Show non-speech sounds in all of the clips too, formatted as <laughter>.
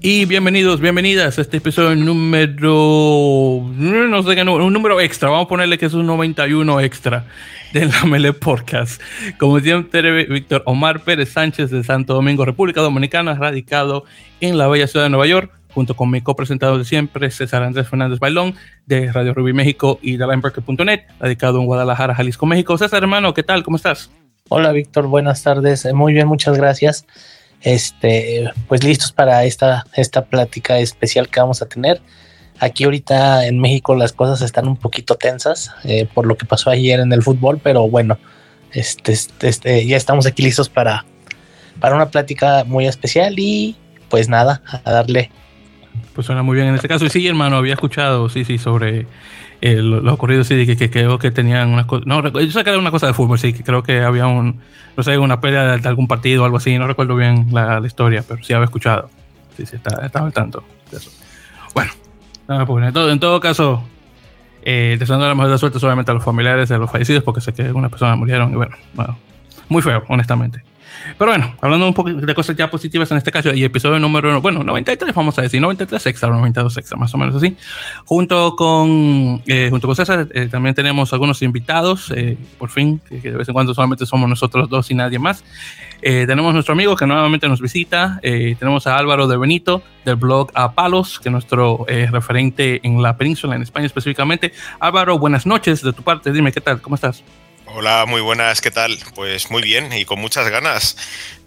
Y bienvenidos, bienvenidas a este episodio número. No sé qué un número extra. Vamos a ponerle que es un 91 extra de la <laughs> Mele Podcast. Como siempre, Víctor Omar Pérez Sánchez de Santo Domingo, República Dominicana, radicado en la bella ciudad de Nueva York, junto con mi copresentador de siempre, César Andrés Fernández Bailón, de Radio Rubí México y de Lineberger.net, radicado en Guadalajara, Jalisco, México. César, hermano, ¿qué tal? ¿Cómo estás? Hola, Víctor. Buenas tardes. Muy bien, muchas gracias este, pues listos para esta, esta plática especial que vamos a tener. Aquí ahorita en México las cosas están un poquito tensas eh, por lo que pasó ayer en el fútbol, pero bueno, este, este, este, ya estamos aquí listos para, para una plática muy especial y pues nada, a darle. Pues suena muy bien en este caso. Sí, hermano, había escuchado, sí, sí, sobre eh, los ocurridos, sí, que, creo que tenían unas cosas. No, yo sé que era una cosa de fútbol, sí, que creo que había un, no sé, una pelea de, algún partido o algo así, no recuerdo bien la, historia, pero sí había escuchado. Sí, sí, estaba, al tanto de eso. Bueno, en, todo, en todo caso, eh, deseando la mejor de suerte solamente a los familiares de los fallecidos, porque sé que algunas personas murieron y bueno, bueno muy feo, honestamente. Pero bueno, hablando un poco de cosas ya positivas en este caso, y episodio número, bueno, 93, vamos a decir, 93 extra, 92 extra, más o menos así. Junto con, eh, junto con César, eh, también tenemos algunos invitados, eh, por fin, que, de vez en cuando solamente somos nosotros dos y nadie más. tenemos nuestro amigo que nuevamente nos visita, tenemos a Álvaro de Benito, del blog A Palos, que es nuestro referente en la península, en España específicamente. Álvaro, buenas noches de tu parte, dime, ¿qué tal? ¿Cómo estás? Hola, muy buenas, ¿qué tal? Pues muy bien y con muchas ganas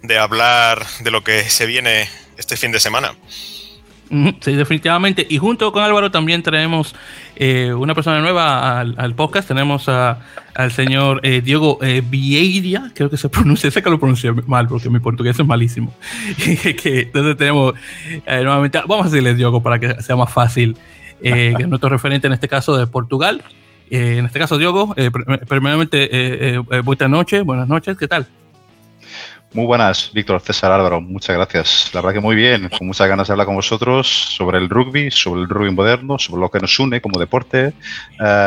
de hablar de lo que se viene este fin de semana. Sí, definitivamente. Y junto con Álvaro también traemos eh, una persona nueva al, podcast. Tenemos al señor eh, Diego eh, Vieira, creo que se pronuncia, <laughs> sé que lo pronuncié mal porque mi portugués es malísimo. <laughs> entonces tenemos nuevamente, vamos a decirle Diego para que sea más fácil, <laughs> que es nuestro referente en este caso de Portugal. Eh, en este caso, Diogo, eh, primeramente, eh, buenas noches, buenas noches, ¿qué tal? Muy buenas, Víctor César Álvaro, muchas gracias. La verdad que muy bien, con muchas ganas de hablar con vosotros sobre el rugby, sobre el rugby moderno, sobre lo que nos une como deporte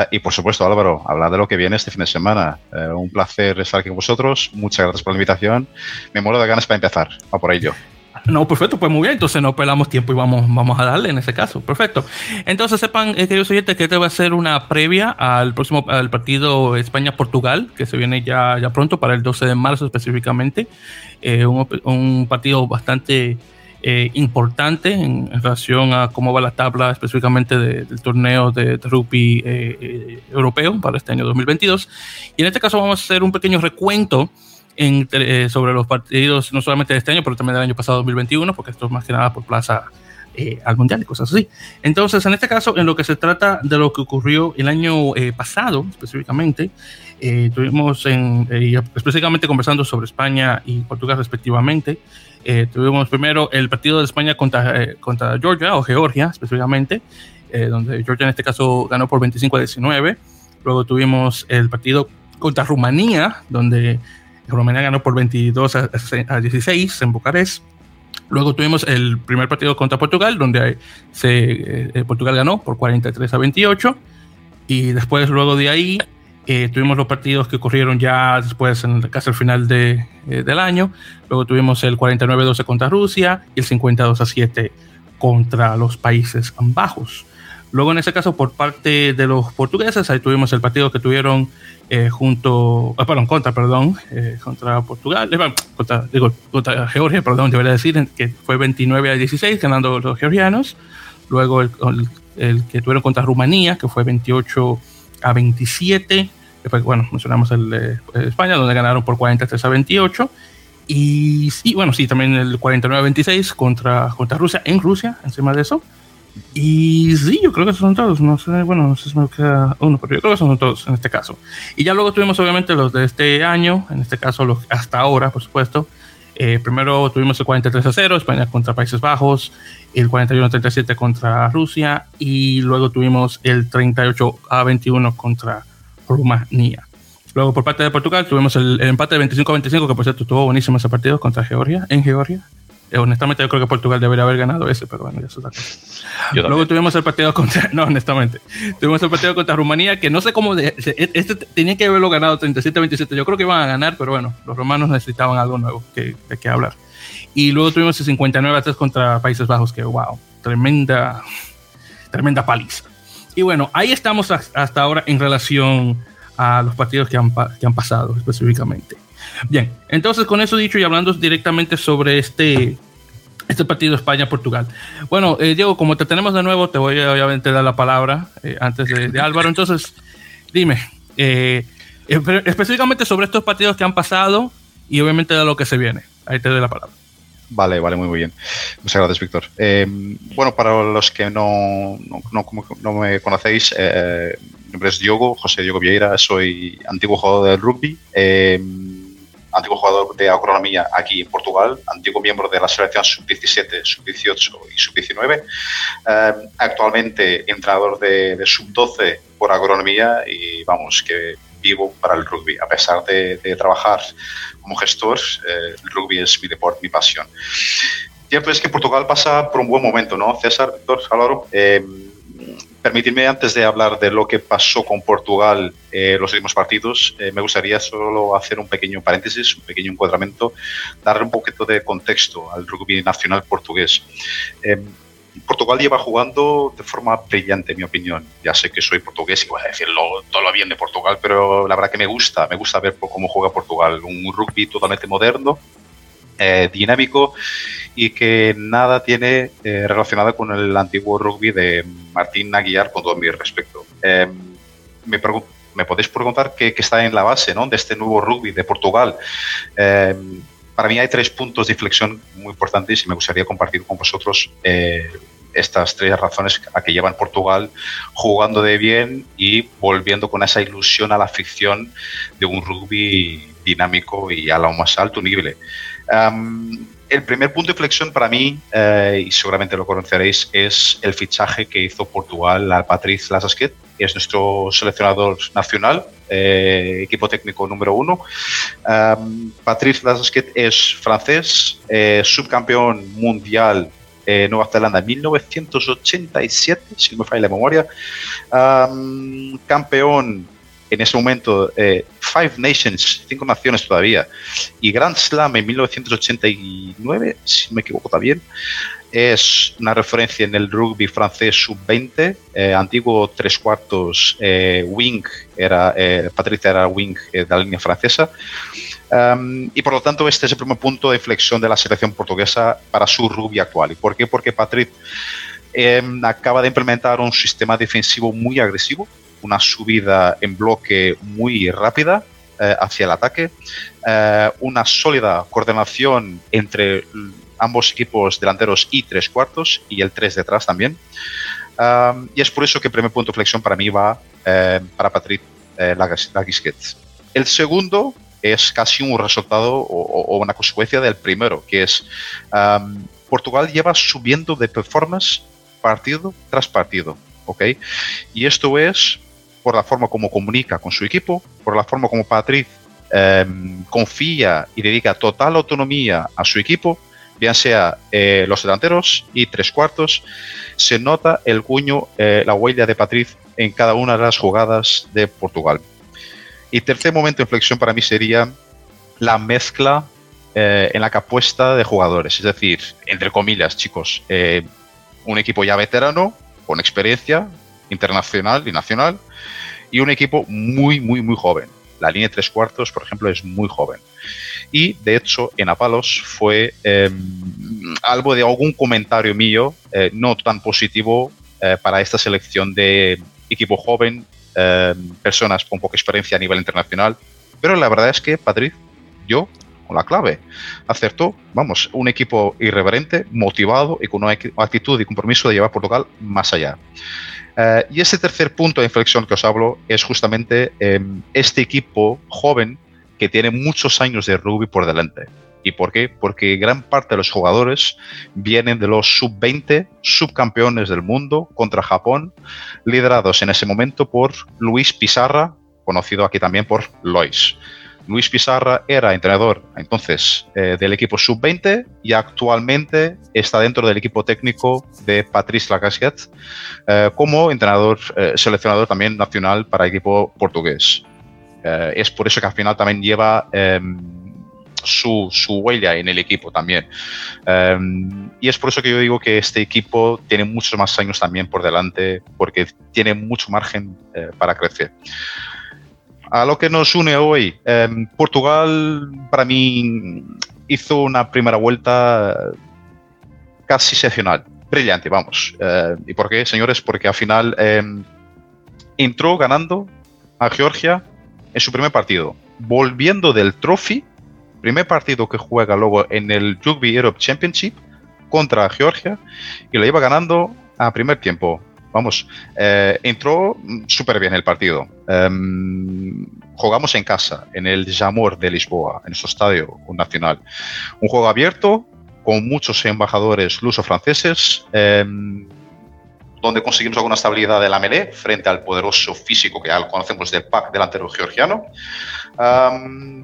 y por supuesto, Álvaro, hablar de lo que viene este fin de semana. un placer estar aquí con vosotros, muchas gracias por la invitación. Me muero de ganas para empezar, a por ello. No, perfecto, pues muy bien. Entonces no pelamos tiempo y vamos, vamos a darle en ese caso. Perfecto. Entonces sepan, eh, queridos oyentes, que este va a ser una previa al próximo al partido España-Portugal, que se viene ya, ya pronto, para el 12 de marzo específicamente. Eh, un, partido bastante eh, importante en, relación a cómo va la tabla específicamente del torneo de, rugby europeo para este año 2022. Y en este caso vamos a hacer un pequeño recuento eh, sobre los partidos, no solamente de este año, pero también del año pasado 2021, porque esto es más que nada por plaza eh, al mundial y cosas así. Entonces, en este caso, en lo que se trata de lo que ocurrió el año eh, pasado, específicamente, tuvimos en, específicamente conversando sobre España y Portugal respectivamente. tuvimos primero el partido de España contra, contra Georgia o Georgia específicamente, donde Georgia en este caso ganó por 25 a 19. Luego tuvimos el partido contra Rumanía, donde Rumanía ganó por 22 a, 16 en Bucarest. Luego tuvimos el primer partido contra Portugal, donde se, eh, Portugal ganó por 43 a 28. Y después, luego de ahí, eh, tuvimos los partidos que ocurrieron ya después, en casi al final de, eh, del año. Luego tuvimos el 49-12 contra Rusia y el 52 a 7 contra los Países Bajos. Luego, en ese caso, por parte de los portugueses, ahí tuvimos el partido que tuvieron eh, junto, ah, perdón, contra, perdón, eh, contra Portugal, eh, contra, digo, contra Georgia, perdón, debería decir, que fue 29 a 16, ganando los georgianos. Luego el, el, que tuvieron contra Rumanía, que fue 28 a 27. Después, bueno, mencionamos el de España, donde ganaron por 43 a 28. Y sí, bueno, sí, también el 49 a 26 contra, contra Rusia, en Rusia, encima de eso. Y sí, yo creo que son todos. No sé, bueno, no sé si me queda uno, pero yo creo que son todos en este caso. Y ya luego tuvimos, obviamente, los de este año, en este caso, los hasta ahora, por supuesto. Eh, primero tuvimos el 43 a 0, España contra Países Bajos, el 41 a 37 contra Rusia, y luego tuvimos el 38 a 21 contra Rumanía. Luego, por parte de Portugal, tuvimos el, empate de 25 a 25, que por cierto estuvo buenísimo ese partido contra Georgia, en Georgia. Eh, honestamente, yo creo que Portugal debería haber ganado ese, pero bueno, ya es Luego tuvimos el partido contra. <laughs> No, honestamente. Tuvimos el partido contra Rumanía, que no sé cómo. E, este tenía que haberlo ganado 37-27. Yo creo que iban a ganar, pero bueno, los romanos necesitaban algo nuevo que, de qué hablar. Y luego tuvimos el 59 3 contra Países Bajos, que wow, tremenda, tremenda paliza. Y bueno, ahí estamos hasta ahora en relación a los partidos que han, que han pasado específicamente. Bien, entonces con eso dicho y hablando directamente sobre este, este partido España-Portugal. Bueno, eh, Diego, como te tenemos de nuevo, te voy a obviamente dar la palabra eh, antes de, Álvaro. Entonces, dime, eh, específicamente sobre estos partidos que han pasado y obviamente de lo que se viene. Ahí te doy la palabra. Vale, vale, muy, muy bien. Muchas gracias, Víctor. bueno, para los que no, no, no, me conocéis, mi nombre es Diogo, José Diogo Vieira, soy antiguo jugador del rugby antiguo jugador de agronomía aquí en Portugal, antiguo miembro de la selección sub-17, sub-18 y sub-19, eh, actualmente entrenador de, sub-12 por agronomía y vamos, que vivo para el rugby. A pesar de, trabajar como gestor, eh, el rugby es mi deporte, mi pasión. Cierto es que Portugal pasa por un buen momento, ¿no? César, Víctor, Álvaro. Eh, Permíteme, antes de hablar de lo que pasó con Portugal eh, los últimos partidos, eh, me gustaría solo hacer un pequeño paréntesis, un pequeño encuadramiento, darle un poquito de contexto al rugby nacional portugués. Em, Portugal lleva jugando de forma brillante, en mi opinión. Ya sé que soy portugués y voy a decirlo todo lo bien de Portugal, pero la verdad que me gusta, me gusta ver cómo juega Portugal. Un rugby totalmente moderno, eh, dinámico y que nada tiene eh, relacionado con el antiguo rugby de Martín Aguiar, con todo mi respeto. Em, me, me, podéis preguntar qué, está en la base ¿no? de este nuevo rugby de Portugal. Em, para mí hay tres puntos de inflexión muy importantes y me gustaría compartir con vosotros eh, estas tres razones a que llevan Portugal jugando de bien y volviendo con esa ilusión a la ficción de un rugby dinámico y a lo más alto nivel el primer punto de flexión para mí, eh, y seguramente lo conoceréis, es el fichaje que hizo Portugal al Patrice Lasasquet, que es nuestro seleccionador nacional, eh, equipo técnico número uno. Patrice Lasasquet es francés, eh, subcampeón mundial en Nueva Zelanda en 1987, si no me falla la memoria. campeón en ese momento eh, Five Nations, cinco naciones todavía, y Grand Slam en 1989, si me equivoco también, es una referencia en el rugby francés sub-20, eh, antiguo tres cuartos eh, wing, era, Patricia era wing de la línea francesa, um, y por lo tanto este es el primer punto de inflexión de la selección portuguesa para su rugby actual. ¿Y por qué? Porque Patrick em, acaba de implementar un sistema defensivo muy agresivo, una subida en bloque muy rápida eh, hacia el ataque, eh, una sólida coordinación entre ambos equipos delanteros y tres cuartos y el tres detrás también. y es por eso que el primer punto de flexión para mí va eh, para Patrick Lagisquet. El segundo es casi un resultado o, una consecuencia del primero, que es Portugal lleva subiendo de performance partido tras partido. ¿ok? Y esto es por la forma como comunica con su equipo, por la forma como Patrick em, confía y dedica total autonomía a su equipo, bien sea eh, los delanteros y tres cuartos, se nota el cuño, eh, la huella de Patrick en cada una de las jugadas de Portugal. Y tercer momento de inflexión para mí sería la mezcla eh, en la que apuesta de jugadores. Es decir, entre comillas, chicos, un equipo ya veterano, con experiencia internacional y nacional, y un equipo muy, muy, muy joven. La línea de tres cuartos, por ejemplo, es muy joven. Y de hecho, en Apalos fue em, algo de algún comentario mío, eh, no tan positivo eh, para esta selección de equipo joven, em, personas con poca experiencia a nivel internacional. Pero la verdad es que Patrick, yo, con la clave, acertó, vamos, un equipo irreverente, motivado y con una actitud y compromiso de llevar Portugal más allá. Eh, y ese tercer punto de inflexión que os hablo es justamente em, este equipo joven que tiene muchos años de rugby por delante. ¿Y por qué? Porque gran parte de los jugadores vienen de los sub-20 subcampeones del mundo contra Japón, liderados en ese momento por Luis Pizarra, conocido aquí también por Lois. Luis Pizarra era entrenador entonces eh, del equipo sub-20 y actualmente está dentro del equipo técnico de Patrice Lacasquet eh, como entrenador, eh, seleccionador también nacional para el equipo portugués. es por eso que al final también lleva em, su, su, huella en el equipo también. Em, y es por eso que yo digo que este equipo tiene muchos más años también por delante porque tiene mucho margen para crecer a lo que nos une hoy. Em, Portugal, para mí, hizo una primera vuelta casi excepcional. Brillante, vamos. Eh, ¿Y por qué, señores? Porque al final em, entró ganando a Georgia en su primer partido, volviendo del Trophy, primer partido que juega luego en el Rugby Europe Championship contra Georgia, y lo iba ganando a primer tiempo vamos, eh, entró súper bien el partido. Em, jugamos en casa, en el Jamor de Lisboa, en su estadio nacional. Un juego abierto, con muchos embajadores luso-franceses, em, donde conseguimos alguna estabilidad de la melee frente al poderoso físico que ya conocemos del pack delantero georgiano.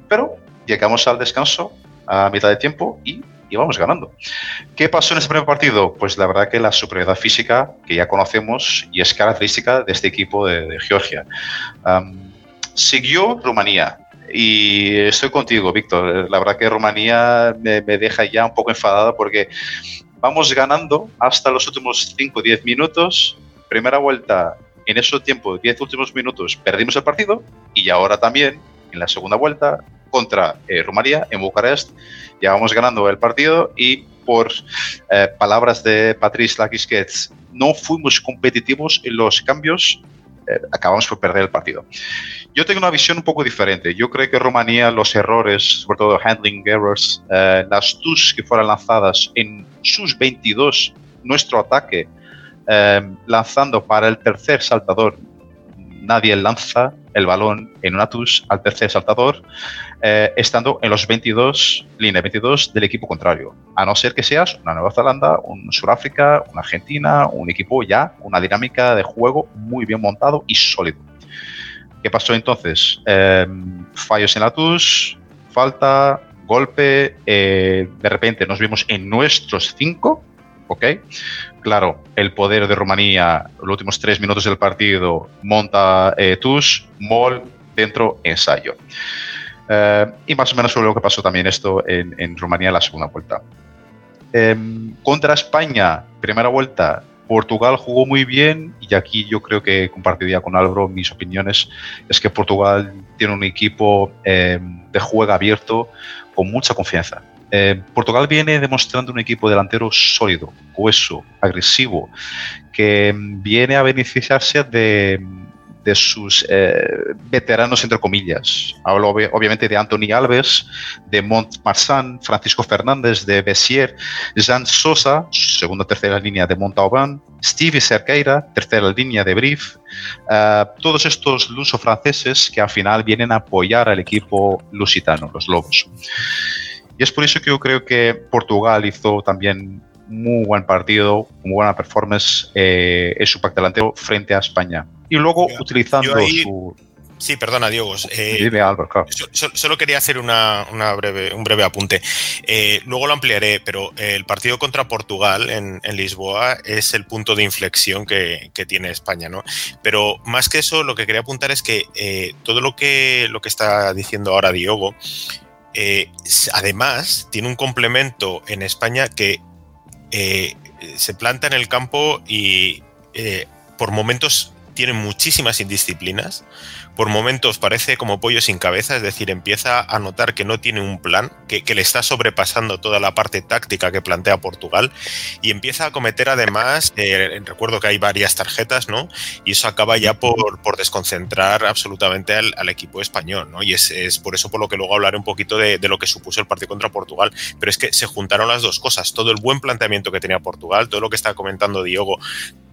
pero llegamos al descanso a mitad de tiempo y y vamos ganando. ¿Qué pasó en ese primer partido? Pues la verdad que la superioridad física que ya conocemos y es característica de este equipo de, Georgia. siguió Rumanía. Y estoy contigo, Víctor. La verdad que Rumanía me, deja ya un poco enfadada porque vamos ganando hasta los últimos 5 o 10 minutos. Primera vuelta, en ese tiempo, 10 últimos minutos, perdimos el partido y ahora también, en la segunda vuelta, contra eh, Rumanía en Bucarest. Ya vamos ganando el partido y por eh, palabras de Patrice Laquisquets, no fuimos competitivos en los cambios, eh, acabamos por perder el partido. Yo tengo una visión un poco diferente. Yo creo que Rumanía, los errores, sobre todo handling errors, las TUS que fueron lanzadas en sus 22, nuestro ataque, lanzando para el tercer saltador, nadie lanza el balón en una TUS al tercer saltador eh, estando en los 22, línea 22 del equipo contrario. A no ser que seas una Nueva Zelanda, un Sudáfrica, una Argentina, un equipo ya, una dinámica de juego muy bien montado y sólido. ¿Qué pasó entonces? Eh, fallos en la TUS, falta, golpe, eh, de repente nos vimos en nuestros 5, ¿ok? Claro, el poder de Rumanía, los últimos tres minutos del partido, monta TUS, MOL, dentro, ensayo. Eh, y más o menos fue lo que pasó también esto en, en Rumanía en la segunda vuelta. Em, contra España, primera vuelta, Portugal jugó muy bien y aquí yo creo que compartiría con Álvaro mis opiniones. Es que Portugal tiene un equipo em, de juego abierto con mucha confianza. Em, Portugal viene demostrando un equipo delantero sólido, coeso, agresivo, que viene a beneficiarse de, sus eh, veteranos, entre comillas. Hablo obviamente de Anthony Alves, de Montmarsan, Francisco Fernández, de Bessier, Jean Sosa, segunda tercera línea de Montauban, Steve Cerqueira, tercera línea de Brief, eh, todos estos luso-franceses que al final vienen a apoyar al equipo lusitano, los Lobos. Y es por eso que yo creo que Portugal hizo también muy buen partido, muy buena performance eh, en su pack delantero frente a España. Y luego utilizando su... Sí, perdona, Diego. Eh, solo quería hacer una, breve, un breve apunte. Eh, luego lo ampliaré, pero el partido contra Portugal en, Lisboa es el punto de inflexión que, tiene España, ¿no? Pero más que eso, lo que quería apuntar es que todo lo que, lo que está diciendo ahora Diogo, además tiene un complemento en España que eh, se planta en el campo y eh, por momentos tiene muchísimas indisciplinas por momentos parece como pollo sin cabeza, es decir, empieza a notar que no tiene un plan, que, le está sobrepasando toda la parte táctica que plantea Portugal y empieza a cometer además, eh, recuerdo que hay varias tarjetas, ¿no? Y eso acaba ya por, desconcentrar absolutamente al, equipo español, ¿no? Y es, por eso por lo que luego hablaré un poquito de, de lo que supuso el partido contra Portugal, pero es que se juntaron las dos cosas, todo el buen planteamiento que tenía Portugal, todo lo que está comentando Diogo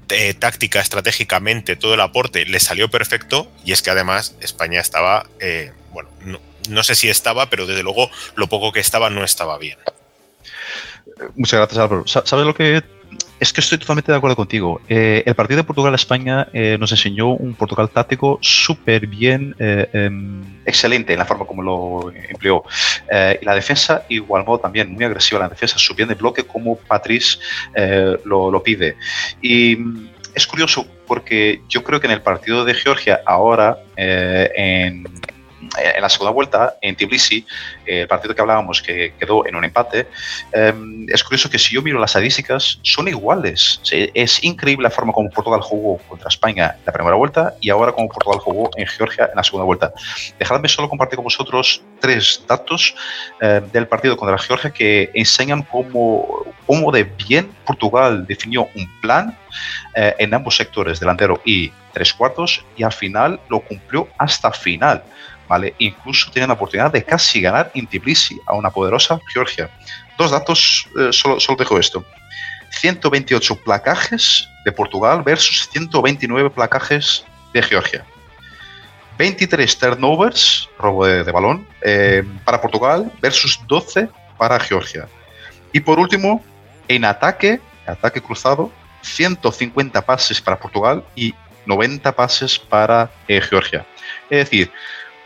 eh, táctica, estratégicamente, todo el aporte le salió perfecto y es que además España estaba, eh, bueno, no, sé si estaba, pero desde luego lo poco que estaba no estaba bien. Muchas gracias, Álvaro. ¿Sabes lo que Es que estoy totalmente de acuerdo contigo. Eh, el partido de Portugal-España eh, nos enseñó un Portugal táctico súper bien, eh, em, excelente en la forma como lo empleó. y la defensa, igual modo, también muy agresiva la defensa, subiendo de bloque como Patrice lo, lo, pide. Y mm, es curioso porque yo creo que en el partido de Georgia ahora, en en la segunda vuelta, en Tbilisi, el partido que hablábamos que quedó en un empate, em, es curioso que si yo miro las estadísticas, son iguales. es increíble la forma como Portugal jugó contra España en la primera vuelta y ahora como Portugal jugó en Georgia en la segunda vuelta. Dejadme solo compartir con vosotros tres datos em, del partido contra Georgia que enseñan cómo, cómo de bien Portugal definió un plan eh, en ambos sectores, delantero y tres cuartos, y al final lo cumplió hasta final. Incluso tienen la oportunidad de casi ganar en Tbilisi a una poderosa Georgia. Dos datos, eh, solo, solo dejo esto. 128 placajes de Portugal versus 129 placajes de Georgia. 23 turnovers, robo de, balón, eh, para Portugal versus 12 para Georgia. Y por último, en ataque, ataque cruzado, 150 pases para Portugal y 90 pases para eh, Georgia. Es decir,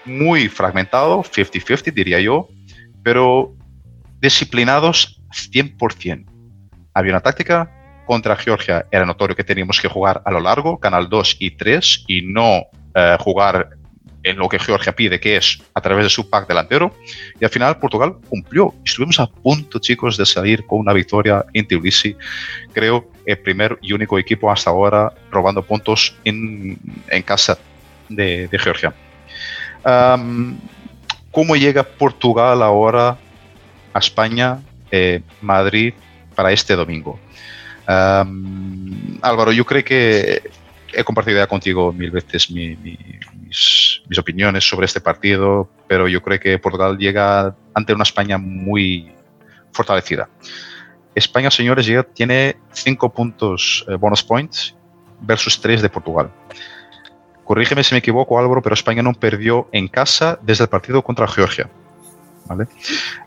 muy fragmentado, 50-50 diría yo, pero disciplinados 100%. Había una táctica contra Georgia, era notorio que teníamos que jugar a lo largo, canal 2 y 3, y no eh, jugar en lo que Georgia pide, que es a través de su pack delantero. Y al final Portugal cumplió. Estuvimos a punto, chicos, de salir con una victoria en Tbilisi. Creo el primer y único equipo hasta ahora robando puntos en, casa de Georgia. ¿Cómo llega Portugal ahora a España, eh, Madrid, para este domingo? Álvaro, yo creo que he compartido ya contigo mil veces mis, opiniones sobre este partido, pero yo creo que Portugal llega ante una España muy fortalecida. España, señores, tiene cinco puntos eh, bonus points versus tres de Portugal. Corrígeme si me equivoco, Álvaro, pero España no perdió en casa desde el partido contra Georgia.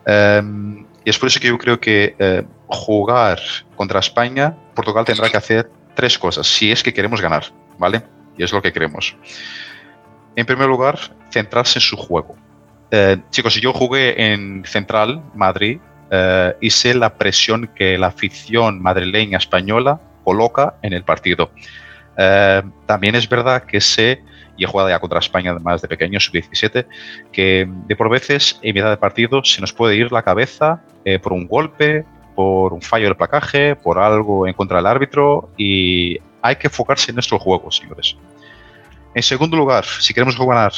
Em, y es por eso que yo creo que eh, jugar contra España, Portugal tendrá que hacer tres cosas, si es que queremos ganar, ¿vale? Y es lo que queremos. En primer lugar, centrarse en su juego. Eh, chicos, yo jugué en Central, Madrid, eh, y sé la presión que la afición madrileña española coloca en el partido. Eh, también es verdad que sé, y he jugado ya contra España además de pequeño, sub-17, que de por veces en mitad de partido se nos puede ir la cabeza eh, por un golpe, por un fallo del placaje, por algo en contra del árbitro y hay que enfocarse en nuestro juego, señores. En segundo lugar, si queremos jugar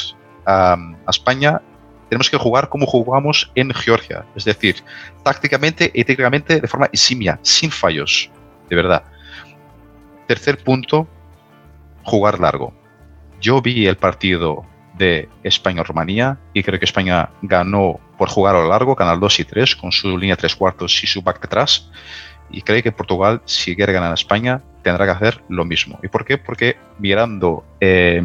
a, España, tenemos que jugar como jugamos en Georgia, es decir, tácticamente y técnicamente de forma eximia, sin fallos, de verdad. Tercer punto, jugar largo. Yo vi el partido de España-Rumanía y creo que España ganó por jugar a lo largo, canal 2 y 3, con su línea 3 cuartos y su back detrás. Y creo que Portugal, si quiere ganar a España, tendrá que hacer lo mismo. ¿Y por qué? Porque mirando eh,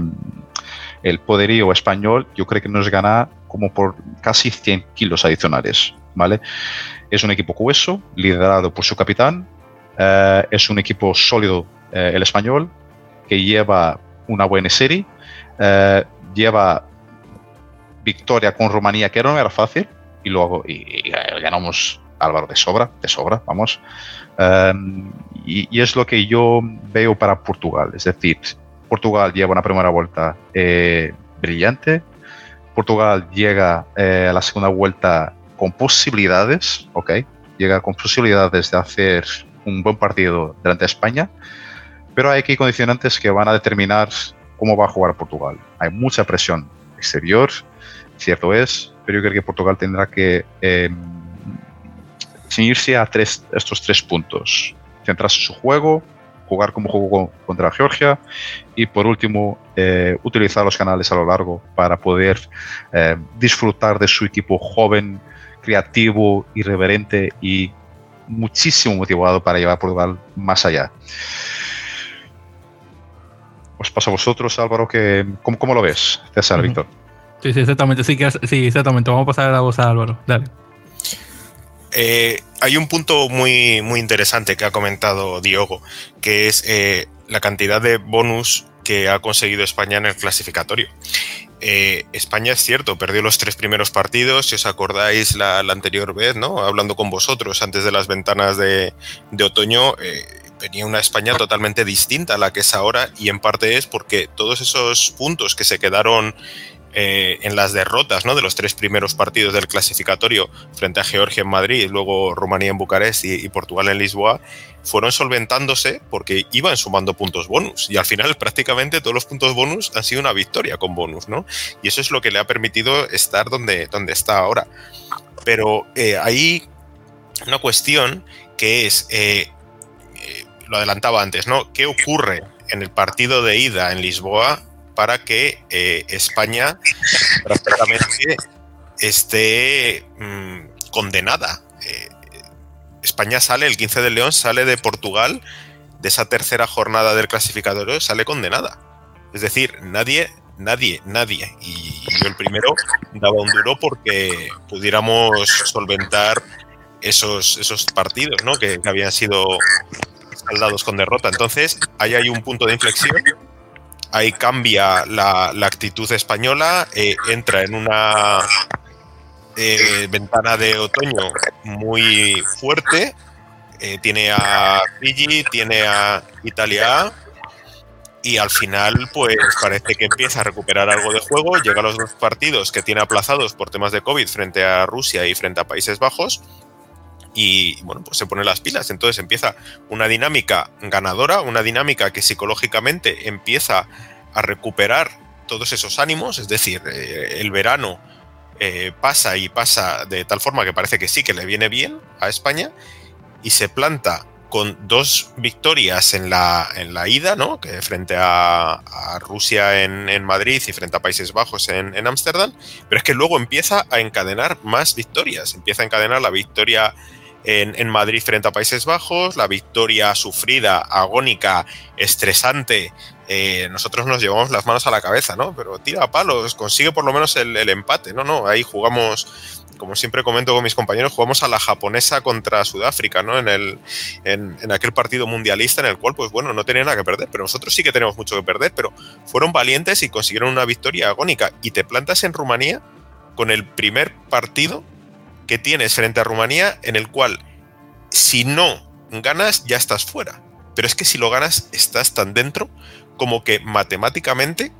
el poderío español, yo creo que nos gana como por casi 100 kilos adicionales. ¿vale? Es un equipo hueso, liderado por su capitán. Eh, es un equipo sólido eh, el español, que lleva una buena serie, eh, lleva victoria con Rumanía, que no era fácil, y luego y, ganamos Álvaro de sobra, de sobra, vamos. Em, y, es lo que yo veo para Portugal, es decir, Portugal lleva una primera vuelta eh, brillante, Portugal llega eh, a la segunda vuelta con posibilidades, ¿ok? Llega con posibilidades de hacer un buen partido delante de España. Pero hay aquí condicionantes que van a determinar cómo va a jugar Portugal. Hay mucha presión exterior, cierto es, pero yo creo que Portugal tendrá que eh, a estos tres puntos. Centrarse en su juego, jugar como jugó contra Georgia y por último eh, utilizar los canales a lo largo para poder eh, disfrutar de su equipo joven, creativo, irreverente y muchísimo motivado para llevar a Portugal más allá os paso a vosotros, Álvaro, que, ¿cómo, cómo lo ves, César, Víctor? Sí, sí, exactamente. Sí, sí, exactamente. Vamos a pasar a la voz a Álvaro. Dale. eh, hay un punto muy, muy interesante que ha comentado Diogo, que es eh, la cantidad de bonus que ha conseguido España en el clasificatorio. Eh, España es cierto, perdió los tres primeros partidos, si os acordáis la, anterior vez, ¿no? Hablando con vosotros antes de las ventanas de, otoño, eh, venía una España totalmente distinta a la que es ahora y en parte es porque todos esos puntos que se quedaron eh, en las derrotas ¿no? de los tres primeros partidos del clasificatorio frente a Georgia en Madrid, luego Rumanía en Bucarest y, Portugal en Lisboa, fueron solventándose porque iban sumando puntos bonus. Y al final <laughs> prácticamente todos los puntos bonus han sido una victoria con bonus, ¿no? Y eso es lo que le ha permitido estar donde, donde está ahora. Pero eh, hay una cuestión que es, eh, lo adelantaba antes, ¿no? ¿Qué ocurre en el partido de ida en Lisboa para que eh, España prácticamente esté mm, condenada. Eh, España sale, el 15 de León sale de Portugal, de esa tercera jornada del clasificador, sale condenada. Es decir, nadie, nadie, nadie, y yo el primero, daba un duro porque pudiéramos solventar esos, esos partidos ¿no? que habían sido saldados con derrota. Entonces, ahí hay un punto de inflexión ahí cambia la, actitud española, eh, entra en una eh, ventana de otoño muy fuerte. Eh, tiene a Fiji, tiene a Italia y al final pues parece que empieza a recuperar algo de juego, llega a los dos partidos que tiene aplazados por temas de COVID frente a Rusia y frente a Países Bajos y bueno, pues se pone las pilas. Entonces empieza una dinámica ganadora, una dinámica que psicológicamente empieza a recuperar todos esos ánimos, es decir, eh, el verano eh, pasa y pasa de tal forma que parece que sí que le viene bien a España y se planta con dos victorias en la, en la ida, ¿no? Que frente a, Rusia en, Madrid y frente a Países Bajos en Ámsterdam, pero es que luego empieza a encadenar más victorias, empieza a encadenar la victoria en, Madrid frente a Países Bajos, la victoria sufrida, agónica, estresante. Eh, nosotros nos llevamos las manos a la cabeza, ¿no? Pero tira a palos, consigue por lo menos el, empate, ¿no? No, ahí jugamos como siempre comento con mis compañeros, jugamos a la japonesa contra Sudáfrica, ¿no? En, el, en, en, aquel partido mundialista en el cual, pues bueno, no tenía nada que perder, pero nosotros sí que tenemos mucho que perder, pero fueron valientes y consiguieron una victoria agónica. Y te plantas en Rumanía con el primer partido que tienes frente a Rumanía en el cual si no ganas ya estás fuera. Pero es que si lo ganas estás tan dentro como que matemáticamente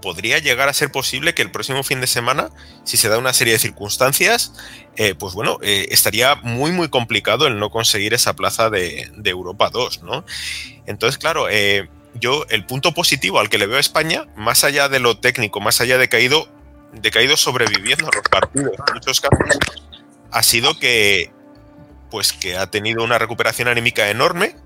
podría llegar a ser posible que el próximo fin de semana, si se da una serie de circunstancias, eh, pues bueno, eh, estaría muy, muy complicado el no conseguir esa plaza de, Europa 2, ¿no? Entonces, claro, eh, yo el punto positivo al que le veo a España, más allá de lo técnico, más allá de que ha ido de sobreviviendo los partidos en muchos casos, ha sido que, pues que ha tenido una recuperación anímica enorme,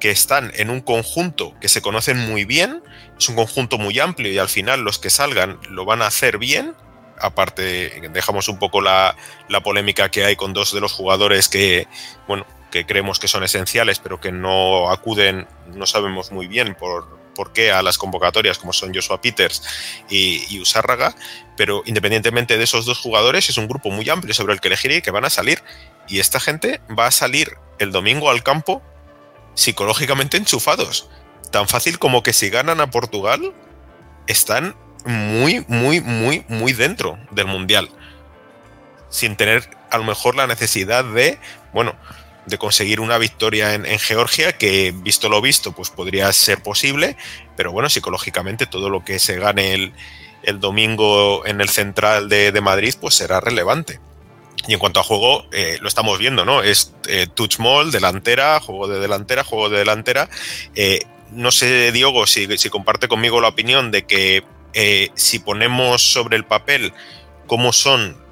que están en un conjunto que se conocen muy bien, es un conjunto muy amplio y al final los que salgan lo van a hacer bien. Aparte, dejamos un poco la, la polémica que hay con dos de los jugadores que, bueno, que creemos que son esenciales, pero que no acuden, no sabemos muy bien por, por qué a las convocatorias como son Joshua Peters y, y Usárraga, pero independientemente de esos dos jugadores es un grupo muy amplio sobre el que elegir y que van a salir y esta gente va a salir el domingo al campo psicológicamente enchufados. Tan fácil como que si ganan a Portugal están muy, muy, muy, muy dentro del Mundial. Sin tener a lo mejor la necesidad de, bueno, de conseguir una victoria en, Georgia, que visto lo visto, pues podría ser posible, pero bueno, psicológicamente todo lo que se gane el, domingo en el central de, Madrid, pues será relevante. Y en cuanto a juego, eh, lo estamos viendo, ¿no? Es eh, touch mall, delantera, juego de delantera, juego de delantera. Eh, no sé, Diogo, si, si, comparte conmigo la opinión de que si ponemos sobre el papel cómo son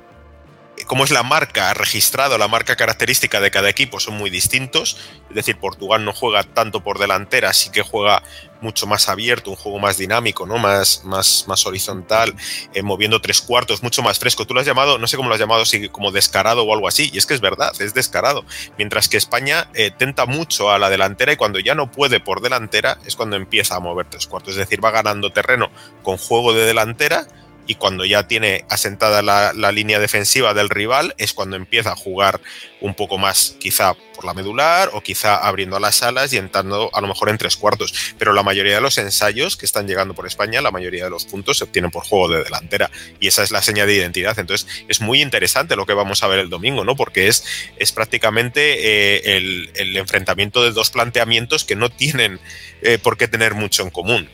cómo es la marca registrada, la marca característica de cada equipo son muy distintos. Es decir, Portugal no juega tanto por delantera, sí que juega mucho más abierto, un juego más dinámico, ¿no? Más, más, más horizontal, eh, moviendo tres cuartos, mucho más fresco. Tú lo has llamado, no sé cómo lo has llamado, si como descarado o algo así, y es que es verdad, es descarado. Mientras que España eh, tenta mucho a la delantera y cuando ya no puede por delantera es cuando empieza a mover tres cuartos. Es decir, va ganando terreno con juego de delantera y cuando ya tiene asentada la, línea defensiva del rival es cuando empieza a jugar un poco más quizá por la medular o quizá abriendo las alas y entrando a lo mejor en tres cuartos. Pero la mayoría de los ensayos que están llegando por España, la mayoría de los puntos se obtienen por juego de delantera y esa es la seña de identidad. Entonces es muy interesante lo que vamos a ver el domingo, ¿no? Porque es, es prácticamente eh, el, enfrentamiento de dos planteamientos que no tienen eh, por qué tener mucho en común.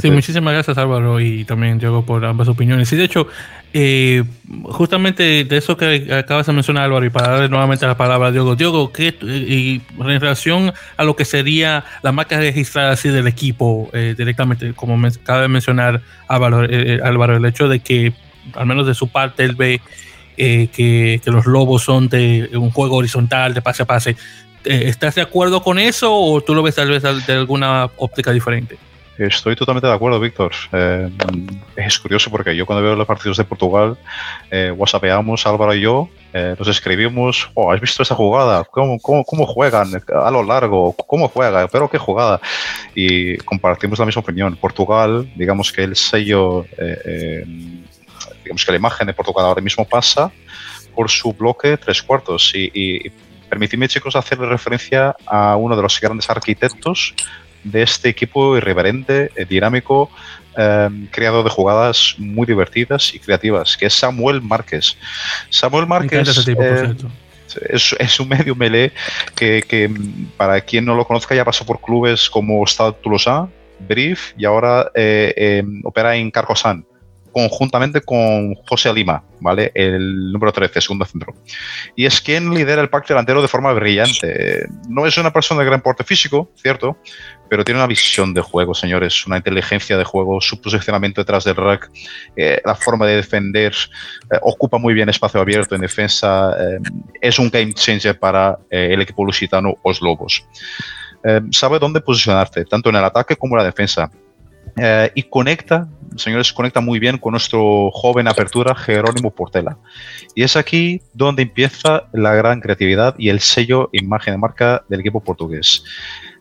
Sí, muchísimas gracias Álvaro y también Diego por ambas opiniones. Y de hecho, eh, justamente de eso que acabas de mencionar Álvaro y para darle nuevamente la palabra a Diego, Diego, ¿qué, y en relación a lo que sería la marca registrada así del equipo eh, directamente, como me, acaba de mencionar Álvaro, eh, Álvaro, el hecho de que al menos de su parte él ve que, los lobos son de un juego horizontal, de pase a pase. ¿Estás de acuerdo con eso o tú lo ves tal vez de alguna óptica diferente? Estoy totalmente de acuerdo, Víctor. Eh, es curioso porque yo cuando veo los partidos de Portugal, eh, Álvaro y yo, eh, nos escribimos, oh, ¿has visto esa jugada? ¿Cómo, cómo, juegan a lo largo? ¿Cómo juega? ¿Pero qué jugada? Y compartimos la misma opinión. Portugal, digamos que el sello, eh, digamos que la imagen de Portugal ahora mismo pasa por su bloque tres cuartos. Y, y chicos, hacerle referencia a uno de los grandes arquitectos de este equipo irreverente, eh, dinámico, em, creador de jugadas muy divertidas y creativas, que es Samuel Márquez. Samuel Márquez eh, es, un medio melee que, para quien no lo conozca ya pasó por clubes como Stade Toulousain, Brief y ahora eh, em, opera en Carcosan conjuntamente con José Lima, ¿vale? El número 13, segundo centro. Y es quien lidera el pack delantero de forma brillante. No es una persona de gran porte físico, cierto, pero tiene una visión de juego, señores, una inteligencia de juego, su posicionamiento detrás del rack, eh, la forma de defender, eh, ocupa muy bien espacio abierto en defensa, eh, es un game changer para el equipo lusitano Os Lobos. sabe dónde posicionarse, tanto en el ataque como en la defensa. y conecta señores, conecta muy bien con nuestro joven apertura Jerónimo Portela. Y es aquí donde empieza la gran creatividad y el sello imagen de marca del equipo portugués.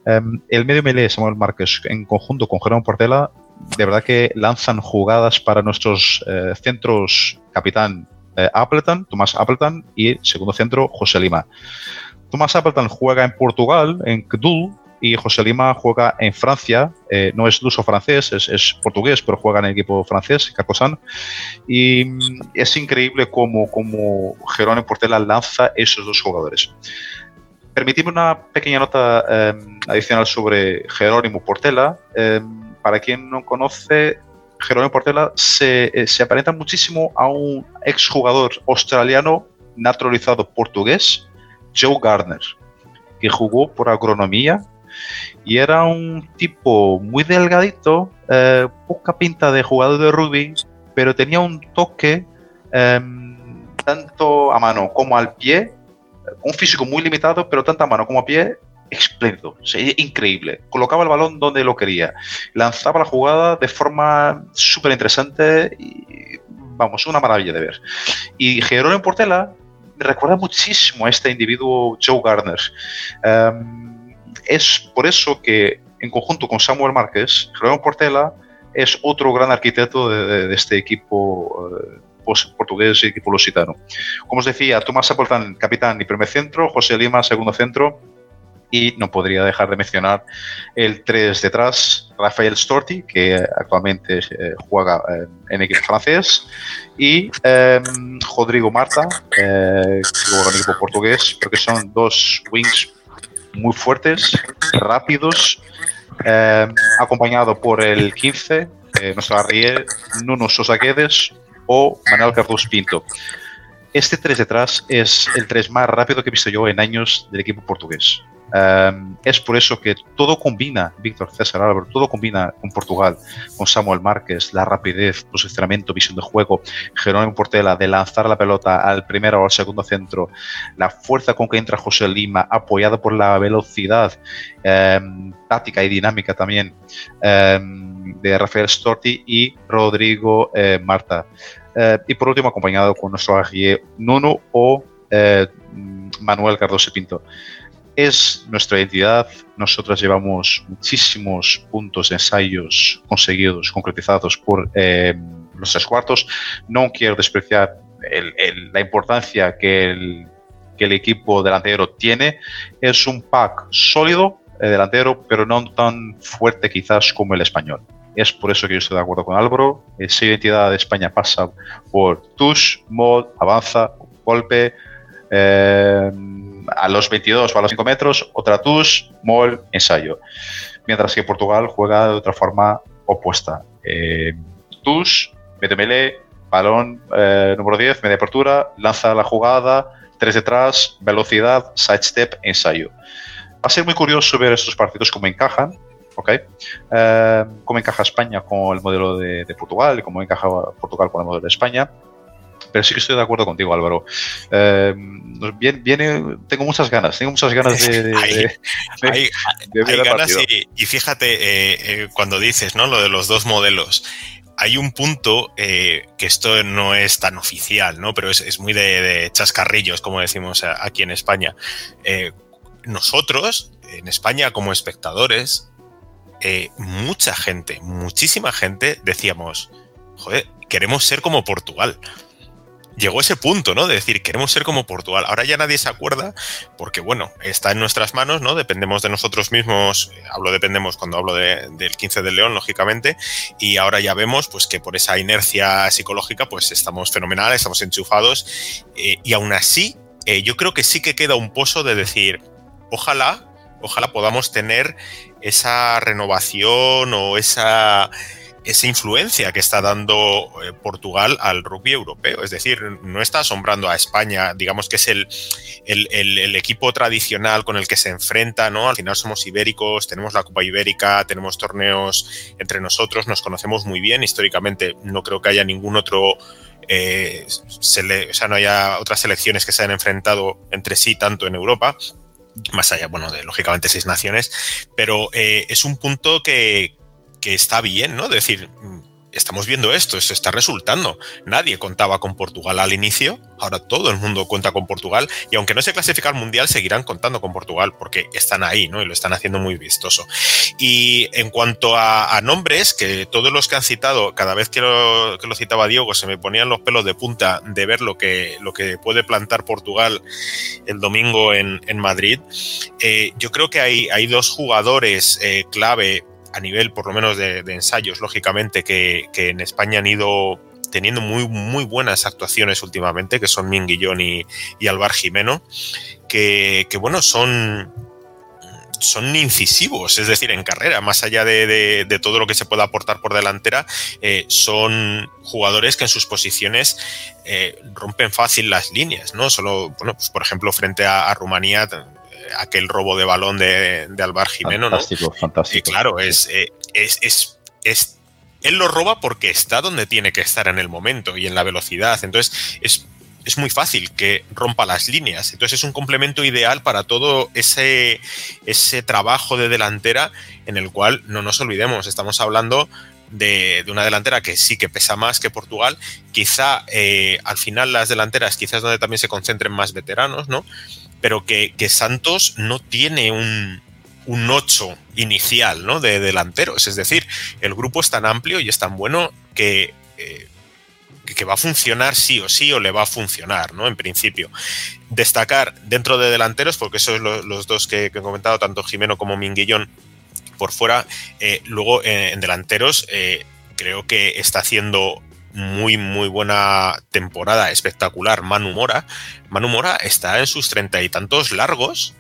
Em, el medio melee Samuel Márquez en conjunto con Jerónimo Portela, de verdad que lanzan jugadas para nuestros eh, centros capitán eh, Appleton, Tomás Appleton y segundo centro José Lima. Tomás Appleton juega en Portugal, en Kdul, y José Lima juega en Francia, eh, no es luso francés, es, portugués, pero juega en el equipo francés, Carcosan. Y mm, es increíble cómo, cómo Portela lanza esos dos jugadores. Permitidme una pequeña nota em, adicional sobre Jerónimo Portela. Em, para quien no conoce, Jerónimo Portela se, eh, se aparenta muchísimo a un exjugador australiano naturalizado portugués, Joe Gardner, que jugó por agronomía y era un tipo muy delgadito, eh, poca pinta de jugador de rugby, pero tenía un toque em, tanto a mano como al pie, un físico muy limitado, pero tanto a mano como a pie, espléndido, increíble. Colocaba el balón donde lo quería, lanzaba la jugada de forma súper interesante y vamos, una maravilla de ver. Y Jerónimo Portela recuerda muchísimo a este individuo Joe Gardner. Em, es por eso que, en conjunto con Samuel Márquez, Jerónimo Portela es otro gran arquitecto de, este equipo eh, portugués y equipo lusitano. Como os decía, Tomás Appleton, capitán y primer centro, José Lima, segundo centro, y no podría dejar de mencionar el 3 detrás, Rafael Storti, que actualmente eh, juega en equipo francés, y em, Rodrigo Marta, eh, que juega en equipo portugués, porque son dos wings muy fuertes, rápidos, eh, acompañado por el 15, eh, nuestro arrier Nuno Sosa Guedes o Manuel Carlos Pinto. Este 3 detrás es el 3 más rápido que he visto yo en años del equipo portugués. Em, es por eso que todo combina, Víctor César Álvaro, todo combina con Portugal, con Samuel Márquez, la rapidez, posicionamiento, visión de juego, Jerónimo Portela de lanzar la pelota al primero o al segundo centro, la fuerza con que entra José Lima, apoyado por la velocidad em, táctica y dinámica también em, de Rafael Storti y Rodrigo eh, Marta. Eh, y por último, acompañado con nuestro Aguier Nuno o eh, Manuel Cardoso Pinto es nuestra identidad. Nosotros llevamos muchísimos puntos de ensayos conseguidos, concretizados por eh, los tres cuartos. No quiero despreciar la importancia que el, que el, equipo delantero tiene. Es un pack sólido delantero, pero no tan fuerte quizás como el español. Es por eso que yo estoy de acuerdo con Álvaro. Esa identidad de España pasa por Tush, Mod, Avanza, Golpe, eh, a los 22 o a los 5 metros, otra Tush, Mol, ensayo. Mientras que Portugal juega de otra forma opuesta. Eh, tush, mete melee, balón eh, número 10, media apertura, lanza la jugada, tres detrás, velocidad, sidestep, ensayo. Va a ser muy curioso ver estos partidos cómo encajan, ¿ok? Eh, cómo encaja España con el modelo de, de, Portugal y cómo encaja Portugal con el modelo de España. Pero sí que estoy de acuerdo contigo, Álvaro. Eh, viene, tengo muchas ganas, tengo muchas ganas de. de, <laughs> hay, hay, hay ganas y, y, fíjate, eh, eh, cuando dices, ¿no? Lo de los dos modelos hay un punto eh, que esto no es tan oficial, ¿no? Pero es, es muy de, chascarrillos, como decimos aquí en España. Nosotros, en España, como espectadores, eh, mucha gente, muchísima gente, decíamos, joder, queremos ser como Portugal llegó ese punto, ¿no? De decir, queremos ser como Portugal. Ahora ya nadie se acuerda porque, bueno, está en nuestras manos, ¿no? Dependemos de nosotros mismos. Hablo dependemos cuando hablo de, del 15 del León, lógicamente. Y ahora ya vemos, pues, que por esa inercia psicológica, pues, estamos fenomenales, estamos enchufados. Eh, y aún así, eh, yo creo que sí que queda un pozo de decir, ojalá, ojalá podamos tener esa renovación o esa esa influencia que está dando eh, Portugal al rugby europeo. Es decir, no está asombrando a España, digamos que es el, el, equipo tradicional con el que se enfrenta, ¿no? Al final somos ibéricos, tenemos la Copa Ibérica, tenemos torneos entre nosotros, nos conocemos muy bien históricamente. No creo que haya ningún otro eh, o sea, no haya otras selecciones que se hayan enfrentado entre sí tanto en Europa, más allá, bueno, de lógicamente seis naciones, pero eh, es un punto que, que está bien, ¿no? decir, estamos viendo esto, esto está resultando. Nadie contaba con Portugal al inicio, ahora todo el mundo cuenta con Portugal y aunque no se clasifica al Mundial, seguirán contando con Portugal porque están ahí, ¿no? Y lo están haciendo muy vistoso. Y en cuanto a, nombres, que todos los que han citado, cada vez que lo, citaba Diego, se me ponían los pelos de punta de ver lo que, puede plantar Portugal el domingo en, Madrid. Eh, yo creo que hay, hay dos jugadores eh, clave a nivel por lo menos de, ensayos, lógicamente, que, que, en España han ido teniendo muy, muy buenas actuaciones últimamente, que son Minguillón y, y Alvar Jimeno, que, que, bueno, son, son incisivos, es decir, en carrera, más allá de, de, de todo lo que se pueda aportar por delantera, eh, son jugadores que en sus posiciones eh, rompen fácil las líneas, ¿no? Solo, bueno, pues por ejemplo, frente a, a Rumanía aquel robo de balón de, de Alvar Jimeno, fantástico, ¿no? Fantástico, y claro, es, es, es, es, él lo roba porque está donde tiene que estar en el momento y en la velocidad. Entonces, es, es muy fácil que rompa las líneas. Entonces, es un complemento ideal para todo ese, ese trabajo de delantera en el cual no nos olvidemos, estamos hablando de, de, una delantera que sí que pesa más que Portugal. Quizá eh, al final las delanteras, quizás donde también se concentren más veteranos, ¿no? Pero que, que Santos no tiene un, un 8 inicial, ¿no? De delanteros. Es decir, el grupo es tan amplio y es tan bueno que, eh, que va a funcionar sí o sí o le va a funcionar, ¿no? En principio. Destacar dentro de delanteros, porque esos son los, dos que, he comentado, tanto Jimeno como Minguillón, por fuera. Eh, luego eh, en delanteros creo que está haciendo muy, muy buena temporada, espectacular. Manu Mora. Manu Mora está en sus treinta y tantos largos,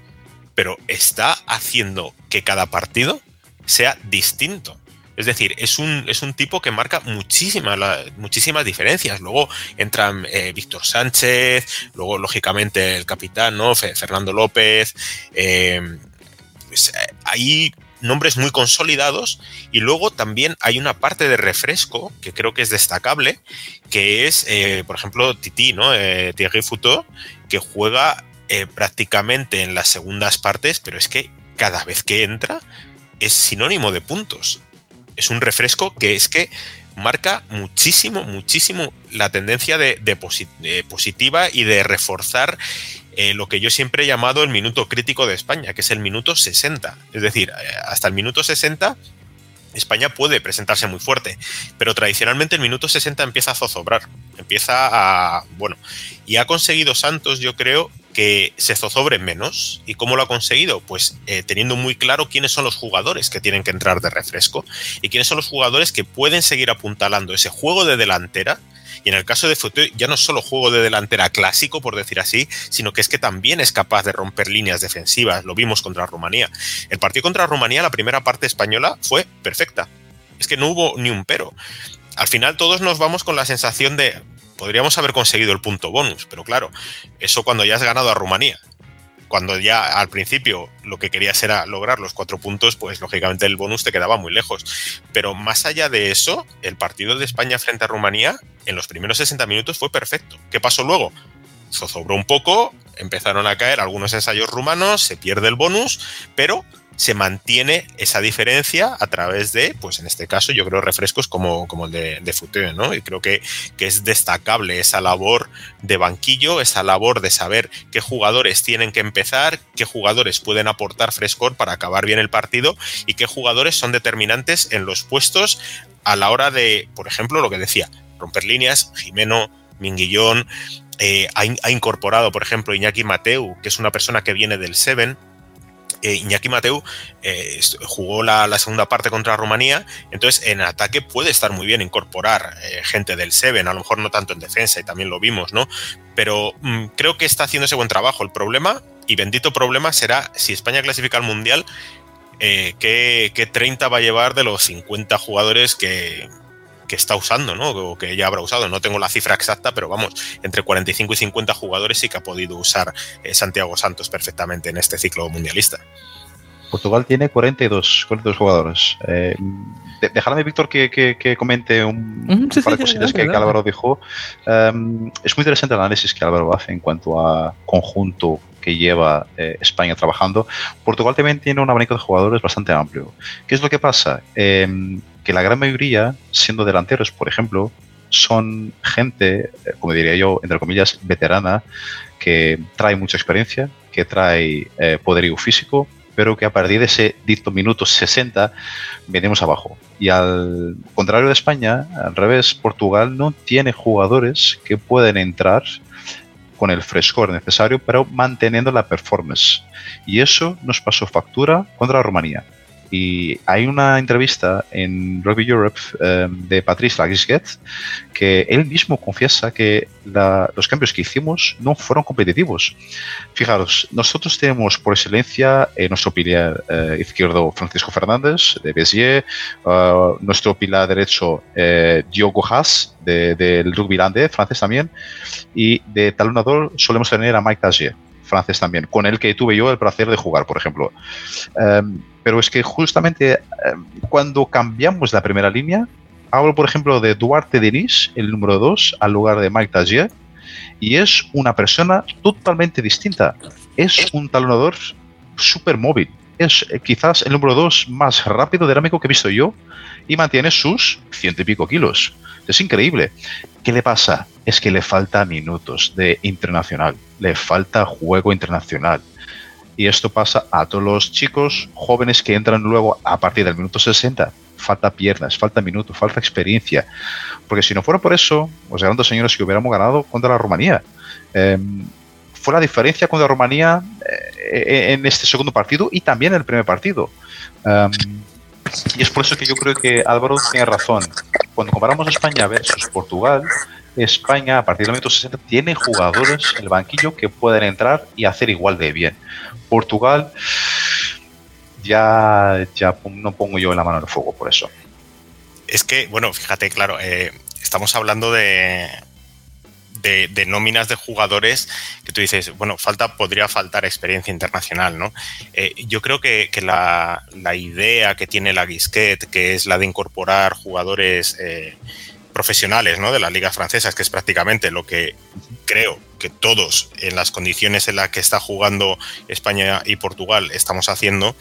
pero está haciendo que cada partido sea distinto. Es decir, es un, es un tipo que marca muchísimas, muchísimas diferencias. Luego entran eh, Víctor Sánchez, luego, lógicamente, el capitán, ¿no? Fernando López. Eh, pues, hay nombres muy consolidados y luego también hay una parte de refresco que creo que es destacable, que es, eh, por ejemplo, Titi, ¿no? Eh, Thierry Futo, que juega eh, prácticamente en las segundas partes, pero es que cada vez que entra es sinónimo de puntos. Es un refresco que es que marca muchísimo, muchísimo la tendencia de, de positiva y de reforzar eh, lo que yo siempre he llamado el minuto crítico de España, que es el minuto 60. Es decir, eh, hasta el minuto 60 España puede presentarse muy fuerte, pero tradicionalmente el minuto 60 empieza a zozobrar, empieza a... Bueno, y ha conseguido Santos, yo creo, que se zozobre menos. ¿Y cómo lo ha conseguido? Pues eh, teniendo muy claro quiénes son los jugadores que tienen que entrar de refresco y quiénes son los jugadores que pueden seguir apuntalando ese juego de delantera y en el caso de Fouté, ya no solo juego de delantera clásico, por decir así, sino que es que también es capaz de romper líneas defensivas. Lo vimos contra Rumanía. El partido contra Rumanía, la primera parte española, fue perfecta. Es que no hubo ni un pero. Al final todos nos vamos con la sensación de podríamos haber conseguido el punto bonus, pero claro, eso cuando ya has ganado a Rumanía cuando ya al principio lo que querías era lograr los cuatro puntos, pues lógicamente el bonus te quedaba muy lejos. Pero más allá de eso, el partido de España frente a Rumanía en los primeros 60 minutos fue perfecto. ¿Qué pasó luego? Zozobró un poco, empezaron a caer algunos ensayos rumanos, se pierde el bonus, pero se mantiene esa diferencia a través de, pues en este caso, yo creo refrescos como, como el de, de ¿no? Y creo que, que, es destacable esa labor de banquillo, esa labor de saber qué jugadores tienen que empezar, qué jugadores pueden aportar frescor para acabar bien el partido y qué jugadores son determinantes en los puestos a la hora de, por ejemplo, lo que decía, romper líneas, Jimeno, Minguillón, eh, ha, ha, incorporado, por ejemplo, Iñaki Mateu, que es una persona que viene del Seven, eh, Iñaki Mateu eh, jugó la, segunda parte contra Rumanía, entonces en ataque puede estar muy bien incorporar eh, gente del Seven, a lo mejor no tanto en defensa, y también lo vimos, ¿no? Pero mm, creo que está haciendo ese buen trabajo. El problema, y bendito problema, será si España clasifica al Mundial, ¿qué, ¿qué 30 va a llevar de los 50 jugadores que, que está usando, ¿no? O que ya habrá usado. No tengo la cifra exacta, pero vamos, entre 45 y 50 jugadores sí que ha podido usar eh, Santiago Santos perfectamente en este ciclo mundialista. Portugal tiene 42, 42 jugadores. Eh, déjame, Víctor, que, comente un, par de cositas que, Álvaro dijo. Em, es muy interesante el análisis que Álvaro hace en cuanto a conjunto que lleva eh, España trabajando. Portugal también tiene un abanico de jugadores bastante amplio. ¿Qué es lo que pasa? Eh, que la gran mayoría, siendo delanteros, por ejemplo, son gente, eh, como diría yo, entre comillas, veterana, que trae mucha experiencia, que trae eh, poderío físico, pero que a partir de ese dicto minuto 60 venimos abajo. Y al contrario de España, al revés, Portugal no tiene jugadores que pueden entrar con el frescor necesario, pero manteniendo la performance. Y eso nos pasó factura contra Rumanía. Y hay una entrevista en Rugby Europe em, de Patrice Lagisguet que él mismo confiesa que los cambios que hicimos no fueron competitivos. Fijaros, nosotros tenemos por excelencia eh, nuestro pilar eh, izquierdo Francisco Fernández de Béziers, uh, nuestro pilar derecho eh, Diogo Haas del rugby irlandés, francés también, y de talonador solemos tener a Mike Tagier francés también, con el que tuve yo el placer de jugar, por ejemplo. Em, pero es que justamente em, cuando cambiamos la primera línea, hablo, por ejemplo, de Duarte Denis, el número 2, al lugar de Mike Tagier, y es una persona totalmente distinta. Es un talonador súper móvil. Es eh, quizás el número 2 más rápido, dinámico que he visto yo y mantiene sus ciento y pico kilos. Es increíble. ¿Qué le pasa? Es que le falta minutos de internacional, le falta juego internacional. Y esto pasa a todos los chicos jóvenes que entran luego a partir del minuto 60. Falta piernas, falta minutos, falta experiencia. Porque si no fuera por eso, os garanto, señores, que hubiéramos ganado contra la Rumanía. Em, fue la diferencia contra Rumanía eh, en este segundo partido y también en el primer partido. Em, y es por eso que yo creo que Álvaro tiene razón. Cuando comparamos España versus Portugal, España a partir del momento 60 tiene jugadores en el banquillo que pueden entrar y hacer igual de bien. Portugal ya, ya no pongo yo en la mano del fuego por eso. Es que, bueno, fíjate, claro, eh, estamos hablando de, de, nóminas de jugadores que tú dices, bueno, falta, podría faltar experiencia internacional, ¿no? Eh, yo creo que, la, idea que tiene la Guisquet, que es la de incorporar jugadores eh, profesionales, ¿no? De las ligas francesas, que es prácticamente lo que creo que todos en las condiciones en las que está jugando España y Portugal estamos haciendo,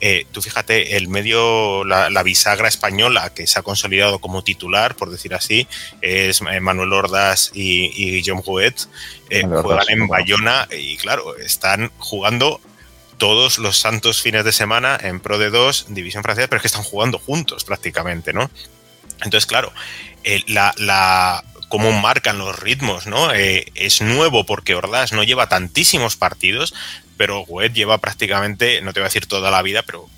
eh, tú fíjate, el medio, la, bisagra española que se ha consolidado como titular, por decir así, es Manuel Ordaz y, y John eh, juegan en Bayona y claro, están jugando todos los santos fines de semana en Pro de 2, División Francesa, pero es que están jugando juntos prácticamente, ¿no? Entonces, claro, eh, la, la, cómo marcan los ritmos, ¿no? Eh, es nuevo porque Ordaz no lleva tantísimos partidos, pero Wet lleva prácticamente, no te voy a decir toda la vida, pero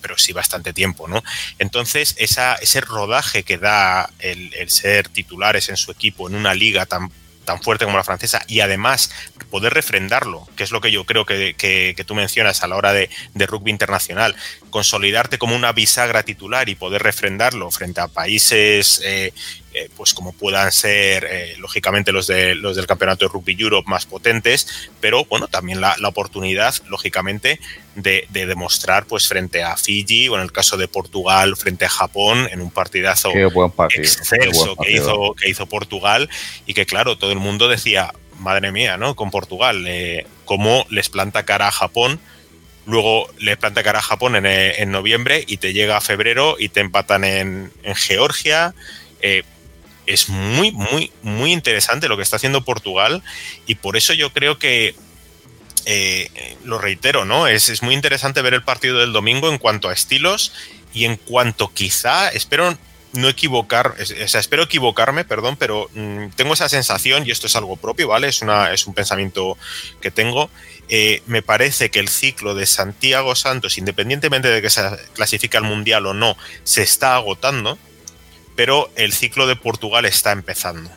pero sí bastante tiempo, ¿no? Entonces, ese rodaje que da el, el, ser titulares en su equipo en una liga tan tan fuerte como la francesa y además poder refrendarlo, que es lo que yo creo que, tú mencionas a la hora de, rugby internacional, consolidarte como una bisagra titular y poder refrendarlo frente a países eh, eh, pues como puedan ser eh, lógicamente los, de, los del campeonato de Rugby Europe más potentes, pero bueno, también la, oportunidad lógicamente de, demostrar pues frente a Fiji o en el caso de Portugal frente a Japón en un partidazo excelso que hizo, que hizo Portugal y que claro, todo el mundo decía, madre mía, ¿no? Con Portugal, eh, cómo les planta cara a Japón luego les planta cara a Japón en, noviembre y te llega a febrero y te empatan en, Georgia es muy, muy, muy interesante lo que está haciendo Portugal y por eso yo creo que, eh, lo reitero, ¿no? Es, muy interesante ver el partido del domingo en cuanto a estilos y en cuanto quizá, espero no equivocar, o sea, espero equivocarme, perdón, pero mm, tengo esa sensación, y esto es algo propio, ¿vale? Es, una, es un pensamiento que tengo. Eh, me parece que el ciclo de Santiago Santos, independientemente de que se clasifique al Mundial o no, se está agotando pero el ciclo de Portugal está empezando.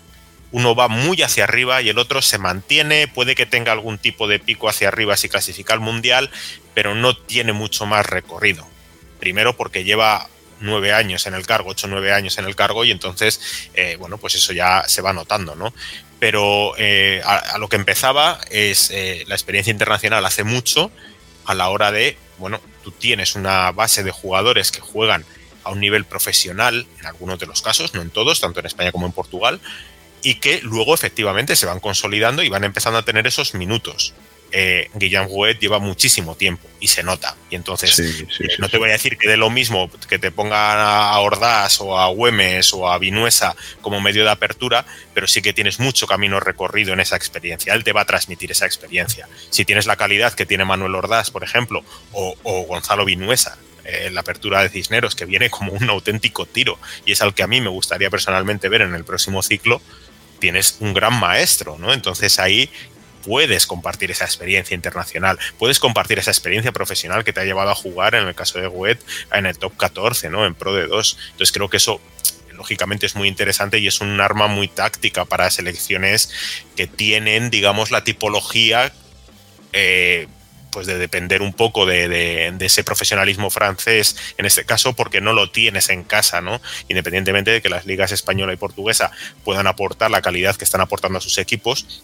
Uno va muy hacia arriba y el otro se mantiene, puede que tenga algún tipo de pico hacia arriba si clasifica al Mundial, pero no tiene mucho más recorrido. Primero porque lleva nueve años en el cargo, ocho o nueve años en el cargo y entonces, eh, bueno, pues eso ya se va notando, ¿no? Pero eh, a, lo que empezaba es eh, la experiencia internacional hace mucho a la hora de, bueno, tú tienes una base de jugadores que juegan a un nivel profesional, en algunos de los casos, no en todos, tanto en España como en Portugal, y que luego efectivamente se van consolidando y van empezando a tener esos minutos. Eh, Guillaume lleva muchísimo tiempo y se nota. Y entonces, eh, no te voy a decir que de lo mismo que te pongan a Ordaz o a Güemes o a Vinuesa como medio de apertura, pero sí que tienes mucho camino recorrido en esa experiencia. Él te va a transmitir esa experiencia. Si tienes la calidad que tiene Manuel Ordaz, por ejemplo, o, o Gonzalo Vinuesa, eh, la apertura de Cisneros, que viene como un auténtico tiro y es al que a mí me gustaría personalmente ver en el próximo ciclo, tienes un gran maestro, ¿no? Entonces ahí puedes compartir esa experiencia internacional, puedes compartir esa experiencia profesional que te ha llevado a jugar, en el caso de Wet, en el top 14, ¿no? En Pro de 2. Entonces creo que eso lógicamente es muy interesante y es un arma muy táctica para selecciones que tienen, digamos, la tipología eh, pues de depender un poco de, ese profesionalismo francés, en este caso, porque no lo tienes en casa, ¿no? Independientemente de que las ligas española y portuguesa puedan aportar la calidad que están aportando a sus equipos.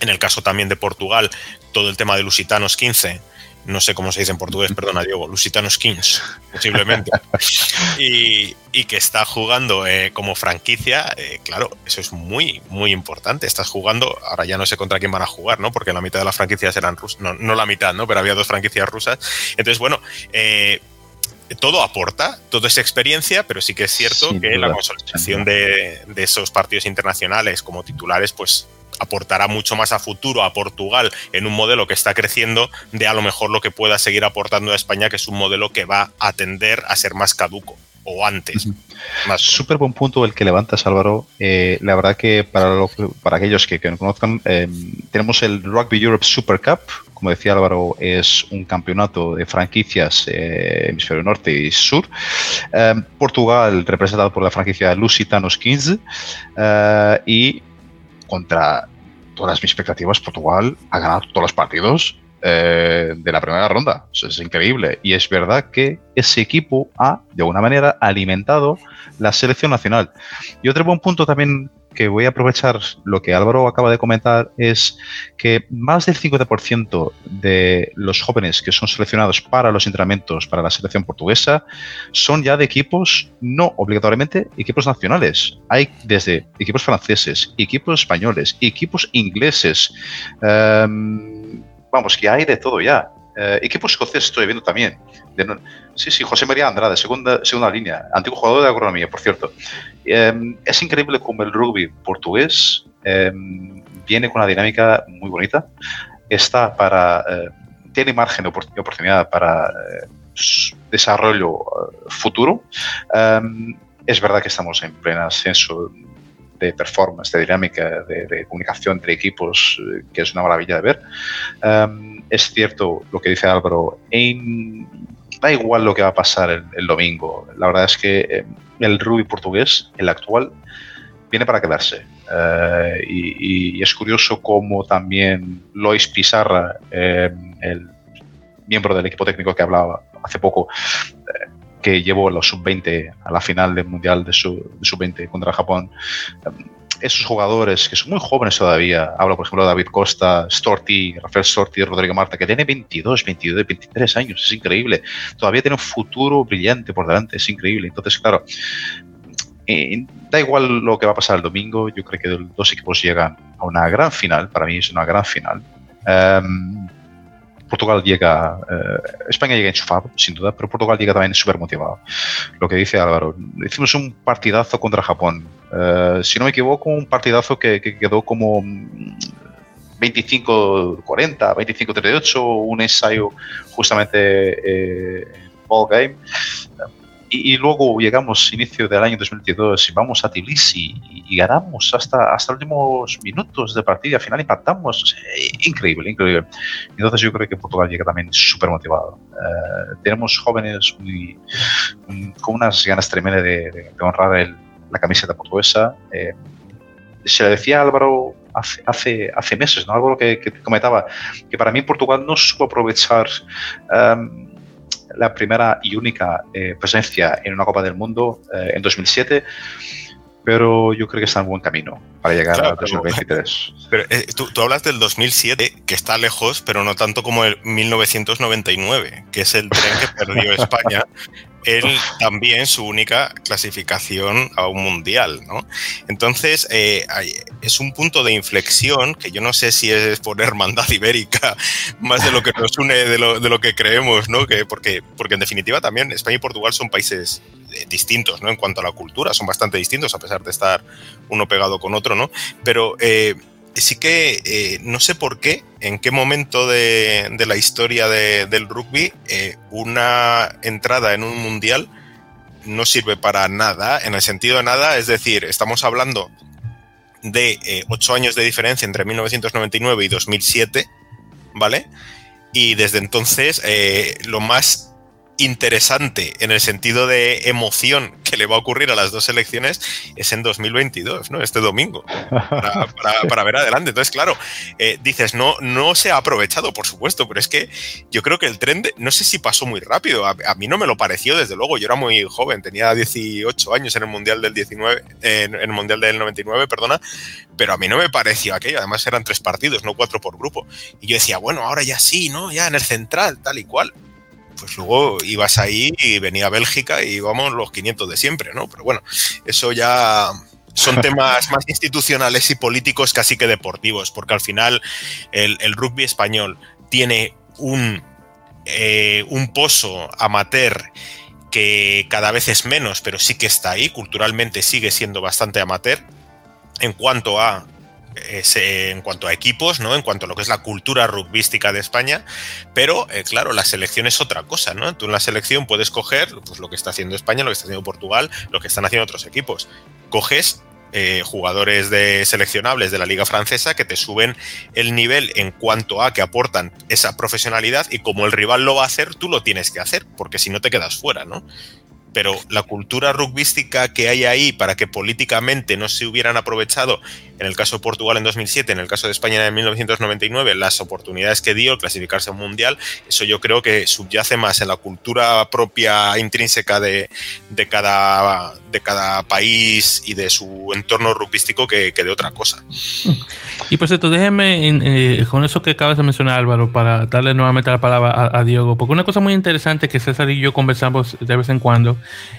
En el caso también de Portugal, todo el tema de Lusitanos 15 no sé cómo se dice en portugués, perdona Diego, Lusitanos Kings, posiblemente, <laughs> y, que está jugando eh, como franquicia, eh, claro, eso es muy, muy importante. Estás jugando, ahora ya no sé contra quién van a jugar, ¿no? Porque la mitad de las franquicias eran rusas, no, no, la mitad, ¿no? Pero había dos franquicias rusas. Entonces, bueno, eh, todo aporta, toda esa experiencia, pero sí que es cierto que la consolidación de, de, esos partidos internacionales como titulares, pues aportará mucho más a futuro a Portugal en un modelo que está creciendo de a lo mejor lo que pueda seguir aportando a España, que es un modelo que va a tender a ser más caduco o antes. Súper buen punto el que levantas, Álvaro. Eh, la verdad que para, para aquellos que, no conozcan, eh, tenemos el Rugby Europe Super Cup. Como decía Álvaro, es un campeonato de franquicias eh, hemisferio norte y sur. Portugal, representado por la franquicia Lusitanos 15. y contra todas mis expectativas, Portugal ha ganado todos los partidos eh, de la primera ronda. es increíble. Y es verdad que ese equipo ha, de alguna manera, alimentado la selección nacional. Y otro buen punto también que voy a aprovechar lo que Álvaro acaba de comentar es que más del 50% de los jóvenes que son seleccionados para los entrenamientos para la selección portuguesa son ya de equipos, no obligatoriamente equipos nacionales. Hay desde equipos franceses, equipos españoles, equipos ingleses. Em, vamos, que hay de todo ya. Eh, equipos escoceses estoy viendo también. sí, sí, José María Andrade, segunda, segunda línea, antiguo jugador de agronomía, por cierto. Em, es increíble como el rugby portugués em, viene con una dinámica muy bonita. Está para. Eh, tiene margen de oportunidad para eh, desarrollo futuro. Em, es verdad que estamos en pleno ascenso de performance, de dinámica, de, comunicación entre equipos, que es una maravilla de ver es cierto lo que dice Álvaro, da igual lo que va a pasar el, domingo. La verdad es que eh, el rugby portugués, el actual, viene para quedarse. Eh, y, es curioso cómo también Lois Pizarra, eh, el miembro del equipo técnico que hablaba hace poco, que llevó los sub-20 a la final del Mundial de sub-20 contra Japón, esos jugadores que son muy jóvenes todavía, hablo por ejemplo de David Costa, Storti, Rafael Storti, Rodrigo Marta, que tiene 22, 22, 23 años, es increíble. Todavía tiene un futuro brillante por delante, es increíble. Entonces, claro, eh, da igual lo que va a pasar el domingo, yo creo que los dos equipos llegan a una gran final, para mí es una gran final. Em, Portugal llega, eh, España llega enchufado, sin duda, pero Portugal llega también súper motivado. Lo que dice Álvaro, hicimos un partidazo contra Japón. Eh, si no me equivoco, un partidazo que, quedó como 25-40, 25-38, un ensayo justamente eh, ball game y, luego llegamos inicio del año 2022 y vamos a Tbilisi y, ganamos hasta, hasta los últimos minutos de partida, al final impactamos. increíble, increíble. Entonces yo creo que Portugal llega también súper motivado. Eh, tenemos jóvenes muy, con unas ganas tremendas de, honrar la camiseta portuguesa. Eh, se le decía a Álvaro hace, hace, hace meses, ¿no? algo que, que comentaba, que para mí Portugal no supo aprovechar... Um, la primera y única eh, presencia en una Copa del Mundo eh, en 2007 pero yo creo que está en buen camino para llegar al 2023. <laughs> Pero, eh, tú, tú, hablas del 2007, que está lejos, pero no tanto como el 1999, que es el tren que perdió España <laughs> él también su única clasificación a un mundial, ¿no? Entonces, eh, es un punto de inflexión que yo no sé si es por hermandad ibérica, <laughs> más de lo que nos une de lo, que creemos, ¿no? Que porque, porque en definitiva también España y Portugal son países eh, distintos, ¿no? En cuanto a la cultura, son bastante distintos, a pesar de estar uno pegado con otro, ¿no? Pero eh, sí que eh, no sé por qué, en qué momento de, la historia del rugby, eh, una entrada en un mundial no sirve para nada, en el sentido de nada, es decir, estamos hablando de eh, ocho años de diferencia entre 1999 y 2007, ¿vale? Y desde entonces lo más interesante en el sentido de emoción que le va a ocurrir a las dos elecciones es en 2022, ¿no? Este domingo, <laughs> para, ver adelante. Entonces, claro, eh, dices, no, no se ha aprovechado, por supuesto, pero es que yo creo que el tren, no sé si pasó muy rápido, a, mí no me lo pareció, desde luego, yo era muy joven, tenía 18 años en el Mundial del 19, en, el Mundial del 99, perdona, pero a mí no me pareció aquello, además eran tres partidos, no cuatro por grupo. Y yo decía, bueno, ahora ya sí, ¿no? Ya en el central, tal y cual pues luego ibas ahí y venía Bélgica y íbamos los 500 de siempre, ¿no? Pero bueno, eso ya son temas más institucionales y políticos casi que deportivos, porque al final el, rugby español tiene un, eh, un pozo amateur que cada vez es menos, pero sí que está ahí, culturalmente sigue siendo bastante amateur en cuanto a en cuanto a equipos, ¿no? En cuanto a lo que es la cultura rugbística de España, pero eh, claro, la selección es otra cosa, ¿no? Tú en la selección puedes coger pues, lo que está haciendo España, lo que está haciendo Portugal, lo que están haciendo otros equipos. Coges eh, jugadores de seleccionables de la liga francesa que te suben el nivel en cuanto a que aportan esa profesionalidad y como el rival lo va a hacer, tú lo tienes que hacer, porque si no te quedas fuera, ¿no? Pero la cultura rugbística que hay ahí para que políticamente no se hubieran aprovechado, en el caso de Portugal en 2007, en el caso de España en 1999, las oportunidades que dio clasificarse mundial, eso yo creo que subyace más en la cultura propia intrínseca de, cada, de cada país y de su entorno rugbístico que, de otra cosa. Y por cierto, déjeme eh, con eso que acabas de mencionar, Álvaro, para darle nuevamente la palabra a, Diego, porque una cosa muy interesante que César y yo conversamos de vez en cuando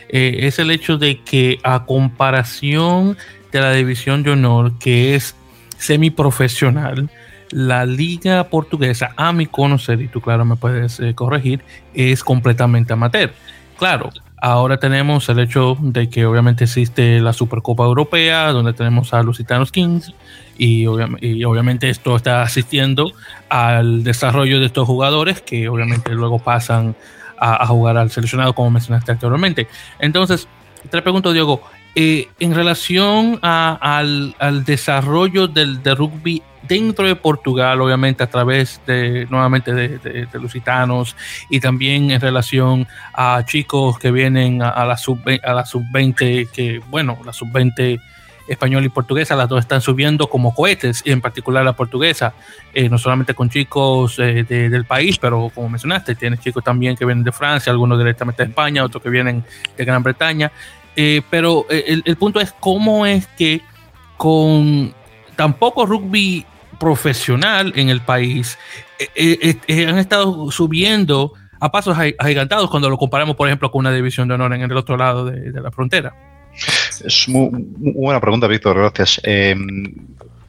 eh, es el hecho de que a comparación de la división de honor, que es semiprofesional, la liga portuguesa, a mi conocer, y tú claro me puedes eh, corregir, es completamente amateur. Claro, ahora tenemos el hecho de que obviamente existe la Supercopa Europea, donde tenemos a Lusitanos Kings, y, obviamente esto está asistiendo al desarrollo de estos jugadores que obviamente luego pasan a, jugar al seleccionado, como mencionaste anteriormente. Entonces, te pregunto, Diego, eh, en relación al, desarrollo del de rugby dentro de Portugal, obviamente a través de nuevamente de, Lusitanos y también en relación a chicos que vienen a, la sub a la sub 20 que bueno la sub 20 española y portuguesa, las dos están subiendo como cohetes, y en particular la portuguesa, eh, no solamente con chicos eh, del país, pero como mencionaste, tienes chicos también que vienen de Francia, algunos directamente de España, otros que vienen de Gran Bretaña. Eh, pero el, punto es cómo es que con tan poco rugby profesional en el país, han estado subiendo a pasos agigantados cuando lo comparamos, por ejemplo, con una división de honor en el otro lado de la frontera. Es muy, buena pregunta, Víctor, gracias. Eh,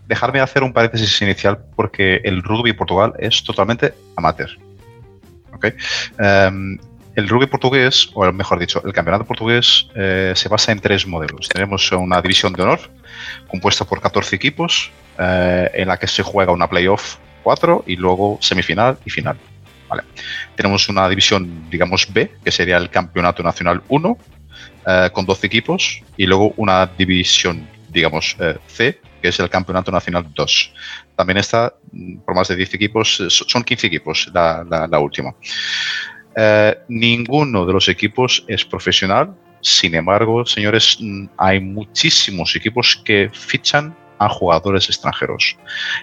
dejarme hacer un paréntesis inicial porque el rugby Portugal es totalmente amateur. Em, el rugby portugués, o mejor dicho, el campeonato portugués eh, se basa en tres modelos. Tenemos una división de honor compuesta por 14 equipos eh, en la que se juega una playoff 4 y luego semifinal y final. Tenemos una división, digamos, B, que sería el campeonato nacional 1, eh, con 12 equipos y luego una división, digamos, eh, C, que es el Campeonato Nacional 2. También está mm, por más de 10 equipos, son 15 equipos la, última. Ninguno de los equipos es profesional, sin embargo, señores, mm, hay muchísimos equipos que fichan a jugadores extranjeros.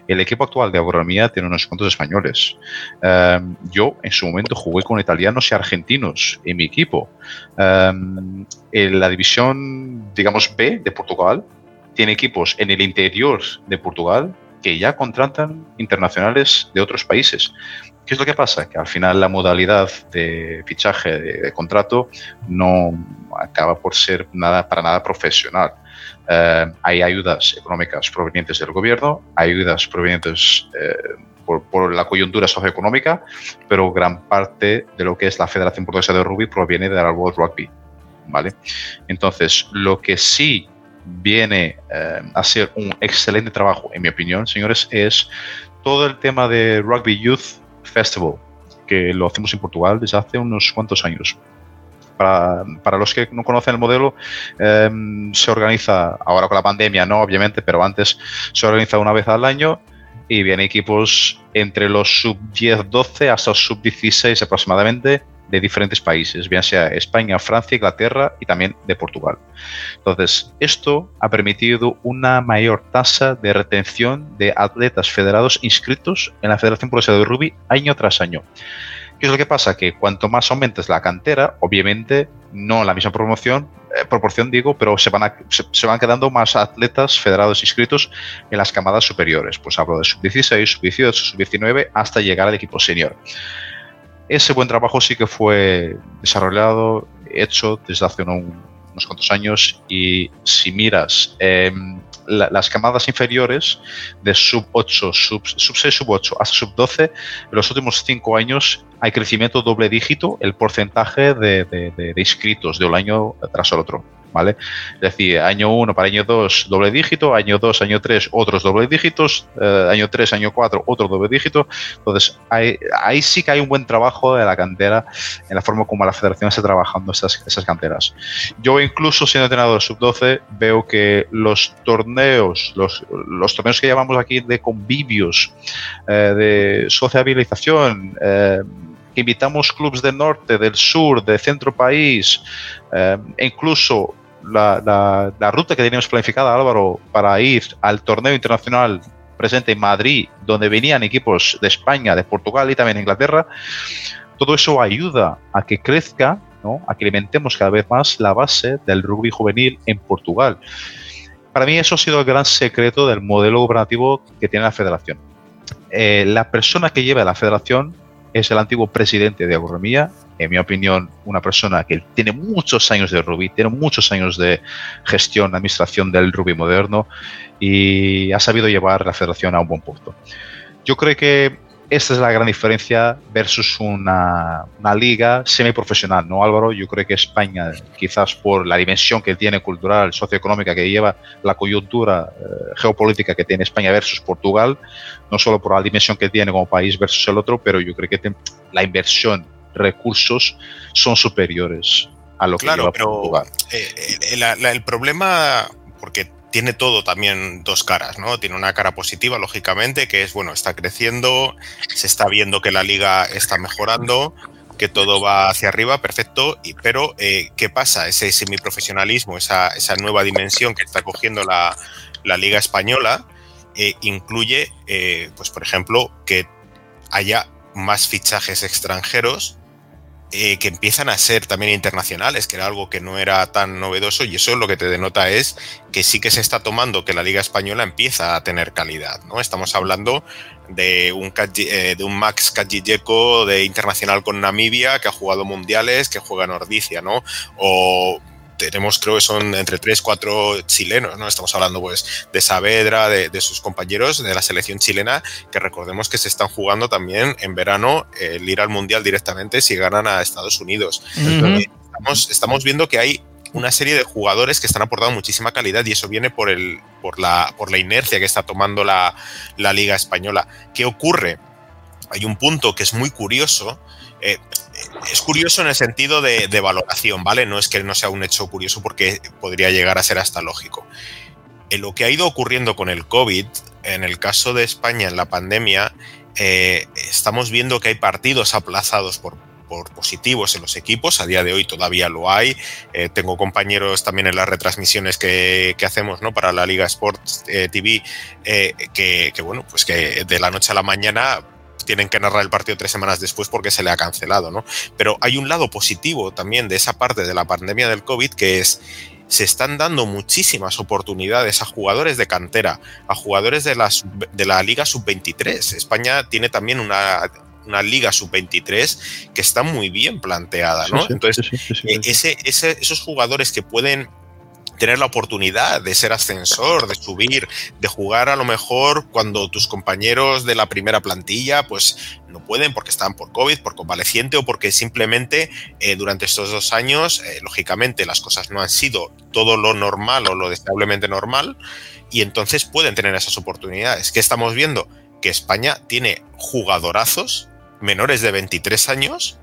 El equipo actual de agronomía tiene unos cuantos españoles. Em, yo en su momento jugué con italianos y argentinos en mi equipo. Em, en la división, digamos, B de Portugal, tiene equipos en el interior de Portugal que ya contratan internacionales de otros países. ¿Qué es lo que pasa? Que al final la modalidad de fichaje de, contrato no acaba por ser nada para nada profesional. Eh, hay ayudas económicas provenientes del gobierno, ayudas provenientes eh, por, la coyuntura socioeconómica, pero gran parte de lo que es la Federación Portuguesa de Rugby proviene de la World Rugby. ¿vale? Entonces, lo que sí viene eh, a ser un excelente trabajo, en mi opinión, señores, es todo el tema de Rugby Youth Festival, que lo hacemos en Portugal desde hace unos cuantos años. Para, los que no conocen el modelo, em, se organiza, ahora con la pandemia no, obviamente, pero antes se organiza una vez al año y viene equipos entre los sub 10-12 hasta los sub 16 aproximadamente de diferentes países, bien sea España, Francia, Inglaterra y también de Portugal. Entonces, esto ha permitido una mayor tasa de retención de atletas federados inscritos en la Federación Portuguesa de Rugby año tras año. ¿Qué es lo que pasa? Que cuanto más aumentes la cantera, obviamente no la misma promoción, eh, proporción digo, pero se van, se, van quedando más atletas federados inscritos en las camadas superiores. Pues hablo de sub-16, sub-18, sub-19, hasta llegar al equipo senior. Ese buen trabajo sí que fue desarrollado, hecho desde hace unos cuantos años y si miras em, las camadas inferiores de sub 8, sub, 6, sub 8 hasta sub 12, en los últimos 5 años hay crecimiento doble dígito el porcentaje de, de inscritos de un año tras el otro. ¿Vale? Es decir, año 1 para año 2 doble dígito, año 2, año 3 otros doble dígitos, eh, año 3, año 4 otro doble dígito. Entonces, ahí sí que hay un buen trabajo de la cantera en la forma como la federación está trabajando esas, esas canteras. Yo incluso siendo entrenador sub-12 veo que los torneos, los, los, torneos que llamamos aquí de convivios, eh, de sociabilización, eh, que invitamos clubes del norte, del sur, del centro país, e incluso la, ruta que teníamos planificada, Álvaro, para ir al torneo internacional presente en Madrid, donde venían equipos de España, de Portugal y también Inglaterra, todo eso ayuda a que crezca, ¿no? a que alimentemos cada vez más la base del rugby juvenil en Portugal. Para mí eso ha sido el gran secreto del modelo gubernativo que tiene la federación. Eh, la persona que lleva la federación es el antiguo presidente de Agronomía, en mi opinión, una persona que tiene muchos años de rugby, tiene muchos años de gestión, administración del rugby moderno y ha sabido llevar la federación a un buen punto. Yo creo que esta es la gran diferencia versus una, una, liga semiprofesional, ¿no, Álvaro? Yo creo que España, quizás por la dimensión que tiene cultural, socioeconómica que lleva, la coyuntura eh, geopolítica que tiene España versus Portugal, no solo por la dimensión que tiene como país versus el otro, pero yo creo que la inversión, recursos son superiores a lo que lleva pero, Portugal. Eh, eh, el problema, porque tiene todo también dos caras, ¿no? Tiene una cara positiva, lógicamente, que es, bueno, está creciendo, se está viendo que la liga está mejorando, que todo va hacia arriba, perfecto, y, pero eh, ¿qué pasa? Ese semiprofesionalismo, esa, esa nueva dimensión que está cogiendo la, liga española, eh, incluye, eh, pues por ejemplo, que haya más fichajes extranjeros eh, que empiezan a ser también internacionales, que era algo que no era tan novedoso y eso lo que te denota es que sí que se está tomando que la Liga Española empieza a tener calidad, ¿no? Estamos hablando de un, eh, de un Max Kajijeko de internacional con Namibia que ha jugado mundiales, que juega en Ordicia, ¿no? O tenemos, creo que son entre 3, 4 chilenos, ¿no? Estamos hablando pues de Saavedra, de, sus compañeros de la selección chilena, que recordemos que se están jugando también en verano el ir al Mundial directamente si ganan a Estados Unidos. estamos, estamos viendo que hay una serie de jugadores que están aportando muchísima calidad y eso viene por, el, por, la, por la inercia que está tomando la, la Liga Española. ¿Qué ocurre? Hay un punto que es muy curioso eh, es curioso en el sentido de, valoración, ¿vale? No es que no sea un hecho curioso porque podría llegar a ser hasta lógico. En lo que ha ido ocurriendo con el COVID, en el caso de España en la pandemia, eh, estamos viendo que hay partidos aplazados por, positivos en los equipos, a día de hoy todavía lo hay. Eh, tengo compañeros también en las retransmisiones que, hacemos ¿no? para la Liga Sports TV, que, bueno, pues que de la noche a la mañana tienen que narrar el partido tres semanas después porque se le ha cancelado, ¿no? Pero hay un lado positivo también de esa parte de la pandemia del COVID que es se están dando muchísimas oportunidades a jugadores de cantera, a jugadores de la, de la Liga Sub-23. España tiene también una, una Liga Sub-23 que está muy bien planteada, ¿no? Entonces, ese, esos jugadores que pueden tener la oportunidad de ser ascensor, de subir, de jugar a lo mejor cuando tus compañeros de la primera plantilla pues no pueden porque están por COVID, por convaleciente o porque simplemente eh, durante estos dos años, eh, lógicamente las cosas no han sido todo lo normal o lo deseablemente normal y entonces pueden tener esas oportunidades. ¿Qué estamos viendo? Que España tiene jugadorazos menores de 23 años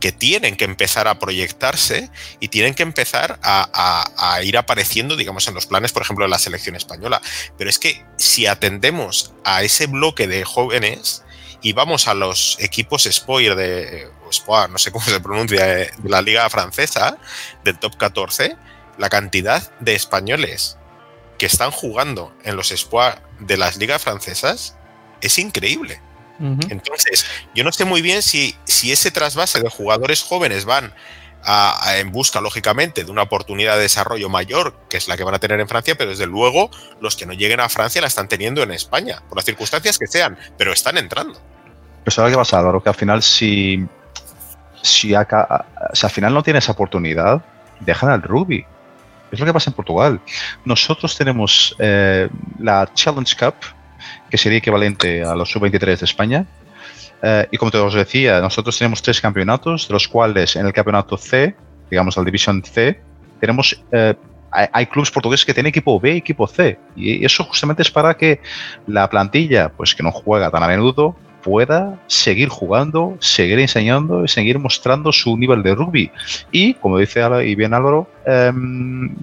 que tienen que empezar a proyectarse y tienen que empezar a, ir apareciendo, digamos, en los planes, por ejemplo, de la selección española. Pero es que si atendemos a ese bloque de jóvenes y vamos a los equipos spoiler de, no sé cómo se pronuncia, de la liga francesa, del top 14, la cantidad de españoles que están jugando en los Espoir de las ligas francesas es increíble. Entonces, yo no sé muy bien si, si ese trasvase de jugadores jóvenes van a, en busca, lógicamente, de una oportunidad de desarrollo mayor, que es la que van a tener en Francia, pero desde luego los que no lleguen a Francia la están teniendo en España, por las circunstancias que sean, pero están entrando. Pero ¿sabes qué pasa, Álvaro? Que al final, si, si, acá, si al final no tienes esa oportunidad, dejan al rugby. Es lo que pasa en Portugal. Nosotros tenemos eh, la Challenge Cup, que sería equivalente a los sub-23 de España. Eh, y como te os decía, nosotros tenemos tres campeonatos, de los cuales en el campeonato C, digamos la división C, tenemos eh, hay, clubes portugueses que tienen equipo B y equipo C. Y eso justamente es para que la plantilla, pues que no juega tan a menudo, pueda seguir jugando, seguir enseñando y seguir mostrando su nivel de rugby. Y, como dice y bien Álvaro, em,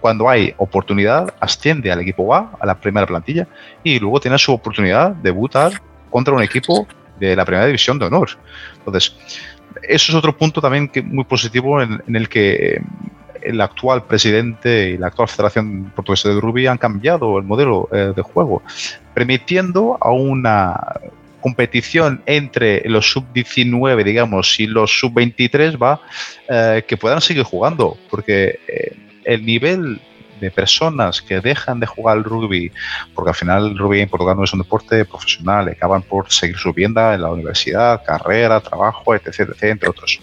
cuando hay oportunidad, asciende al equipo A, a la primera plantilla, y luego tiene su oportunidad de debutar contra un equipo de la primera división de honor. Entonces, eso es otro punto también que muy positivo en, el que el actual presidente y la actual Federación Portuguesa de Rugby han cambiado el modelo eh, de juego, permitiendo a una competición entre los sub-19, digamos, y los sub-23 va eh, que puedan seguir jugando, porque eh, el nivel de personas que dejan de jugar al rugby, porque al final el rugby en Portugal no es un deporte profesional, acaban por seguir su en la universidad, carrera, trabajo, etc, etc, entre otros.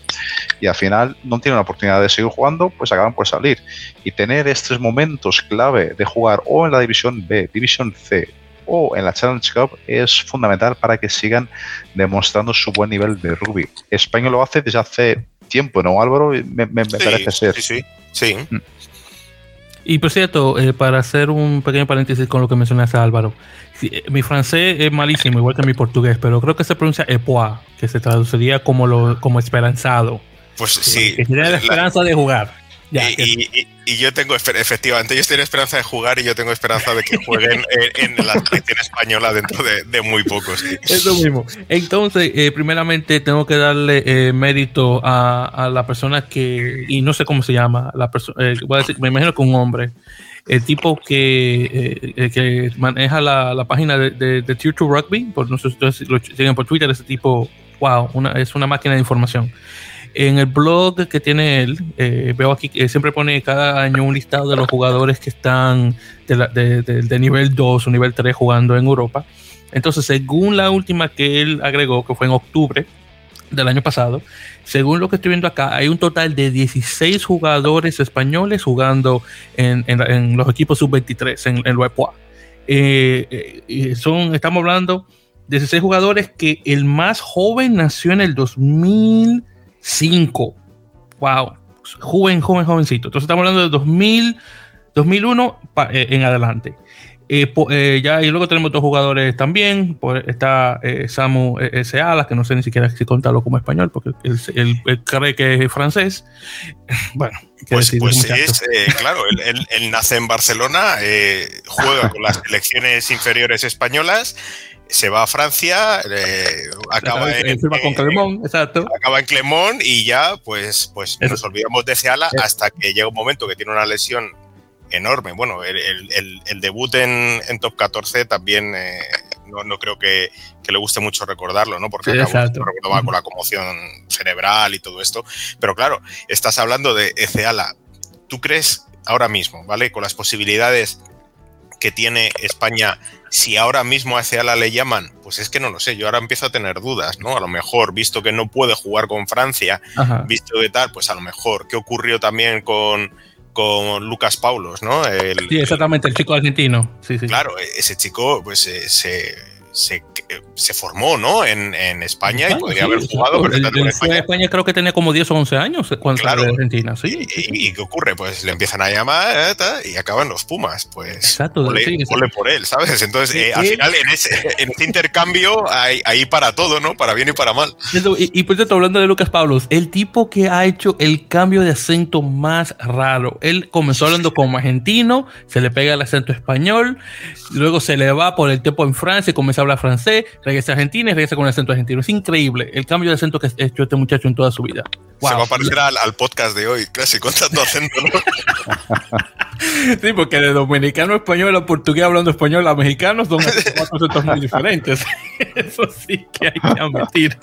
Y al final no tienen la oportunidad de seguir jugando, pues acaban por salir. Y tener estos momentos clave de jugar o en la división B, división C, o en la Challenge Cup es fundamental para que sigan demostrando su buen nivel de rugby. España lo hace desde hace tiempo, ¿no, Álvaro? Me, parece ser. Sí, sí, sí. Mm. Y por cierto, eh, para hacer un pequeño paréntesis con lo que mencionaste Álvaro, eh, mi francés es malísimo, igual que mi portugués, pero creo que se pronuncia epoa, que se traduciría como, lo, como esperanzado. Pues sí. Que tiene la esperanza de jugar y, yo tengo, efectivamente, ellos tienen esperanza de jugar y yo tengo esperanza de que jueguen <laughs> en, la selección española dentro de, muy pocos. Eso mismo. Entonces, eh, primeramente tengo que darle eh, mérito a, la persona que, y no sé cómo se llama, la persona, eh, voy a decir, me imagino que un hombre, el tipo que, que maneja la, página de, de, Tier 2 Rugby, por, no sé si ustedes lo siguen por Twitter, ese tipo, wow, una, es una máquina de información. En el blog que tiene él, eh, veo aquí que siempre pone cada año un listado de los jugadores que están de, nivel 2 o nivel 3 jugando en Europa. Entonces, según la última que él agregó, que fue en octubre del año pasado, según lo que estoy viendo acá, hay un total de 16 jugadores españoles jugando en, los equipos sub-23 en, WebPoa. Eh, eh, son, estamos hablando de 16 jugadores que el más joven nació en el 2000. 5. Wow. Joven, joven, jovencito. Entonces estamos hablando de 2000, 2001 eh, en adelante. Eh, eh, ya, y luego tenemos dos jugadores también. Pues, está Samu S. Alas, que no sé ni siquiera si contarlo como español, porque él, cree que es francés. <laughs> Bueno, pues, pues es, claro, él, nace en Barcelona, juega con las selecciones inferiores españolas se va a Francia, acaba, en, Clermont, exacto. acaba en Clermont y ya pues, pues nos olvidamos de Seala hasta que llega un momento que tiene una lesión enorme. Bueno, el, debut en, Top 14 también eh, no, creo que, le guste mucho recordarlo, ¿no? Porque con la conmoción cerebral y todo esto. Pero claro, estás hablando de Eceala. ¿Tú crees ahora mismo, ¿vale? Con las posibilidades que tiene España si ahora mismo a Ceala le llaman, pues es que no lo sé, yo ahora empiezo a tener dudas, ¿no? A lo mejor, visto que no puede jugar con Francia, visto de tal, pues a lo mejor, ¿qué ocurrió también con, con Lucas Paulos, ¿no? sí, exactamente, el chico argentino. Sí, sí. Claro, ese chico, pues eh, se se, se formó ¿no? en, en España y podría haber jugado. Pero en España. creo que tenía como 10 o 11 años cuando claro. de Argentina. ¿sí? ¿Y, qué ocurre? Pues le empiezan a llamar eh, y acaban los Pumas. Pues exacto, ole, por él, ¿sabes? Entonces, eh, al final, en ese, en ese intercambio hay, para todo, ¿no? Para bien y para mal. Y, y por cierto, hablando de Lucas Pablos, el tipo que ha hecho el cambio de acento más raro. Él comenzó hablando como argentino, se le pega el acento español, luego se le va por el tiempo en Francia y comienza habla francés, regresa a Argentina y regresa con un acento argentino. Es increíble el cambio de acento que ha hecho este muchacho en toda su vida. Se va a parecer al, podcast de hoy, casi con tanto acento. <laughs> sí, porque de dominicano a español a portugués hablando español a mexicano son <laughs> acentos muy diferentes. <laughs> eso sí que hay que admitir.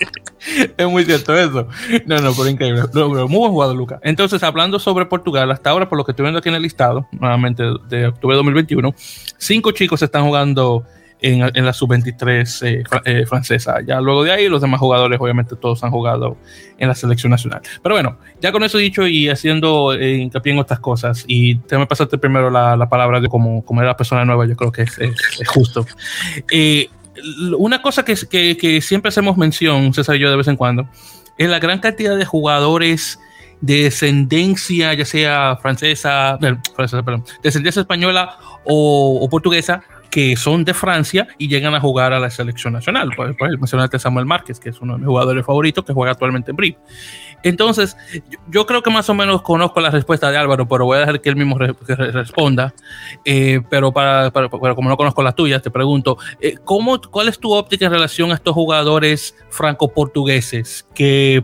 es muy cierto eso. No, no, pero increíble. Muy buen jugador, Lucas. Entonces, hablando sobre Portugal, hasta ahora, por lo que estoy viendo aquí en el listado, nuevamente de octubre de 2021, cinco chicos están jugando en, la sub-23 eh, eh, francesa. Ya luego de ahí, los demás jugadores, obviamente, todos han jugado en la selección nacional. Pero bueno, ya con eso dicho y haciendo eh, hincapié en otras cosas, y te me pasaste primero la, palabra de como, como era persona nueva, yo creo que es, justo. una cosa que, que, siempre hacemos mención, César y yo, de vez en cuando, es la gran cantidad de jugadores de descendencia, ya sea francesa, francesa perdón, descendencia española o, o portuguesa, que son de Francia y llegan a jugar a la selección nacional. Pues, pues mencionaste Samuel Márquez, que es uno de mis jugadores favoritos, que juega actualmente en BRIP. Entonces, yo, creo que más o menos conozco la respuesta de Álvaro, pero voy a dejar que él mismo responda. Eh, pero para, como no conozco las tuyas, te pregunto, eh, ¿cómo, ¿cuál es tu óptica en relación a estos jugadores franco-portugueses que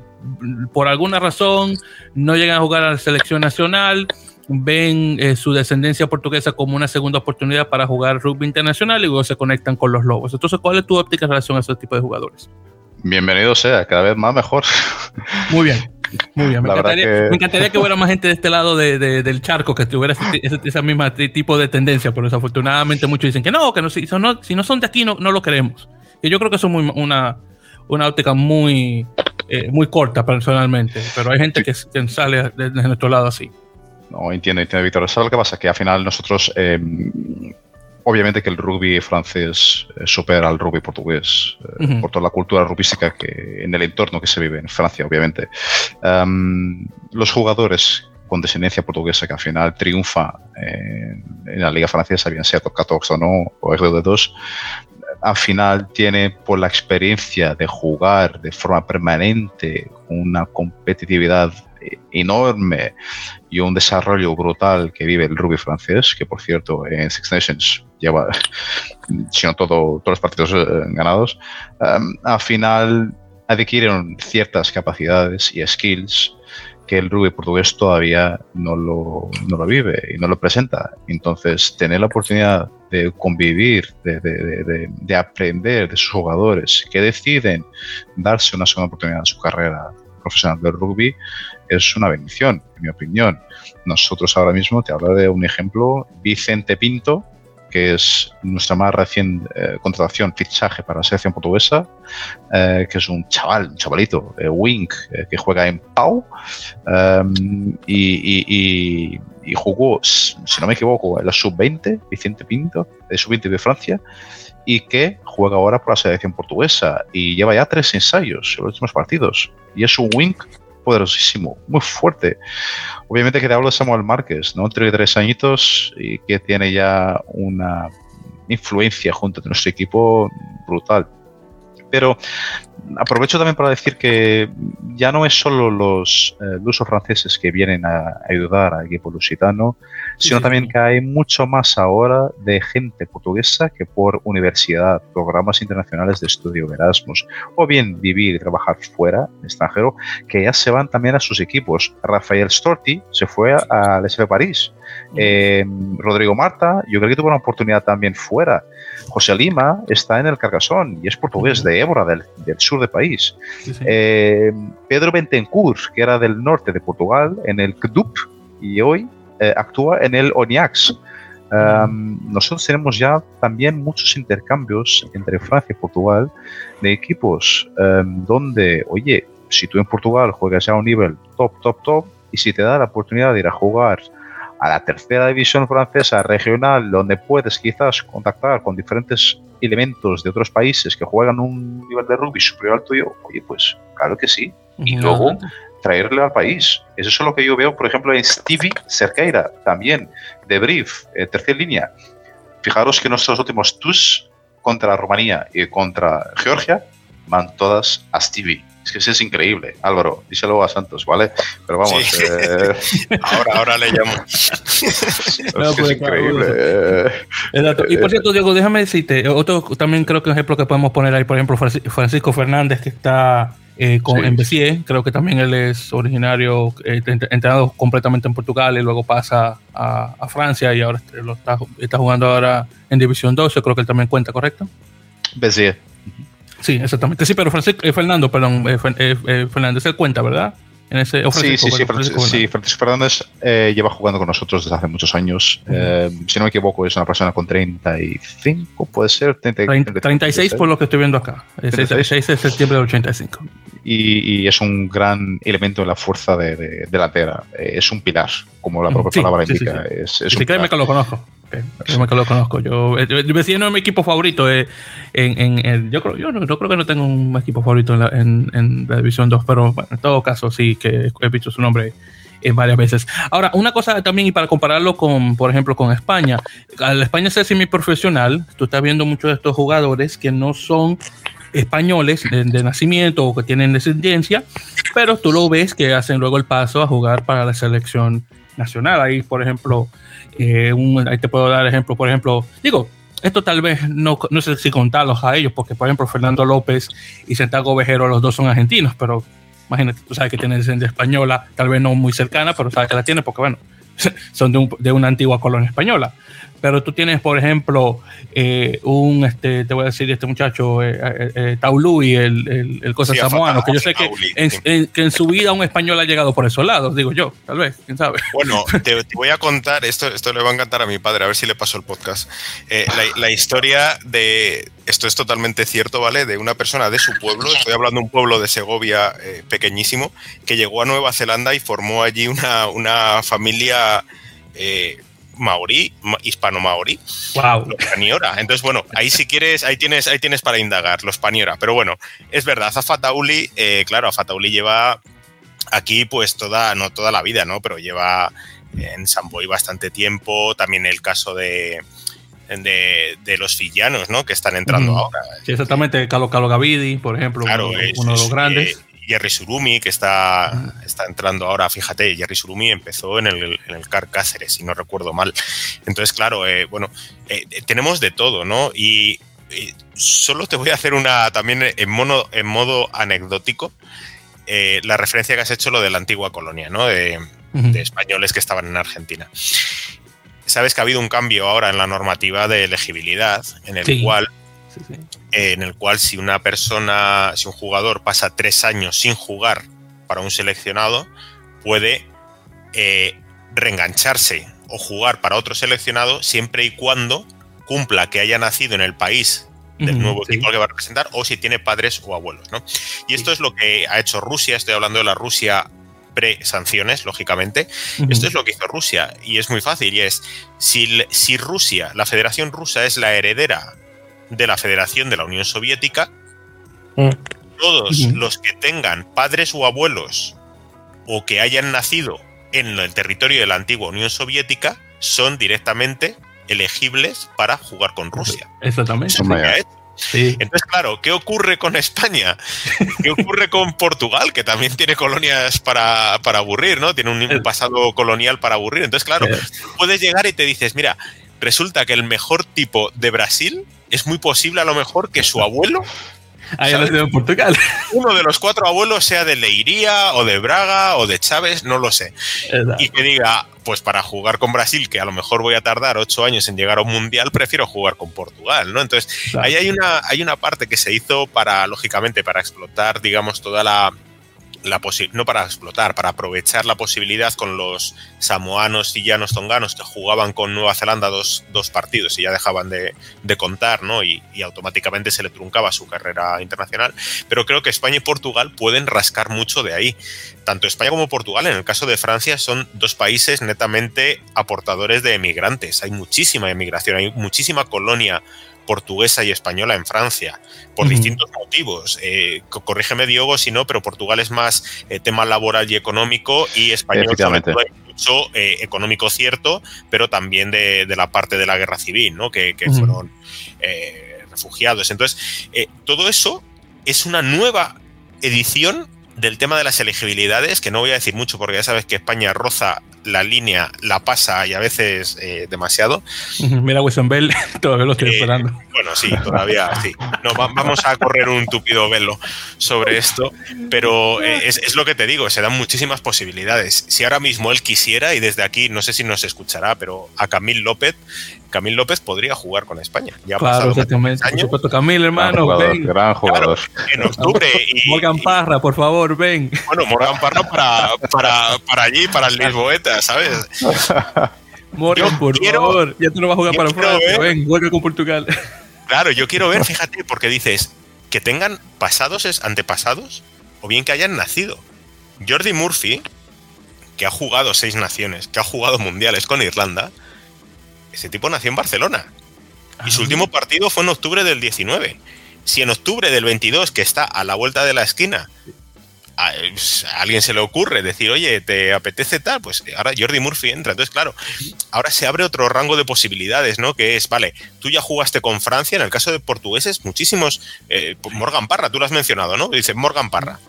por alguna razón no llegan a jugar a la selección nacional? Ven eh, su descendencia portuguesa como una segunda oportunidad para jugar rugby internacional y luego se conectan con los lobos. Entonces, ¿cuál es tu óptica en relación a ese tipo de jugadores? Bienvenido sea, cada vez más mejor. <laughs> Muy bien. Muy bien, me encantaría, que... hubiera más gente de este lado del charco que tuviera ese, mismo tipo de tendencia, pero desafortunadamente muchos dicen que no, que no, si, no, si no son de aquí no, no lo queremos. Y yo creo que eso es muy, una, una óptica muy, eh, muy corta personalmente, pero hay gente que, sale de nuestro lado así. No, entiendo, entiendo, Víctor. ¿Sabes lo que pasa? Que al final nosotros, eh, obviamente que el rugby francés eh, supera al rugby portugués eh, por toda la cultura rugbyística que en el entorno que se vive en Francia, obviamente. Em, los jugadores con descendencia portuguesa que al final triunfa en, la liga francesa, bien sea top 14 o no, o RD2, al final tiene por la experiencia de jugar de forma permanente una competitividad enorme y un desarrollo brutal que vive el rugby francés, que por cierto en Six Nations lleva, si no todo, todos los partidos eh, ganados, um, al final adquieren ciertas capacidades y skills que el rugby portugués todavía no lo, no lo vive y no lo presenta. Entonces, tener la oportunidad de convivir, de, de, de, aprender de sus jugadores que deciden darse una segunda oportunidad en su carrera profesional del rugby es una bendición, en mi opinión. Nosotros ahora mismo, te hablo de un ejemplo, Vicente Pinto, que es nuestra más reciente eh, contratación, fichaje para la selección portuguesa, eh, que es un chaval, un chavalito, eh, Wink, que juega en Pau em, y, jugó, si no me equivoco, en la sub-20, Vicente Pinto, de sub-20 de Francia, y que juega ahora por la selección portuguesa y lleva ya tres ensayos en los últimos partidos. Y es un Wink poderosísimo, muy fuerte. Obviamente que te hablo de Samuel Márquez, ¿no? tres añitos y que tiene ya una influencia junto a nuestro equipo brutal. Pero aprovecho también para decir que ya no es solo los eh, lusos franceses que vienen a ayudar al equipo lusitano, sino también que hay mucho más ahora de gente portuguesa que por universidad, programas internacionales de estudio Erasmus, o bien vivir y trabajar fuera, extranjero, que ya se van también a sus equipos. Rafael Storti se fue al SV París. Eh, Rodrigo Marta, yo creo que tuvo una oportunidad también fuera. José Lima está en el Cargasón y es portugués de Évora, del, sur del país. Eh, Pedro Bentencourt, que era del norte de Portugal, en el CDUP y hoy eh, actúa en el ONIAX. nosotros tenemos ya también muchos intercambios entre Francia y Portugal de equipos donde, oye, si tú en Portugal juegas ya a un nivel top, top, top, y si te da la oportunidad de ir a jugar a la tercera división francesa regional, donde puedes quizás contactar con diferentes elementos de otros países que juegan un nivel de rugby superior al tuyo, oye, pues claro que sí. Y luego traerle al país. Eso es lo que yo veo, por ejemplo, en Stevie Cerqueira, también, de Brief, eh, tercera línea. Fijaros que nuestros últimos TUS contra Rumanía y contra Georgia van todas a Stevie. Es que eso es increíble. Álvaro, díselo a Santos, ¿vale? Pero vamos. Eh, <laughs> ahora, ahora le llamo. no, es increíble. Y por cierto, Diego, déjame decirte, otro también creo que un ejemplo que podemos poner ahí, por ejemplo, Francisco Fernández, que está eh, con, en Bessier, creo que también él es originario, eh, entrenado completamente en Portugal y luego pasa a, Francia y ahora lo está, está, jugando ahora en División 12, creo que él también cuenta, ¿correcto? Bessier. Sí, exactamente. Sí, pero Francisco, eh, Fernando, perdón, eh, eh, Fernández, él cuenta, ¿verdad? En ese, sí, sí, sí, Francisco, sí, Francisco Fernández lleva jugando con nosotros desde hace muchos años. si no me equivoco, es una persona con 35, puede ser. 36 por lo que estoy viendo acá. Es 6 de septiembre del 85. Y, y, es un gran elemento en la fuerza de, delantera. es un pilar, como la propia palabra indica. Es, es créeme que lo conozco. Yo me lo conozco. Yo, eh, yo, yo no es mi equipo favorito. Eh, en, en, yo, creo, yo, no, creo que no tengo un equipo favorito en la, en, la División 2, pero bueno, en todo caso sí que he visto su nombre eh, varias veces. Ahora, una cosa también, y para compararlo con, por ejemplo, con España, al España ser semiprofesional, tú estás viendo muchos de estos jugadores que no son españoles de, nacimiento o que tienen descendencia, pero tú lo ves que hacen luego el paso a jugar para la selección nacional. Ahí, por ejemplo, eh, un, ahí te puedo dar ejemplo, por ejemplo, digo, esto tal vez no, no sé si contarlos a ellos, porque por ejemplo Fernando López y Santiago Vejero, los dos son argentinos, pero imagínate, tú sabes que tienen descendencia española, tal vez no muy cercana, pero sabes que la tiene porque bueno, <laughs> son de, un, de una antigua colonia española pero tú tienes, por ejemplo, eh, un, este, te voy a decir, este muchacho, eh, eh, eh Taului, el, el, el cosa sí, samoano, que yo sé que en, en, que en, su vida un español ha llegado por esos lados, digo yo, tal vez, quién sabe. Bueno, <laughs> te, te voy a contar, esto, esto le va a encantar a mi padre, a ver si le paso el podcast, eh, la, la, historia de, esto es totalmente cierto, ¿vale? De una persona de su pueblo, estoy hablando de un pueblo de Segovia eh, pequeñísimo, que llegó a Nueva Zelanda y formó allí una, una familia... Eh, maorí, hispano-maorí. Wow. Los Paniora. Entonces, bueno, ahí si quieres, ahí tienes, ahí tienes para indagar, los Paniora. Pero bueno, es verdad, Zafatauli, eh, claro, Zafatauli lleva aquí pues toda, no toda la vida, ¿no? Pero lleva en Samboy bastante tiempo. También el caso de, de, de, los villanos, ¿no? Que están entrando mm. ahora. Sí, exactamente, Calo Calo Gavidi, por ejemplo, claro, uno, es, uno, de los es, grandes. Eh, Jerry Surumi, que está, está entrando ahora, fíjate, Jerry Surumi empezó en el, en el CAR Cáceres, si no recuerdo mal. Entonces, claro, eh, bueno, eh, tenemos de todo, ¿no? Y eh, solo te voy a hacer una también en, mono, en modo anecdótico. Eh, la referencia que has hecho lo de la antigua colonia, ¿no? De, uh -huh. de españoles que estaban en Argentina. Sabes que ha habido un cambio ahora en la normativa de elegibilidad, en el sí. cual Sí, sí. en el cual si una persona, si un jugador pasa tres años sin jugar para un seleccionado, puede eh, reengancharse o jugar para otro seleccionado siempre y cuando cumpla que haya nacido en el país del nuevo sí. equipo que va a representar o si tiene padres o abuelos. ¿no? Y esto sí. es lo que ha hecho Rusia, estoy hablando de la Rusia pre-sanciones, lógicamente. Uh -huh. Esto es lo que hizo Rusia y es muy fácil y es, si, si Rusia, la Federación Rusa es la heredera de la Federación de la Unión Soviética, mm. todos mm. los que tengan padres o abuelos o que hayan nacido en el territorio de la antigua Unión Soviética son directamente elegibles para jugar con Rusia. Exactamente. Sí. Entonces, claro, ¿qué ocurre con España? <laughs> ¿Qué ocurre con Portugal, que también tiene colonias para, para aburrir, ¿no? Tiene un, un, pasado colonial para aburrir. Entonces, claro, puedes llegar y te dices, mira, resulta que el mejor tipo de Brasil es muy posible a lo mejor que su abuelo <laughs> Ahí en Portugal. Uno de los cuatro abuelos sea de Leiría o de Braga o de Chávez, no lo sé. Exacto. Y que diga, pues para jugar con Brasil, que a lo mejor voy a tardar ocho años en llegar a un mundial, prefiero jugar con Portugal, ¿no? Entonces, Exacto. ahí hay una, hay una parte que se hizo para, lógicamente, para explotar, digamos, toda la, la no para explotar, para aprovechar la posibilidad con los samoanos y llanos tonganos que jugaban con Nueva Zelanda dos, dos partidos y ya dejaban de, de contar, ¿no? Y, y, automáticamente se le truncaba su carrera internacional. Pero creo que España y Portugal pueden rascar mucho de ahí. Tanto España como Portugal, en el caso de Francia, son dos países netamente aportadores de emigrantes. Hay muchísima emigración, hay muchísima colonia portuguesa y española en Francia, por uh -huh. distintos motivos. Eh, corrígeme, Diogo, si no, pero Portugal es más eh, tema laboral y económico y español mucho eh, económico cierto, pero también de, de, la parte de la guerra civil, ¿no? que, que uh -huh. fueron refugiados. Entonces, todo eso es una nueva edición del tema de las elegibilidades, que no voy a decir mucho porque ya sabes que España roza la línea, la pasa y a veces eh, demasiado. Mira, Wilson Bell, <laughs> todavía lo estoy eh, esperando. Bueno, sí, todavía sí. No, va, vamos a correr un tupido velo sobre esto, pero eh, es, es, lo que te digo, se dan muchísimas posibilidades. Si ahora mismo él quisiera, y desde aquí no sé si nos escuchará, pero a Camil López Camil López podría jugar con España. Ya claro, exactamente. Por supuesto, Camil, hermano, gran jugador, ven. Gran jugador. Claro, en octubre. <laughs> Y, Morgan Parra, por favor, ven. Bueno, Morgan Parra para, para, para allí, para el Lisboeta, ¿sabes? Morgan, yo por quiero, favor, ya tú no vas a jugar para Francia, ven, juega con Portugal. Claro, yo quiero ver, fíjate, porque dices que tengan pasados, antepasados, o bien que hayan nacido. Jordi Murphy, que ha jugado seis naciones, que ha jugado mundiales con Irlanda, ese tipo nació en Barcelona. Y su ah. último partido fue en octubre del 19. Si en octubre del 22, que está a la vuelta de la esquina, a, alguien se le ocurre decir, oye, ¿te apetece tal? Pues ahora Jordi Murphy entra. Entonces, claro, ahora se abre otro rango de posibilidades, ¿no? Que es, vale, tú ya jugaste con Francia, en el caso de portugueses, muchísimos. Eh, Morgan Parra, tú lo has mencionado, ¿no? Dice Morgan Parra.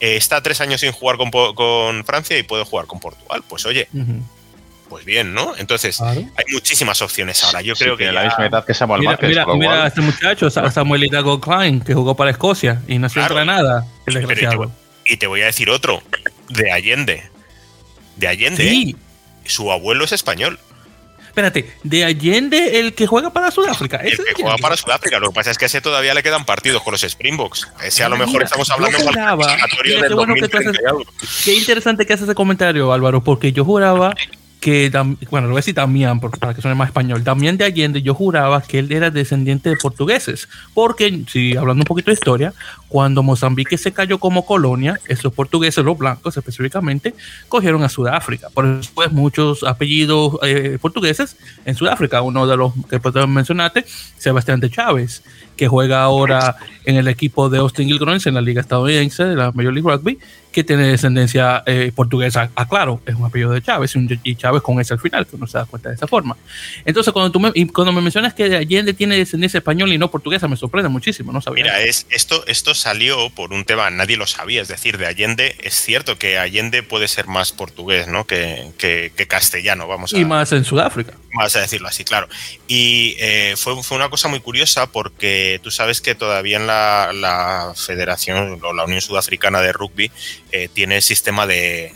Eh, está tres años sin jugar con, Francia y puede jugar con Portugal. Pues oye, pues bien, ¿no? Entonces, hay muchísimas opciones ahora. Yo creo que. la misma edad que Samuel mira, Márquez. Mira, mira a este muchacho, Samuel Hidalgo Klein, que jugó para Escocia y no se claro. nada. El desgraciado. Y te voy a decir otro, de Allende. De Allende. Sí. Su abuelo es español. Espérate, de Allende el que juega para Sudáfrica. El que juega para Sudáfrica. Lo que pasa es que ese todavía le quedan partidos con los Springboks. Ese a lo mejor estamos hablando juraba, mira, qué, bueno que haces, qué interesante que haces ese comentario, Álvaro, porque yo juraba que, bueno, lo voy a decir también para que suene más español, también de Allende yo juraba que él era descendiente de portugueses, porque, si hablando un poquito de historia, cuando Mozambique se cayó como colonia, esos portugueses, los blancos específicamente, cogieron a Sudáfrica. Por eso, pues, muchos apellidos eh, portugueses en Sudáfrica. Uno de los que mencionaste, Sebastián de Chávez, que juega ahora en el equipo de Austin Gilgroins en la liga estadounidense de la Major League Rugby, que tiene descendencia eh, portuguesa. Aclaro, es un apellido de Chávez y Chávez con ese al final, que uno se da cuenta de esa forma. Entonces, cuando tú me, cuando me mencionas que Allende tiene descendencia española y no portuguesa, me sorprende muchísimo, no sabía. Mira, es, esto, esto salió por un tema, nadie lo sabía, es decir, de Allende, es cierto que Allende puede ser más portugués ¿no? que, que, castellano, vamos a Y más en Sudáfrica. Más a decirlo así, claro. Y eh, fue, fue una cosa muy curiosa porque tú sabes que todavía en la, la Federación o la Unión Sudafricana de Rugby eh, tiene sistema de,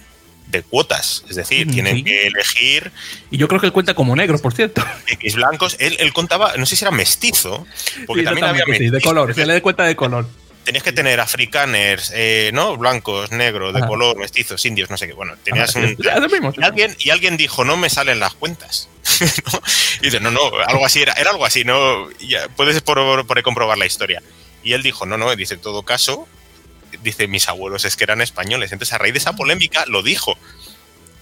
de cuotas, es decir, tienen que elegir. Y yo creo que él cuenta como negro, por cierto. <laughs> X blancos. Él, él contaba, no sé si era mestizo, porque también había de color, se le da cuenta de color. Tenías que tener africaners, eh, ¿no? Blancos, negros, de color, mestizos, indios, no sé qué. Bueno, tenías un. y, alguien, y alguien dijo, no me salen las cuentas. <laughs> Y dice, no, no, algo así era, era algo así, ¿no? Ya, puedes por, por comprobar la historia. Y él dijo, no, no, dice, en todo caso, dice, mis abuelos es que eran españoles. Entonces, a raíz de esa polémica, lo dijo.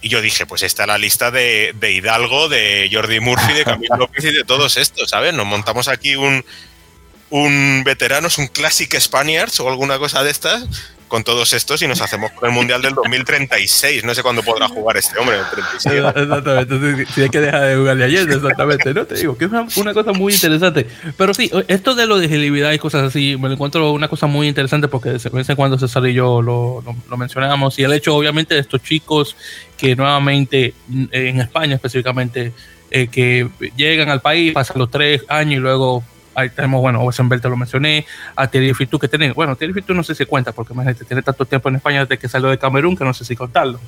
Y yo dije, pues está la lista de, de Hidalgo, de Jordi Murphy, de Camilo <laughs> López y de todos estos, ¿sabes? Nos montamos aquí un, un veteranos, un Classic Spaniards o alguna cosa de estas, con todos estos y nos hacemos con el Mundial del 2036. No sé cuándo podrá jugar este hombre, el 36. Exactamente, si hay que dejar de jugar de ayer, exactamente, ¿no? Te digo que es una, cosa muy interesante. Pero sí, esto de lo de agilidad y cosas así, me lo encuentro una cosa muy interesante porque de vez en cuando César y yo lo, lo, mencionamos. Y el hecho, obviamente, de estos chicos que nuevamente en España específicamente, eh, que llegan al país, pasan los tres años y luego ahí tenemos, bueno, Osenbel te lo mencioné, a Thierry Fitu que tiene, bueno, Thierry Fitu no sé si cuenta, porque imagínate, tiene tanto tiempo en España desde que salió de Camerún que no sé si contarlo.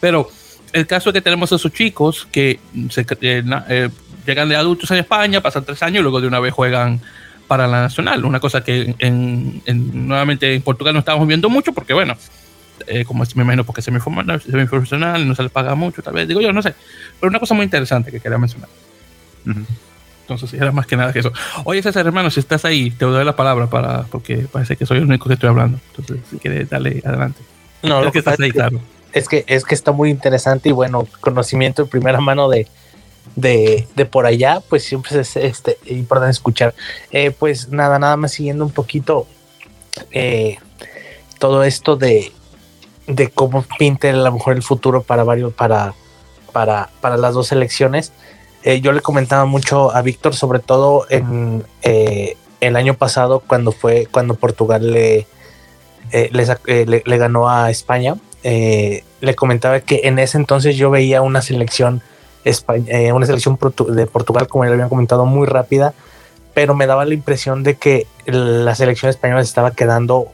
Pero el caso es que tenemos a esos chicos que se, eh, eh, llegan de adultos en España, pasan tres años y luego de una vez juegan para la nacional. Una cosa que en, nuevamente en Portugal no estamos viendo mucho porque, bueno, eh, como me imagino porque es profesional no se les paga mucho, tal vez, digo yo, no sé. Pero una cosa muy interesante que quería mencionar. Entonces, era más que nada que eso. Oye, César, hermano, si estás ahí, te doy la palabra para, porque parece que soy el único que estoy hablando. Entonces, si quieres, dale adelante. No, es que estás ahí, claro. Es que, es que está muy interesante y bueno, conocimiento de primera mano de, de, de por allá, pues siempre es este, importante escuchar. Eh, pues nada, nada más siguiendo un poquito eh, todo esto de, de cómo pinte a lo mejor el futuro para varios, para, para, para las dos elecciones. Eh, yo le comentaba mucho a Víctor, sobre todo en eh, el año pasado, cuando fue cuando Portugal le, eh, le, ganó a España. le comentaba que en ese entonces yo veía una selección, una selección de Portugal, como ya habían comentado, muy rápida, pero me daba la impresión de que la selección española se estaba quedando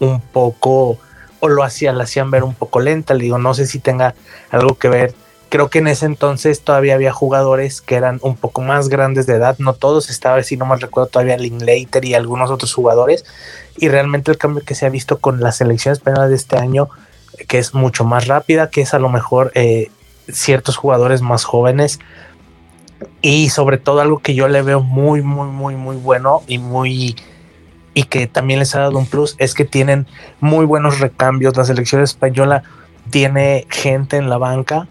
un poco, o lo la hacían ver un poco lenta. Le digo, no sé si tenga algo que ver creo que en ese entonces todavía había jugadores que eran un poco más grandes de edad, no todos, estaba, si no mal recuerdo, todavía Linklater y algunos otros jugadores, y realmente el cambio que se ha visto con la selección española de este año, que es mucho más rápida, que es a lo mejor eh, ciertos jugadores más jóvenes, y sobre todo algo que yo le veo muy, muy, muy, muy bueno y muy y que también les ha dado un plus es que tienen muy buenos recambios. La selección española tiene gente en la banca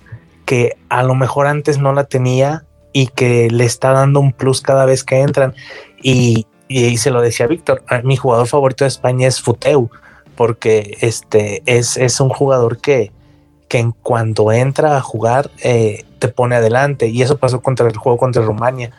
que a lo mejor antes no la tenía y que le está dando un plus cada vez que entran. Y, y se lo decía Víctor, mi jugador favorito de España es Futeu, porque este es, es un jugador que, que en cuanto entra a jugar eh, te pone adelante y eso pasó contra el juego contra Rumania.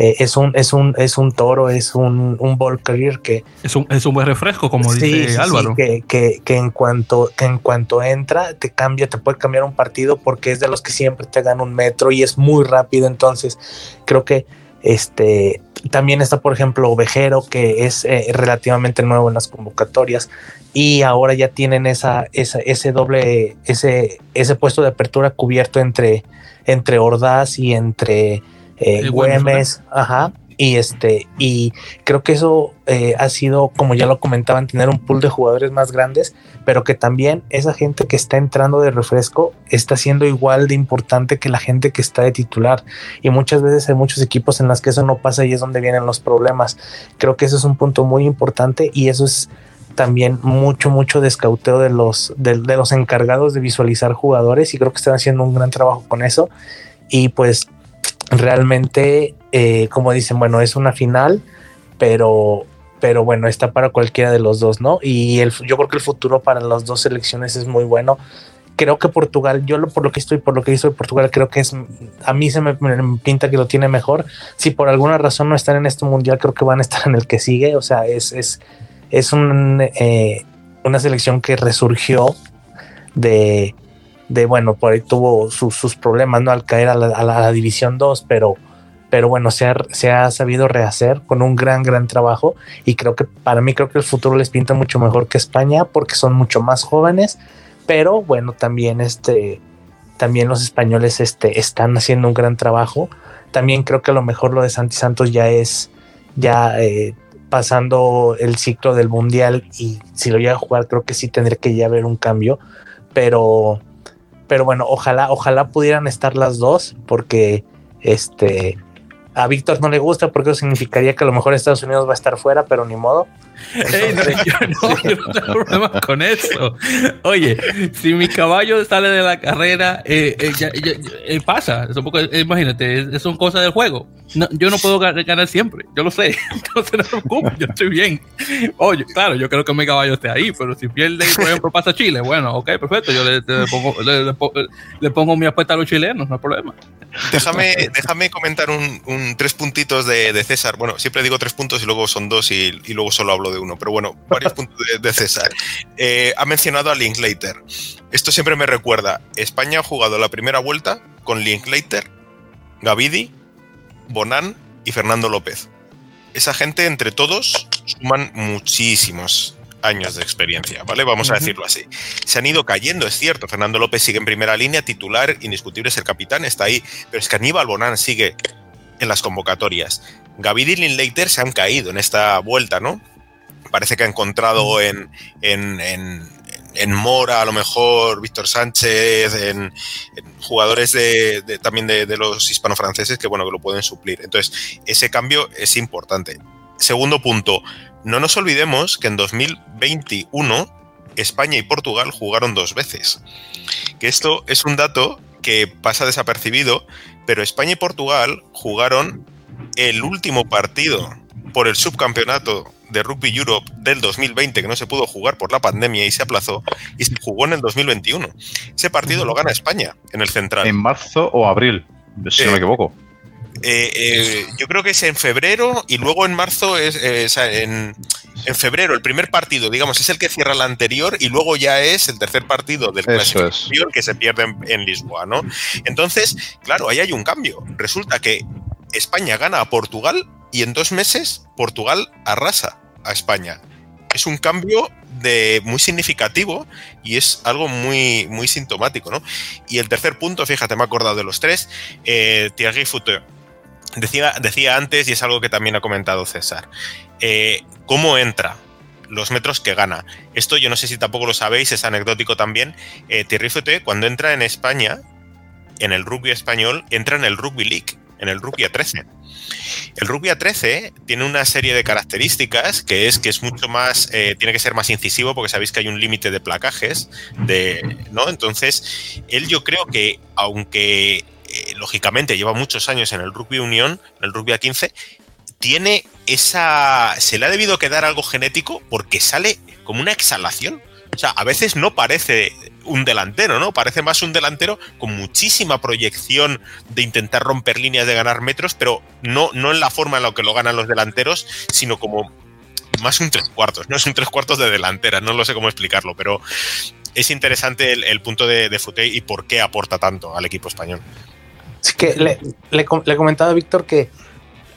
Eh, es un es un es un toro, es un, un ball career que es un, es un buen refresco como dice Álvaro. que, que, que, en cuanto que en cuanto entra te cambia, te puede cambiar un partido porque es de los que siempre te dan un metro y es muy rápido, entonces creo que este también está, por ejemplo, Ovejero, que es eh, relativamente nuevo en las convocatorias y ahora ya tienen esa, esa, ese doble, ese, ese puesto de apertura cubierto entre, entre Ordaz y entre eh, Güemes, ajá. Y este, y creo que eso eh, ha sido, como ya lo comentaban, tener un pool de jugadores más grandes, pero que también esa gente que está entrando de refresco está siendo igual de importante que la gente que está de titular. Y muchas veces hay muchos equipos en las que eso no pasa y es donde vienen los problemas. Creo que eso es un punto muy importante y eso es también mucho, mucho descauteo de los, de, los encargados de visualizar jugadores y creo que están haciendo un gran trabajo con eso. Y pues realmente, eh, como dicen, bueno, es una final, pero, pero bueno, está para cualquiera de los dos, ¿no? Y el, yo creo que el futuro para las dos selecciones es muy bueno. Creo que Portugal, yo lo, por lo que estoy, por lo que hizo Portugal, creo que es, a mí se me, pinta que lo tiene mejor. Si por alguna razón no están en este mundial, creo que van a estar en el que sigue. O sea, es, es, es un, eh, una selección que resurgió de, de, bueno, por ahí tuvo sus problemas, ¿no? Al caer a la, División 2, pero, pero bueno, se ha, se ha, sabido rehacer con un gran, gran trabajo y creo que para mí creo que el futuro les pinta mucho mejor que España porque son mucho más jóvenes, pero bueno, también este, también los españoles este, están haciendo un gran trabajo. También creo que a lo mejor lo de Santi Santos ya es, ya eh, pasando el ciclo del mundial y si lo llega a jugar creo que sí tendría que ya haber un cambio, pero pero bueno, ojalá ojalá pudieran estar las dos porque este a Víctor no le gusta porque eso significaría que a lo mejor Estados Unidos va a estar fuera, pero ni modo. <laughs> no, yo, no, tengo problema con eso. Oye, si mi caballo sale de la carrera, eh, eh, eh pasa. imagínate, son cosas del juego yo no puedo ganar siempre, yo lo sé. <laughs> Entonces no te preocupes, yo estoy bien. Oye, claro, yo creo que mi caballo esté ahí, pero si pierde y por ejemplo pasa Chile, bueno, ok, perfecto, yo le, pongo, le, pongo, mi apuesta a los chilenos, no hay problema. Déjame, déjame comentar un, tres puntitos de, César. Bueno, siempre digo tres puntos y luego son dos y, luego solo hablo de uno, pero bueno, varios <laughs> puntos de, César. Eh, ha mencionado a Linklater. Esto siempre me recuerda, España ha jugado la primera vuelta con Linklater, Gavidi, Bonan y Fernando López. Esa gente, entre todos, suman muchísimos años de experiencia, ¿vale? Vamos a decirlo así. Se han ido cayendo, es cierto. Fernando López sigue en primera línea, titular, indiscutible es el capitán, está ahí. Pero es que Aníbal Bonan sigue en las convocatorias. Gavid y Linklater se han caído en esta vuelta, ¿no? Parece que ha encontrado en, en, en Mora, a lo mejor Víctor Sánchez, en, jugadores de, también de, los hispano-franceses que, bueno, que lo pueden suplir. Entonces, ese cambio es importante. Segundo punto, no nos olvidemos que en 2021 España y Portugal jugaron dos veces. Que esto es un dato que pasa desapercibido, pero España y Portugal jugaron el último partido por el subcampeonato de Rugby Europe del 2020 que no se pudo jugar por la pandemia y se aplazó y se jugó en el 2021. Ese partido lo gana España en el Central. ¿En marzo o abril? Si no me eh, equivoco. Eh, eh, yo creo que es en febrero y luego en marzo es, en, febrero el primer partido, digamos, es el que cierra el anterior y luego ya es el tercer partido del que se pierde en, en, Lisboa, ¿no? Entonces, claro, ahí hay un cambio. Resulta que España gana a Portugal y en dos meses Portugal arrasa a España. Es un cambio de muy significativo y es algo muy, muy sintomático, ¿no? Y el tercer punto, fíjate, me he acordado de los tres, eh, Thierry Fouteur. Decía, decía antes, y es algo que también ha comentado César, eh, ¿cómo entra? Los metros que gana. Esto yo no sé si tampoco lo sabéis, es anecdótico también. Eh, Thierry Fouteur, cuando entra en España, en el rugby español, entra en el Rugby League, en el Rugby a 13 el Rugby A13 tiene una serie de características que es que es mucho más, eh, tiene que ser más incisivo porque sabéis que hay un límite de placajes, de, ¿no? Entonces, él yo creo que, aunque eh, lógicamente lleva muchos años en el Rugby Unión, en el Rugby A15, tiene esa. Se le ha debido quedar algo genético porque sale como una exhalación. O sea, a veces no parece un delantero, ¿no? Parece más un delantero con muchísima proyección de intentar romper líneas de ganar metros, pero no, no en la forma en la que lo ganan los delanteros, sino como más un tres cuartos, no es un tres cuartos de delantera, no lo sé cómo explicarlo, pero es interesante el, punto de, de y por qué aporta tanto al equipo español. Sí que le, le, le comentaba a Víctor que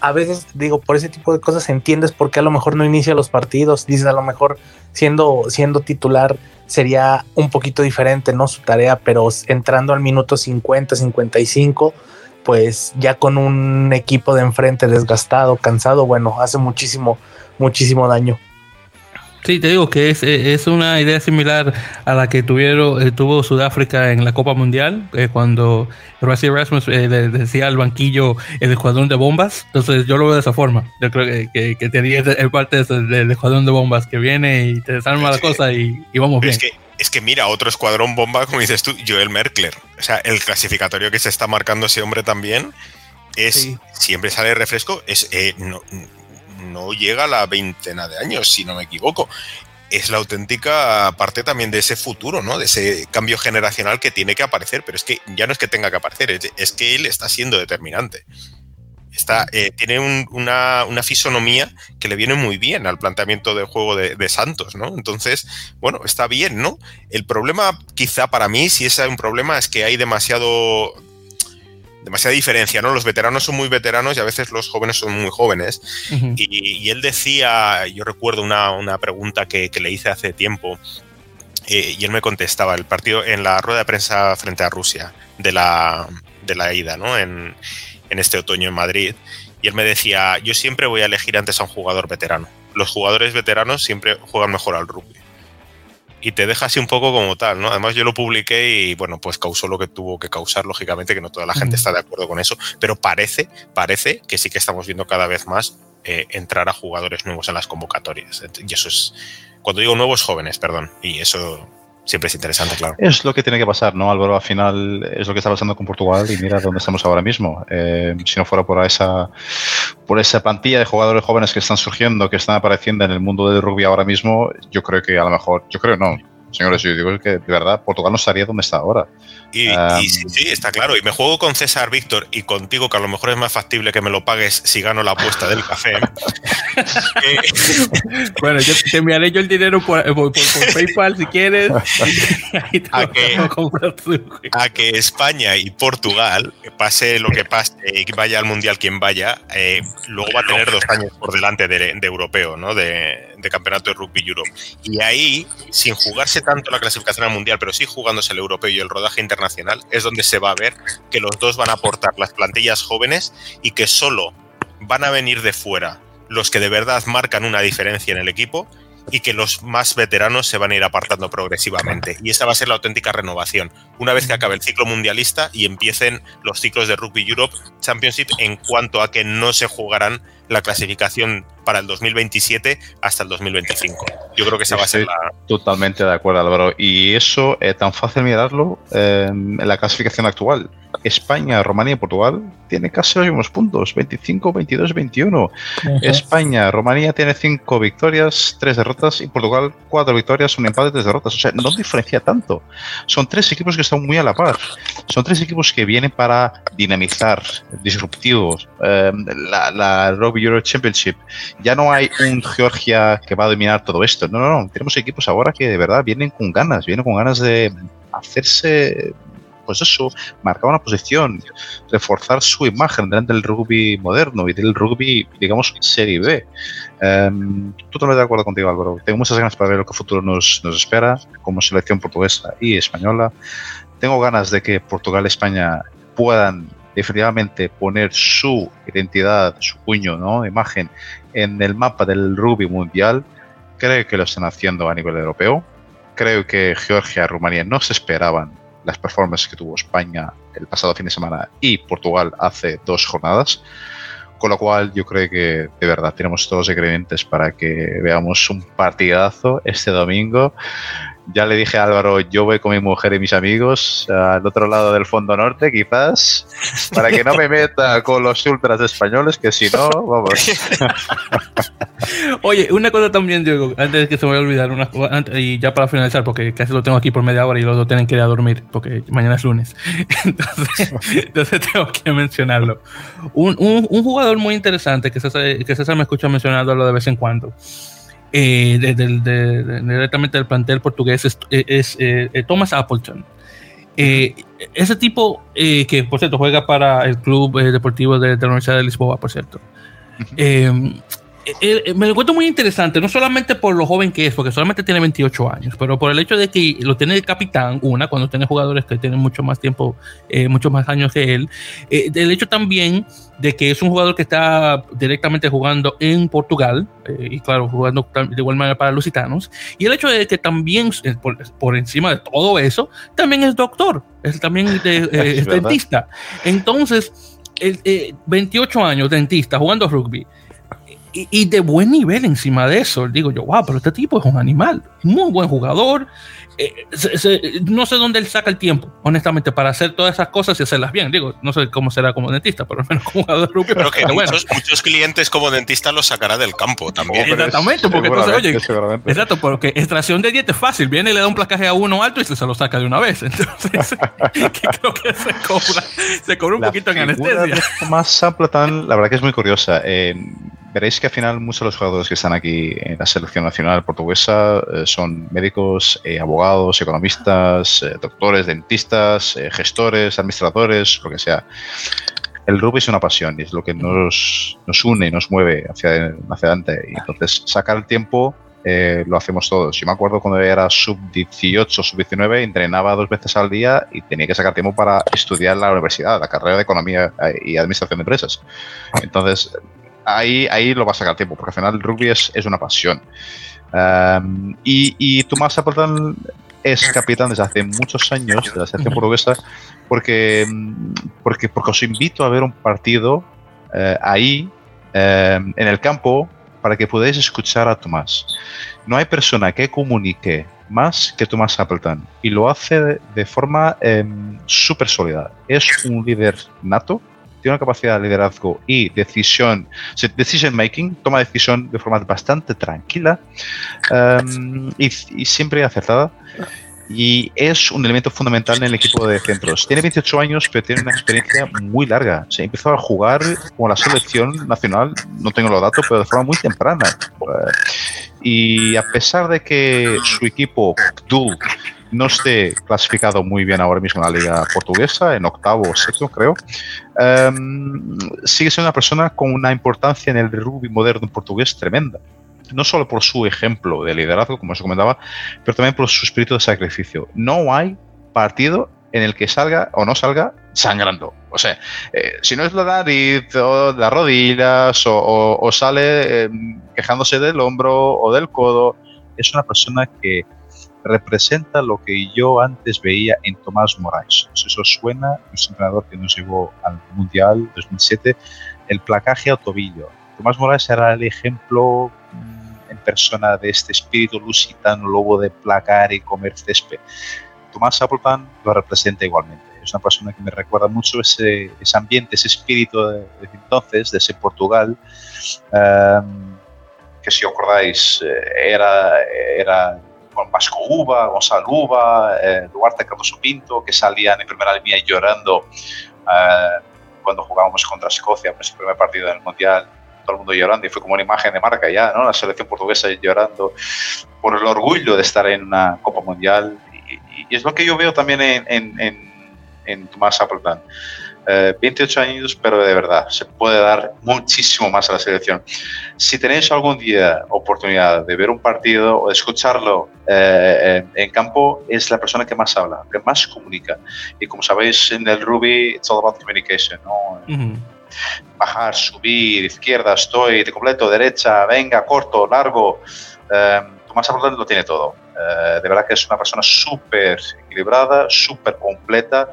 a veces digo, por ese tipo de cosas entiendes por qué a lo mejor no inicia los partidos, dices a lo mejor siendo, siendo titular sería un poquito diferente, ¿no? Su tarea, pero entrando al minuto 50, 55, pues ya con un equipo de enfrente desgastado, cansado, bueno, hace muchísimo, muchísimo daño. Sí, te digo que es, es una idea similar a la que tuvieron, eh, tuvo Sudáfrica en la Copa Mundial, eh, cuando Rassi Rasmus eh, decía al banquillo el escuadrón de bombas. Entonces yo lo veo de esa forma. Yo creo que, que, tenía el parte del escuadrón de bombas que viene y te desarma la cosa y, vamos bien. Es que, es que mira, otro escuadrón bomba, como dices tú, Joel Merkler. O sea, el clasificatorio que se está marcando ese hombre también es, siempre sale refresco, es, no, no llega a la veintena de años, si no me equivoco. Es la auténtica parte también de ese futuro, ¿no? De ese cambio generacional que tiene que aparecer, pero es que ya no es que tenga que aparecer, es, que él está siendo determinante. Está, eh, tiene una, fisonomía que le viene muy bien al planteamiento del juego de, de, Santos, ¿no? Entonces, bueno, está bien, ¿no? El problema, quizá para mí, si es un problema, es que hay demasiado demasiada diferencia, ¿no? Los veteranos son muy veteranos y a veces los jóvenes son muy jóvenes. y, él decía, yo recuerdo una, pregunta que, le hice hace tiempo, eh, y él me contestaba, el partido en la rueda de prensa frente a Rusia, de la, de la ida, ¿no? En, en este otoño en Madrid, y él me decía, yo siempre voy a elegir antes a un jugador veterano. Los jugadores veteranos siempre juegan mejor al rugby y te deja así un poco como tal, ¿no? Además yo lo publiqué y bueno, pues causó lo que tuvo que causar, lógicamente, que no toda la gente está de acuerdo con eso, pero parece, parece que sí que estamos viendo cada vez más eh, entrar a jugadores nuevos en las convocatorias. Y eso es, cuando digo nuevos, jóvenes, perdón, y eso siempre es interesante, claro. Es lo que tiene que pasar, ¿no, Álvaro? Al final es lo que está pasando con Portugal y mira dónde estamos ahora mismo. Eh, si no fuera por esa, por esa plantilla de jugadores jóvenes que están surgiendo, que están apareciendo en el mundo del rugby ahora mismo, yo creo que a lo mejor, yo creo no, señores, yo digo que de verdad Portugal no estaría donde está ahora. Y, sí, está claro. Y me juego con César Víctor y contigo, que a lo mejor es más factible que me lo pagues si gano la apuesta del café. <laughs> bueno, yo te enviaré yo el dinero por, PayPal si quieres. <laughs> a, que, España y Portugal, pase lo que pase y vaya al Mundial quien vaya, eh, luego va a tener dos años por delante de, europeo, ¿no? De, de, campeonato de rugby Europe. Y ahí, sin jugarse tanto la clasificación al Mundial, pero sí jugándose el europeo y el rodaje internacional, nacional es donde se va a ver que los dos van a aportar las plantillas jóvenes y que solo van a venir de fuera los que de verdad marcan una diferencia en el equipo y que los más veteranos se van a ir apartando progresivamente. Y esa va a ser la auténtica renovación. Una vez que acabe el ciclo mundialista y empiecen los ciclos de Rugby Europe Championship en cuanto a que no se jugarán la clasificación para el 2027 hasta el 2025. Yo creo que esa va a ser la... Totalmente de acuerdo, Álvaro. Y eso es tan fácil mirarlo en la clasificación actual. España, Rumanía y Portugal tienen casi los mismos puntos, 25, 22, 21. España, Rumanía tiene 5 victorias, 3 derrotas y Portugal 4 victorias, un empate, 3 derrotas. O sea, no diferencia tanto. Son tres equipos que están muy a la par. Son tres equipos que vienen para dinamizar, disruptivos. Em, la, la Rugby Euro Championship. Ya no hay un Georgia que va a dominar todo esto. No, no, no. Tenemos equipos ahora que de verdad vienen con ganas, vienen con ganas de hacerse pues eso, marcar una posición, reforzar su imagen delante del rugby moderno y del rugby, digamos, Serie B. Um, totalmente de acuerdo contigo, Álvaro. Tengo muchas ganas para ver lo que el futuro nos, nos espera como selección portuguesa y española. Tengo ganas de que Portugal y España puedan definitivamente poner su identidad, su puño, ¿no? imagen en el mapa del rugby mundial. Creo que lo están haciendo a nivel europeo. Creo que Georgia y Rumanía no se esperaban las performances que tuvo España el pasado fin de semana y Portugal hace dos jornadas. Con lo cual yo creo que de verdad tenemos todos los ingredientes para que veamos un partidazo este domingo. Ya le dije a Álvaro, yo voy con mi mujer y mis amigos al otro lado del fondo norte, quizás, para que no me meta con los ultras españoles, que si no, vamos. <laughs> Oye, una cosa también, Diego, antes de que se me vaya a olvidar, una, y ya para finalizar, porque casi lo tengo aquí por media hora y los dos tienen que ir a dormir, porque mañana es lunes. <laughs> <laughs> Entonces, tengo que mencionarlo. Un, un, un, jugador muy interesante que César, que César me escucha mencionarlo de vez en cuando eh, de, de, directamente del plantel portugués es, es eh, Thomas Appleton. Eh, ese tipo que, por cierto, juega para el club deportivo de, la Universidad de Lisboa, por cierto. Me lo encuentro muy interesante, no solamente por lo joven que es, porque solamente tiene 28 años, pero por el hecho de que lo tiene de capitán, una, cuando tiene jugadores que tienen mucho más tiempo, muchos más años que él. el hecho también de que es un jugador que está directamente jugando en Portugal, eh, y claro, jugando de igual manera para los gitanos, y el hecho de que también, eh, por, encima de todo eso, también es doctor, es también eh, <laughs> dentista. Entonces, 28 años dentista jugando rugby, y, de buen nivel encima de eso. Digo yo, wow, pero este tipo es un animal, muy buen jugador, eh, no sé dónde él saca el tiempo, honestamente, para hacer todas esas cosas y hacerlas bien. Digo, no sé cómo será como dentista, pero al menos como jugador de rugby. Pero que muchos, muchos, clientes como dentista los sacará del campo también. Exactamente, porque entonces, oye, exacto, porque extracción de dieta es fácil. Viene y le da un placaje a uno alto y se, lo saca de una vez. <laughs> Entonces, <laughs> creo que se cobra, se cobra un poquito en anestesia. Más la verdad que es muy curiosa. Eh, veréis que al final muchos de los jugadores que están aquí en la selección nacional portuguesa eh, son médicos, eh, abogados, economistas, eh, doctores, dentistas, gestores, administradores, lo que sea. El rugby es una pasión y es lo que nos, nos une y nos mueve hacia, adelante. Y entonces, sacar el tiempo lo hacemos todos. Yo me acuerdo cuando era sub-18, sub-19, entrenaba dos veces al día y tenía que sacar tiempo para estudiar la universidad, la carrera de Economía y Administración de Empresas. Entonces, ahí, ahí lo va a sacar tiempo, porque al final el rugby es, es una pasión. Um, y, y, Tomás Appleton es capitán desde hace muchos años de la selección portuguesa porque, porque, porque os invito a ver un partido uh, ahí um, en el campo para que podáis escuchar a Tomás. No hay persona que comunique más que Tomás Appleton y lo hace de, de forma um, súper sólida. Es un líder nato tiene una capacidad de liderazgo y decisión, decision making, toma decisión de forma bastante tranquila um, y, siempre acertada. Y es un elemento fundamental en el equipo de centros. Tiene 28 años, pero tiene una experiencia muy larga. Se empezó a jugar con la selección nacional, no tengo los datos, pero de forma muy temprana. y a pesar de que su equipo, DUL, no esté clasificado muy bien ahora mismo en la liga portuguesa, en octavo o sexto creo, um, sigue siendo una persona con una importancia en el rugby moderno portugués tremenda. No solo por su ejemplo de liderazgo, como se comentaba, pero también por su espíritu de sacrificio. No hay partido en el que salga o no salga sangrando. O sea, eh, si no es la nariz o las rodillas o, o, sale eh, quejándose del hombro o del codo, es una persona que representa lo que yo antes veía en Tomás Moraes. Si eso suena, es un entrenador que nos llevó al Mundial 2007, el placaje a tobillo. Tomás Moraes era el ejemplo mm, en persona de este espíritu lusitano, lobo de placar y comer césped. Tomás Appleton lo representa igualmente. Es una persona que me recuerda mucho ese, ese ambiente, ese espíritu de, de entonces, de ese Portugal, um, que si os acordáis, eh, era, era con Vasco Uva, Gonzalo Uva, eh, Duarte Cardoso Pinto, que salían en primera línea llorando eh, cuando jugábamos contra Escocia, pues el primer partido del Mundial, todo el mundo llorando y fue como una imagen de marca ya, ¿no? La selección portuguesa llorando por el orgullo de estar en una Copa Mundial y, es lo que yo veo también en, en, en, en Tomás Appleton. 28 eh, años, pero de verdad, se puede dar muchísimo más a la selección. Si tenéis algún día oportunidad de ver un partido o de escucharlo eh, en, campo, es la persona que más habla, que más comunica. Y como sabéis, en el Ruby, it's all about communication, ¿no? Bajar, subir, izquierda, estoy, de completo, derecha, venga, corto, largo. Eh, Tomás Abordán lo tiene todo. de verdad que es una persona súper equilibrada, súper completa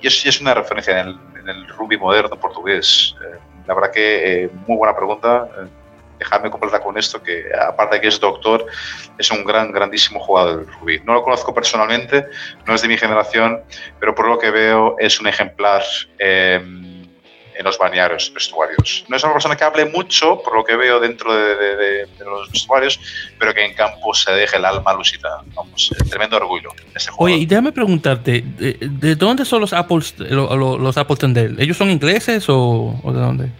y es, una referencia en el, en rugby moderno portugués. Eh, la verdad que eh, muy buena pregunta. Eh, dejadme completar con esto, que aparte de que es doctor, es un gran, grandísimo jugador del rugby. No lo conozco personalmente, no es de mi generación, pero por lo que veo es un ejemplar em, en los bañarios, vestuarios. No es una persona que hable mucho, por lo que veo dentro de, los vestuarios, pero que en campo se deje el alma lucida. Vamos, tremendo orgullo. Oye, y déjame preguntarte, ¿de, dónde son los Apples, los, los Appleton de él? ¿Ellos son ingleses o, o de dónde?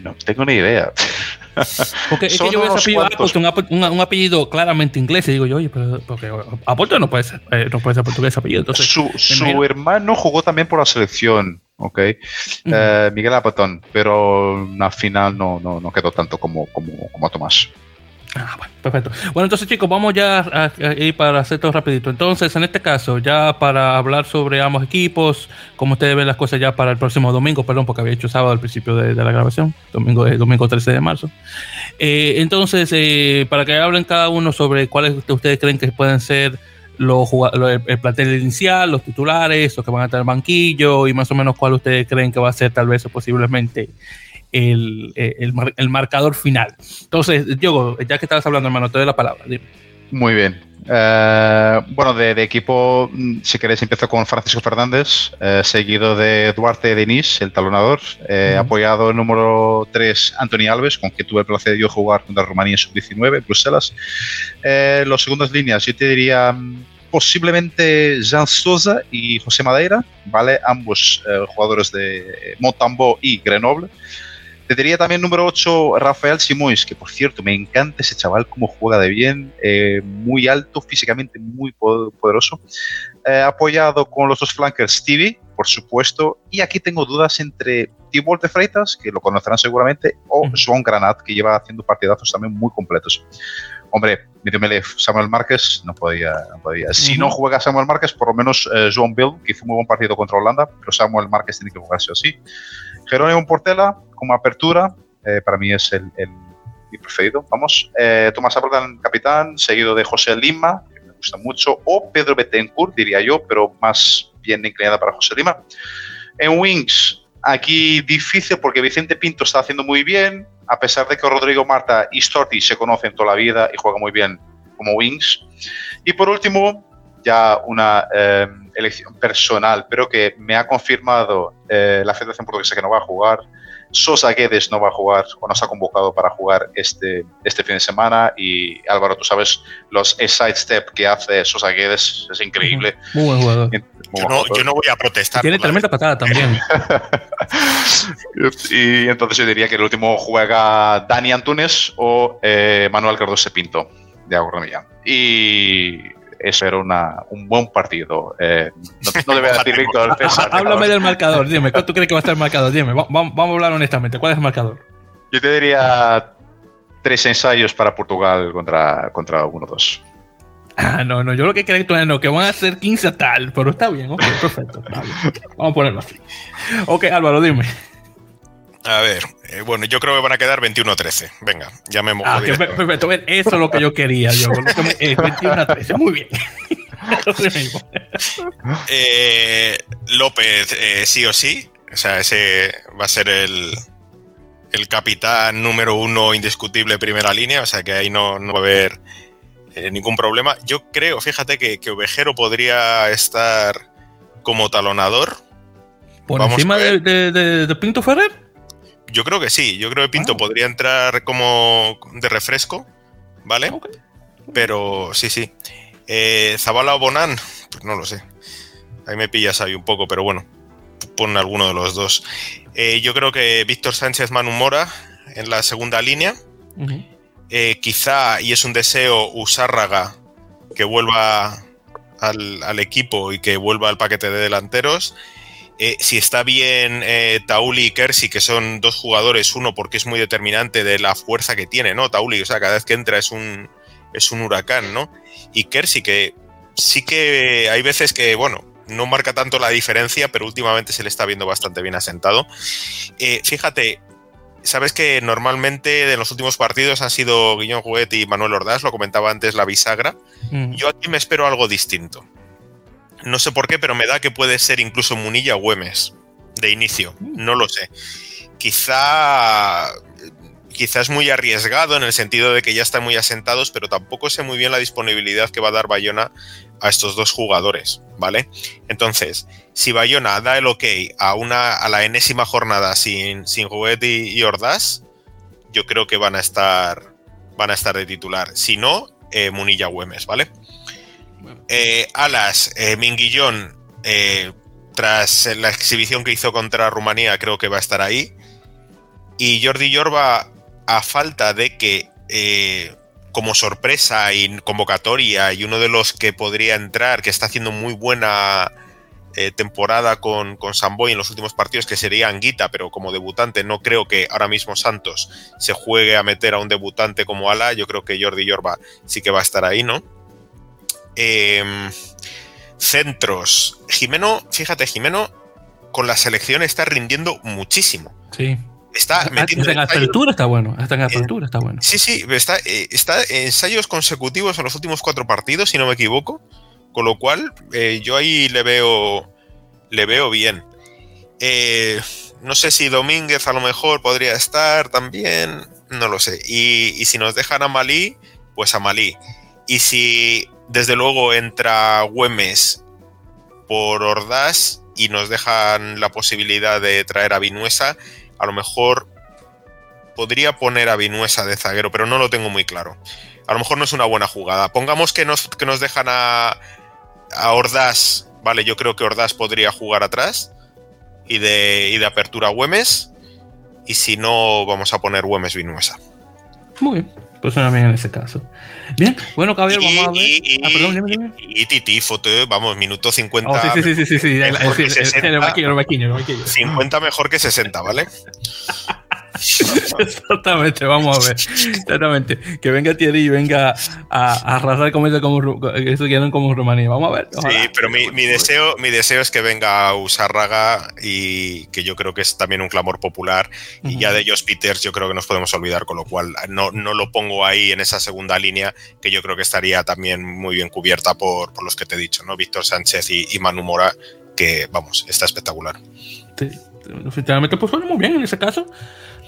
No tengo ni idea. <laughs> Porque es que yo veo ese apellido Appleton, un, apellido claramente inglés, y digo yo, oye, pero porque Appleton no puede ser, eh, no puede ser portugués apellido. Entonces, su, su hermano jugó también por la selección, ok, eh, Miguel Appleton, pero al final no, no, no quedó tanto como, como, como Tomás. Ah, bueno, perfecto. Bueno, entonces chicos, vamos ya a, ir para hacer todo rapidito. Entonces, en este caso, ya para hablar sobre ambos equipos, como ustedes ven las cosas ya para el próximo domingo, perdón, porque había hecho sábado al principio de, la grabación, domingo, eh, domingo 13 de marzo. Eh, entonces, eh, para que hablen cada uno sobre cuáles ustedes creen que pueden ser los el, el plantel inicial, los titulares, los que van a estar en el banquillo y más o menos cuál ustedes creen que va a ser tal vez o posiblemente el, el, marcador final. Entonces, Diego, ya que estabas hablando, hermano, te doy la palabra. Muy bien. Eh, bueno, de, equipo, mm, si queréis, empiezo con Francisco Fernández, eh, seguido de Duarte Denis, el talonador, eh, apoyado el número 3, Anthony Alves, con quien tuve el placer de yo jugar contra Rumanía sub-19, Bruselas. los segundas líneas, yo te diría mm, posiblemente Jean Souza y José Madeira, ¿vale? Ambos jugadores de Montambo y Grenoble. Te diría también número 8, Rafael Simois, que por cierto, me encanta ese chaval, cómo juega de bien, eh, muy alto, físicamente muy poderoso. Eh, apoyado con los dos flankers, Stevie, por supuesto. Y aquí tengo dudas entre Tibor de Freitas, que lo conocerán seguramente, o Joan Granat, que lleva haciendo partidazos también muy completos. Hombre, medio Samuel Márquez no podía. No podía. Si no juega Samuel Márquez, por lo menos eh, Joan Bill, que hizo un muy buen partido contra Holanda, pero Samuel Márquez tiene que jugarse así. Jerónimo Portela, como apertura, eh, para mí es el, mi preferido. Vamos, eh, Tomás Abrdan, capitán, seguido de José Lima, que me gusta mucho, o Pedro Betancourt, diría yo, pero más bien inclinada para José Lima. En Wings, aquí difícil porque Vicente Pinto está haciendo muy bien, a pesar de que Rodrigo Marta y Storti se conocen toda la vida y juegan muy bien como Wings. Y por último, ya una eh, elección personal, pero que me ha confirmado la Federación Portuguesa que no va a jugar, Sosa Guedes no va a jugar o no se ha convocado para jugar este, este fin de semana y Álvaro, tú sabes, los sidestep que hace Sosa Guedes es increíble. Muy buen jugador. yo, no, voy a protestar. tiene tremenda patada también. <laughs> y entonces yo diría que el último juega Dani Antunes o eh, Manuel Cardoso Pinto de Agronomía. Y eso era una, un buen partido. Eh, no, no, debe <laughs> decir Víctor César. Háblame del marcador, dime, ¿cuánto crees que va a estar el marcador? Dime, vamos, a hablar honestamente, ¿cuál es el marcador? Yo te diría tres ensayos para Portugal contra, contra 1-2. Ah, no, no, yo lo que creo no, que van a ser 15 tal, pero está bien, ok, perfecto. Vamos a ponerlo así. Ok, Álvaro, dime. A ver, eh, bueno, yo creo que van a quedar 21-13. Venga, ya me ah, perfecto, eso es lo que yo quería. Yo, 21-13, <laughs> muy bien. <laughs> eh, López, eh, sí o sí. O sea, ese va a ser el, el capitán número uno indiscutible primera línea. O sea, que ahí no, no va a haber eh, ningún problema. Yo creo, fíjate, que, que Ovejero podría estar como talonador. ¿Por encima de, de, de Pinto Ferrer? Yo creo que sí, yo creo que Pinto podría entrar como de refresco, ¿vale? Pero sí, sí. Eh, Zabala o Bonan, pues no lo sé. Ahí me pillas ahí un poco, pero bueno, pon alguno de los dos. Eh, yo creo que Víctor Sánchez Manu Mora en la segunda línea. Eh, quizá, y es un deseo, Usárraga que vuelva al, al, equipo y que vuelva al paquete de delanteros. Eh, si está bien eh, Tauli y Kersi, que son dos jugadores, uno porque es muy determinante de la fuerza que tiene, ¿no? Tauli, o sea, cada vez que entra es un, es un huracán, ¿no? Y Kersi, que sí que hay veces que, bueno, no marca tanto la diferencia, pero últimamente se le está viendo bastante bien asentado. Eh, fíjate, sabes que normalmente de los últimos partidos han sido Guillón Juguet y Manuel Ordaz, lo comentaba antes la bisagra. Mm. Yo aquí me espero algo distinto. No sé por qué, pero me da que puede ser incluso Munilla o Güemes de inicio. No lo sé. Quizá. quizás muy arriesgado en el sentido de que ya están muy asentados, pero tampoco sé muy bien la disponibilidad que va a dar Bayona a estos dos jugadores, ¿vale? Entonces, si Bayona da el ok a, una, a la enésima jornada sin, sin y, Ordaz, yo creo que van a estar, van a estar de titular. Si no, eh, Munilla Güemes, ¿vale? Eh, alas, eh, Minguillón, tras la exhibición que hizo contra Rumanía, creo que va a estar ahí. Y Jordi Yorba, a falta de que eh, como sorpresa y convocatoria y uno de los que podría entrar, que está haciendo muy buena eh, temporada con, con Samboy en los últimos partidos, que sería Anguita, pero como debutante no creo que ahora mismo Santos se juegue a meter a un debutante como Ala, yo creo que Jordi Yorba sí que va a estar ahí, ¿no? Em, centros. Jimeno, fíjate, Jimeno con la selección está rindiendo muchísimo. Sí. Está metiendo en apertura está bueno. Hasta en apertura está bueno. Sí, sí, está, eh, está en ensayos consecutivos en los últimos cuatro partidos, si no me equivoco. Con lo cual, eh, yo ahí le veo. Le veo bien. Eh, no sé si Domínguez a lo mejor podría estar también. No lo sé. Y, y si nos dejan a Malí, pues a Malí. Y si desde luego entra Güemes por Ordaz y nos dejan la posibilidad de traer a Vinuesa, a lo mejor podría poner a Vinuesa de zaguero, pero no lo tengo muy claro. A lo mejor no es una buena jugada. Pongamos que nos, que nos dejan a, a Ordaz. Vale, yo creo que Ordaz podría jugar atrás y de, y de apertura Güemes. Y si no, vamos a poner Güemes Vinuesa. Muy bien. Pues suena bien en ese caso. Bien, bueno, caballero, vamos a ver. Y, ah, perdón, y, Titi, foto, vamos, minuto 50. Oh, sí, sí, sí, sí, sí, sí. El, el, el, 50 mejor que 60, ¿vale? <laughs> Exactamente, vamos a ver. Exactamente. Que venga Thierry y venga a, arrasar como eso, como, eso como Rumanía. Vamos a ver. Sí, pero mi, mi, deseo, mi deseo es que venga Usarraga y que yo creo que es también un clamor popular. Y ya de ellos Peters yo creo que nos podemos olvidar, con lo cual no, no lo pongo ahí en esa segunda línea que yo creo que estaría también muy bien cubierta por, por los que te he dicho, ¿no? Víctor Sánchez y, y Manu Mora, que vamos, está espectacular. Sí, definitivamente pues suena muy bien en ese caso.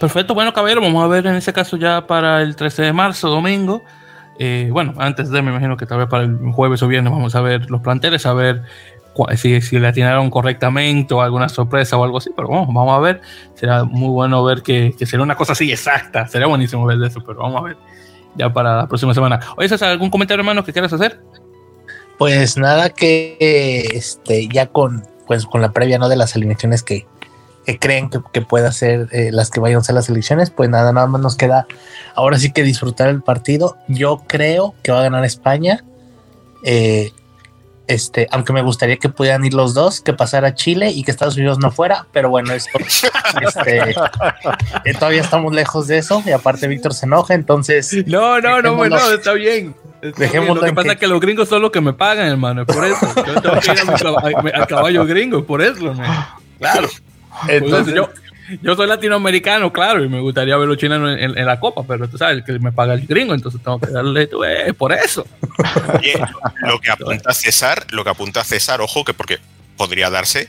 Perfecto, bueno, caballero, vamos a ver en ese caso ya para el 13 de marzo, domingo. Eh, bueno, antes de, me imagino que tal vez para el jueves o viernes vamos a ver los planteles, a ver si, si le atinaron correctamente o alguna sorpresa o algo así, pero vamos, vamos a ver. Será muy bueno ver que, que será una cosa así exacta. Sería buenísimo ver eso, pero vamos a ver ya para la próxima semana. Oye, César, ¿algún comentario, hermano, que quieras hacer? Pues nada, que este, ya con, pues, con la previa ¿no? de las alineaciones que, que creen que, que pueda ser eh, las que vayan a ser las elecciones, pues nada, nada más nos queda ahora sí que disfrutar el partido. Yo creo que va a ganar España. Eh, este, aunque me gustaría que pudieran ir los dos, que pasara Chile y que Estados Unidos no fuera, pero bueno, eso, <laughs> este, eh, todavía estamos lejos de eso y aparte Víctor se enoja, entonces. No, no, no, bueno, está bien. Dejemos Lo que pasa es que los gringos son los que me pagan, hermano, por eso. Yo tengo que ir al caballo gringo, por eso, <laughs> Claro. Entonces, yo, yo soy latinoamericano, claro, y me gustaría ver los chilenos en, la copa, pero tú sabes que me paga el gringo, entonces tengo que darle tú, eh, por eso. lo que apunta César, lo que apunta César, ojo, que porque podría darse,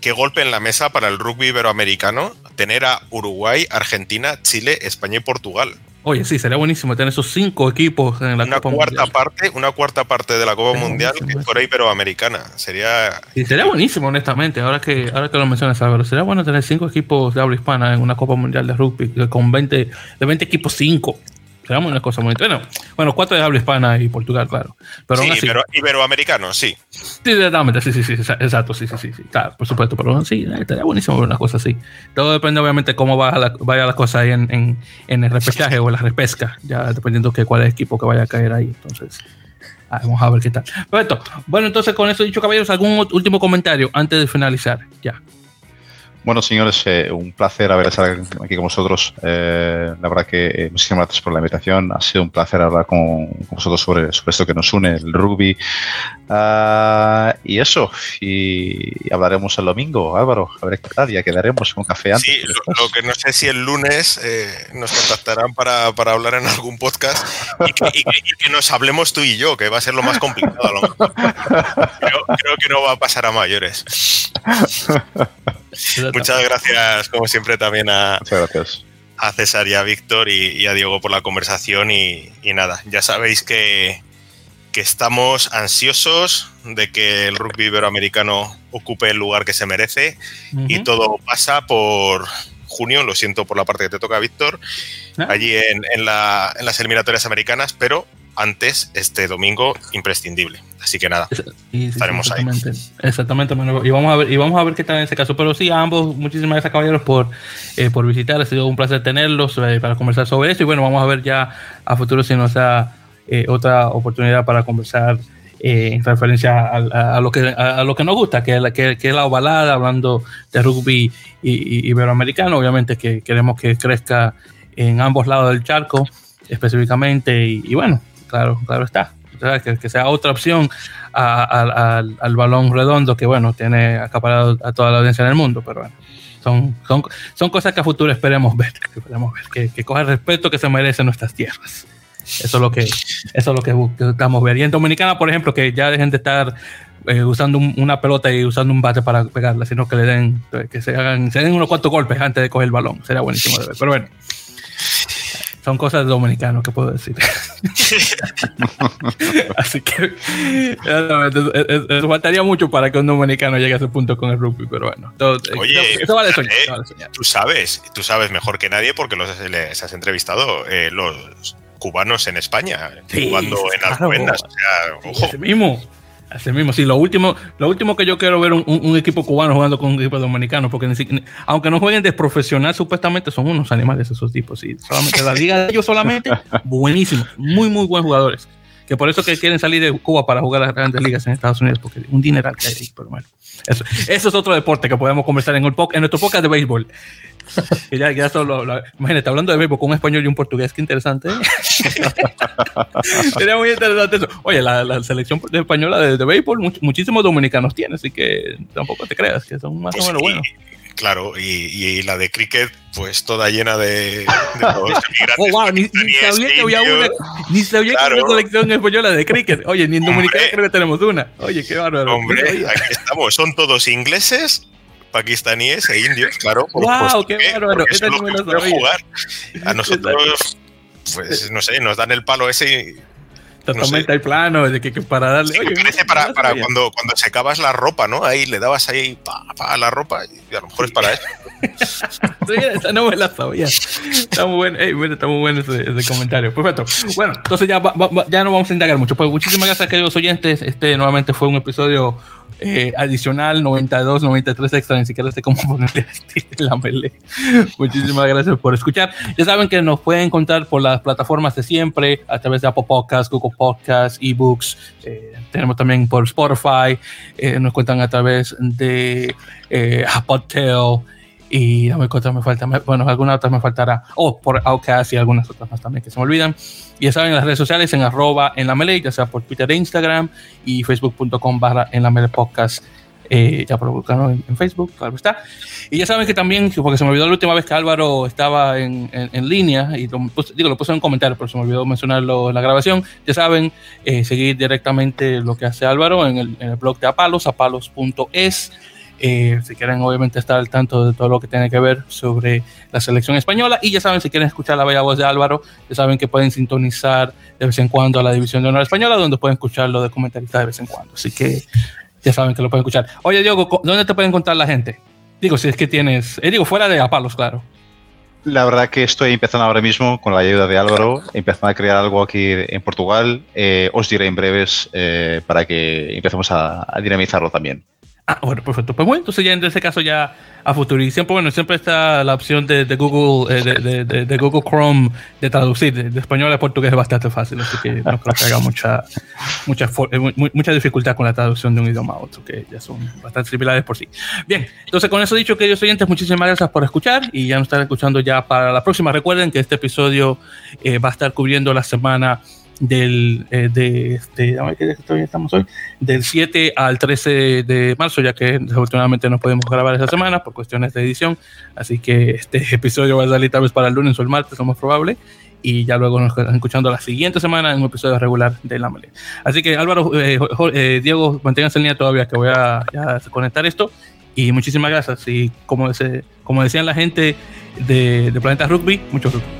qué golpe en la mesa para el rugby iberoamericano tener a Uruguay, Argentina, Chile, España y Portugal. Oye, sí, sería buenísimo tener esos cinco equipos en la una Copa cuarta parte, Una cuarta parte de la Copa Mundial que fuera iberoamericana. Sería. Sí, sería buenísimo, honestamente. Ahora que, ahora que lo mencionas, Álvaro, sería bueno tener cinco equipos de habla hispana en una Copa Mundial de Rugby con 20, de 20 equipos, una cosa muy bueno. Bueno, cuatro de habla hispana y Portugal, claro. Pero sí, iberoamericano, sí. Sí, exactamente, sí, sí, sí, exacto, sí, sí, sí, sí, claro, por supuesto, pero sí, estaría buenísimo ver una cosa así. Todo depende, obviamente, cómo vaya la, vaya la cosa ahí en, en, el repechaje o en la repesca, ya dependiendo de cuál es el equipo que vaya a caer ahí, entonces. Vamos a ver qué tal. Perfecto. Bueno, entonces con eso dicho, caballeros, ¿algún último comentario antes de finalizar? Ya. Bueno, señores, eh, un placer haber estado aquí con vosotros. Eh, la verdad que eh, muchísimas gracias por la invitación. Ha sido un placer hablar con, vosotros sobre, sobre, esto que nos une, el rugby. Uh, y eso, y, hablaremos el domingo, Álvaro. A ver qué tal, ya quedaremos un café antes. Sí, lo, que no sé si el lunes nos contactarán para, para, hablar en algún podcast y que, y, que, nos hablemos tú y yo, que va a ser lo más complicado. A lo mejor. Creo, creo que no va a pasar a mayores. <laughs> Muchas gracias, como siempre, también a, a César y a Víctor y, a Diego por la conversación y, nada, ya sabéis que, que, estamos ansiosos de que el rugby iberoamericano ocupe el lugar que se merece y todo pasa por junio, lo siento por la parte que te toca, Víctor, ah. allí en, en, la, en las eliminatorias americanas, pero antes este domingo imprescindible. Así que nada, estaremos ahí. Exactamente, y vamos a ver, y vamos a ver qué tal en ese caso. Pero sí, a ambos, muchísimas gracias caballeros por, eh, por visitar. Ha sido un placer tenerlos eh, para conversar sobre eso. Y bueno, vamos a ver ya a futuro si nos da eh, otra oportunidad para conversar en referencia a, lo que, a, lo que nos gusta, que, que, que es la ovalada, hablando de rugby iberoamericano. Obviamente que queremos que crezca en ambos lados del charco específicamente. y bueno, claro, claro está que, sea otra opción al balón redondo que, bueno, tiene acaparado a toda la audiencia en el mundo, pero bueno. Son, son, son cosas que a futuro esperemos ver, que, esperemos ver, que, coja el respeto que se merecen nuestras tierras. Eso es lo que, eso es lo que buscamos ver. Y en Dominicana, por ejemplo, que ya dejen de estar eh, usando una pelota y usando un bate para pegarla, sino que le den, que se hagan, se den unos cuantos golpes antes de coger el balón. Sería buenísimo de ver. Pero bueno, son cosas de dominicanos que puedo decir. <laughs> Así que eso, faltaría mucho para que un dominicano llegue a ese punto con el rugby, pero bueno. Oye, eso, vale soñar, Tú sabes, tú sabes mejor que nadie porque los les has entrevistado eh, los cubanos en España, jugando en Alcobendas. O sea, ojo. mismo. Así mismo, sí, lo último, lo último que yo quiero ver un, un, equipo cubano jugando con un equipo dominicano, porque aunque no jueguen de profesional, supuestamente son unos animales esos tipos. Sí, solamente la liga de ellos solamente, <laughs> buenísimos, muy, muy buenos jugadores. Que por eso que quieren salir de Cuba para jugar las grandes ligas en Estados Unidos, porque un dineral que hay ahí, pero bueno. Eso, eso es otro deporte que podemos conversar en, el, en nuestro podcast de béisbol <laughs> ya, ya solo, imagínate, hablando de béisbol con un español y un portugués, qué interesante. <laughs> Sería muy interesante eso. Oye, la, selección española de, de béisbol, muchísimos dominicanos tiene, así que tampoco te creas que son más o menos buenos. Claro, y, la de cricket, pues toda llena de, de <laughs> oh, wow, ni, sabía que había una, ni sabía que había una selección española de cricket. Oye, ni en Dominicana creo que tenemos una. Oye, qué bárbaro. Hombre, aquí estamos, son todos ingleses pakistaníes e indios, claro. ¡Wow! ¡Qué bárbaro! jugar. A <laughs> nosotros, pues <laughs> no sé, nos dan el palo ese Totalmente no plano, de que, para darle. Sí, parece para, para cuando, cuando secabas la ropa, ¿no? Ahí le dabas ahí pa, pa, la ropa y a lo mejor es para eso. <laughs> esa no me la sabía. Está muy bueno, hey, está muy bueno ese, ese, comentario. Perfecto. Bueno, entonces ya, ya no vamos a indagar mucho. Pues muchísimas gracias, queridos oyentes. Este nuevamente fue un episodio eh, adicional 92, 93 extra, ni siquiera sé cómo <laughs> ponerle la mele. Muchísimas gracias por escuchar. Ya saben que nos pueden encontrar por las plataformas de siempre, a través de Apple Podcasts, Google Podcasts, eBooks. Eh, tenemos también por Spotify, eh, nos cuentan a través de y no me me falta, bueno, algunas otras me faltará, oh, por Outcast y algunas otras más también que se me olvidan. Y ya saben, en las redes sociales en arroba en la melee, ya sea por Twitter e Instagram y facebook.com barra en la melee podcast. Eh, ya por en, en, Facebook, claro está. Y ya saben que también, porque se me olvidó la última vez que Álvaro estaba en, en, línea, y lo, digo, lo puse en un comentario, pero se me olvidó mencionarlo en la grabación. Ya saben, eh, seguir directamente lo que hace Álvaro en el, en el blog de Apalos, apalos.es. Eh, si quieren obviamente estar al tanto de todo lo que tiene que ver sobre la selección española y ya saben si quieren escuchar la bella voz de Álvaro ya saben que pueden sintonizar de vez en cuando a la división de honor española donde pueden escucharlo de comentarista de vez en cuando así que ya saben que lo pueden escuchar oye Diego ¿dónde te pueden encontrar la gente? digo si es que tienes eh, digo fuera de Apalos claro la verdad que estoy empezando ahora mismo con la ayuda de Álvaro, empezando a crear algo aquí en Portugal. Eh, os diré en breves para que empecemos a dinamizarlo también. Ah, bueno, perfecto. Pues bueno, entonces ya en ese caso ya a futuro. Y siempre, bueno, siempre está la opción de, Google, eh, de, Google Chrome de traducir de, español a portugués es bastante fácil, así que no creo que haya mucha, mucha, eh, mucha dificultad con la traducción de un idioma a otro, que ya son bastante similares por sí. Bien, entonces con eso dicho, queridos oyentes, muchísimas gracias por escuchar y ya nos están escuchando ya para la próxima. Recuerden que este episodio eh, va a estar cubriendo la semana del, eh, de, este, estamos hoy, del 7 al 13 de marzo, ya que desafortunadamente no podemos grabar esa semana por cuestiones de edición. Así que este <laughs> episodio va a salir tal vez para el lunes o el martes, lo más probable. Y ya luego nos están escuchando la siguiente semana en un episodio regular de La Así que Álvaro, eh, eh, Diego, manténganse en línea todavía que voy a, conectar esto. Y muchísimas gracias. Y como, como decían la gente de, de Planeta Rugby, mucho rugby.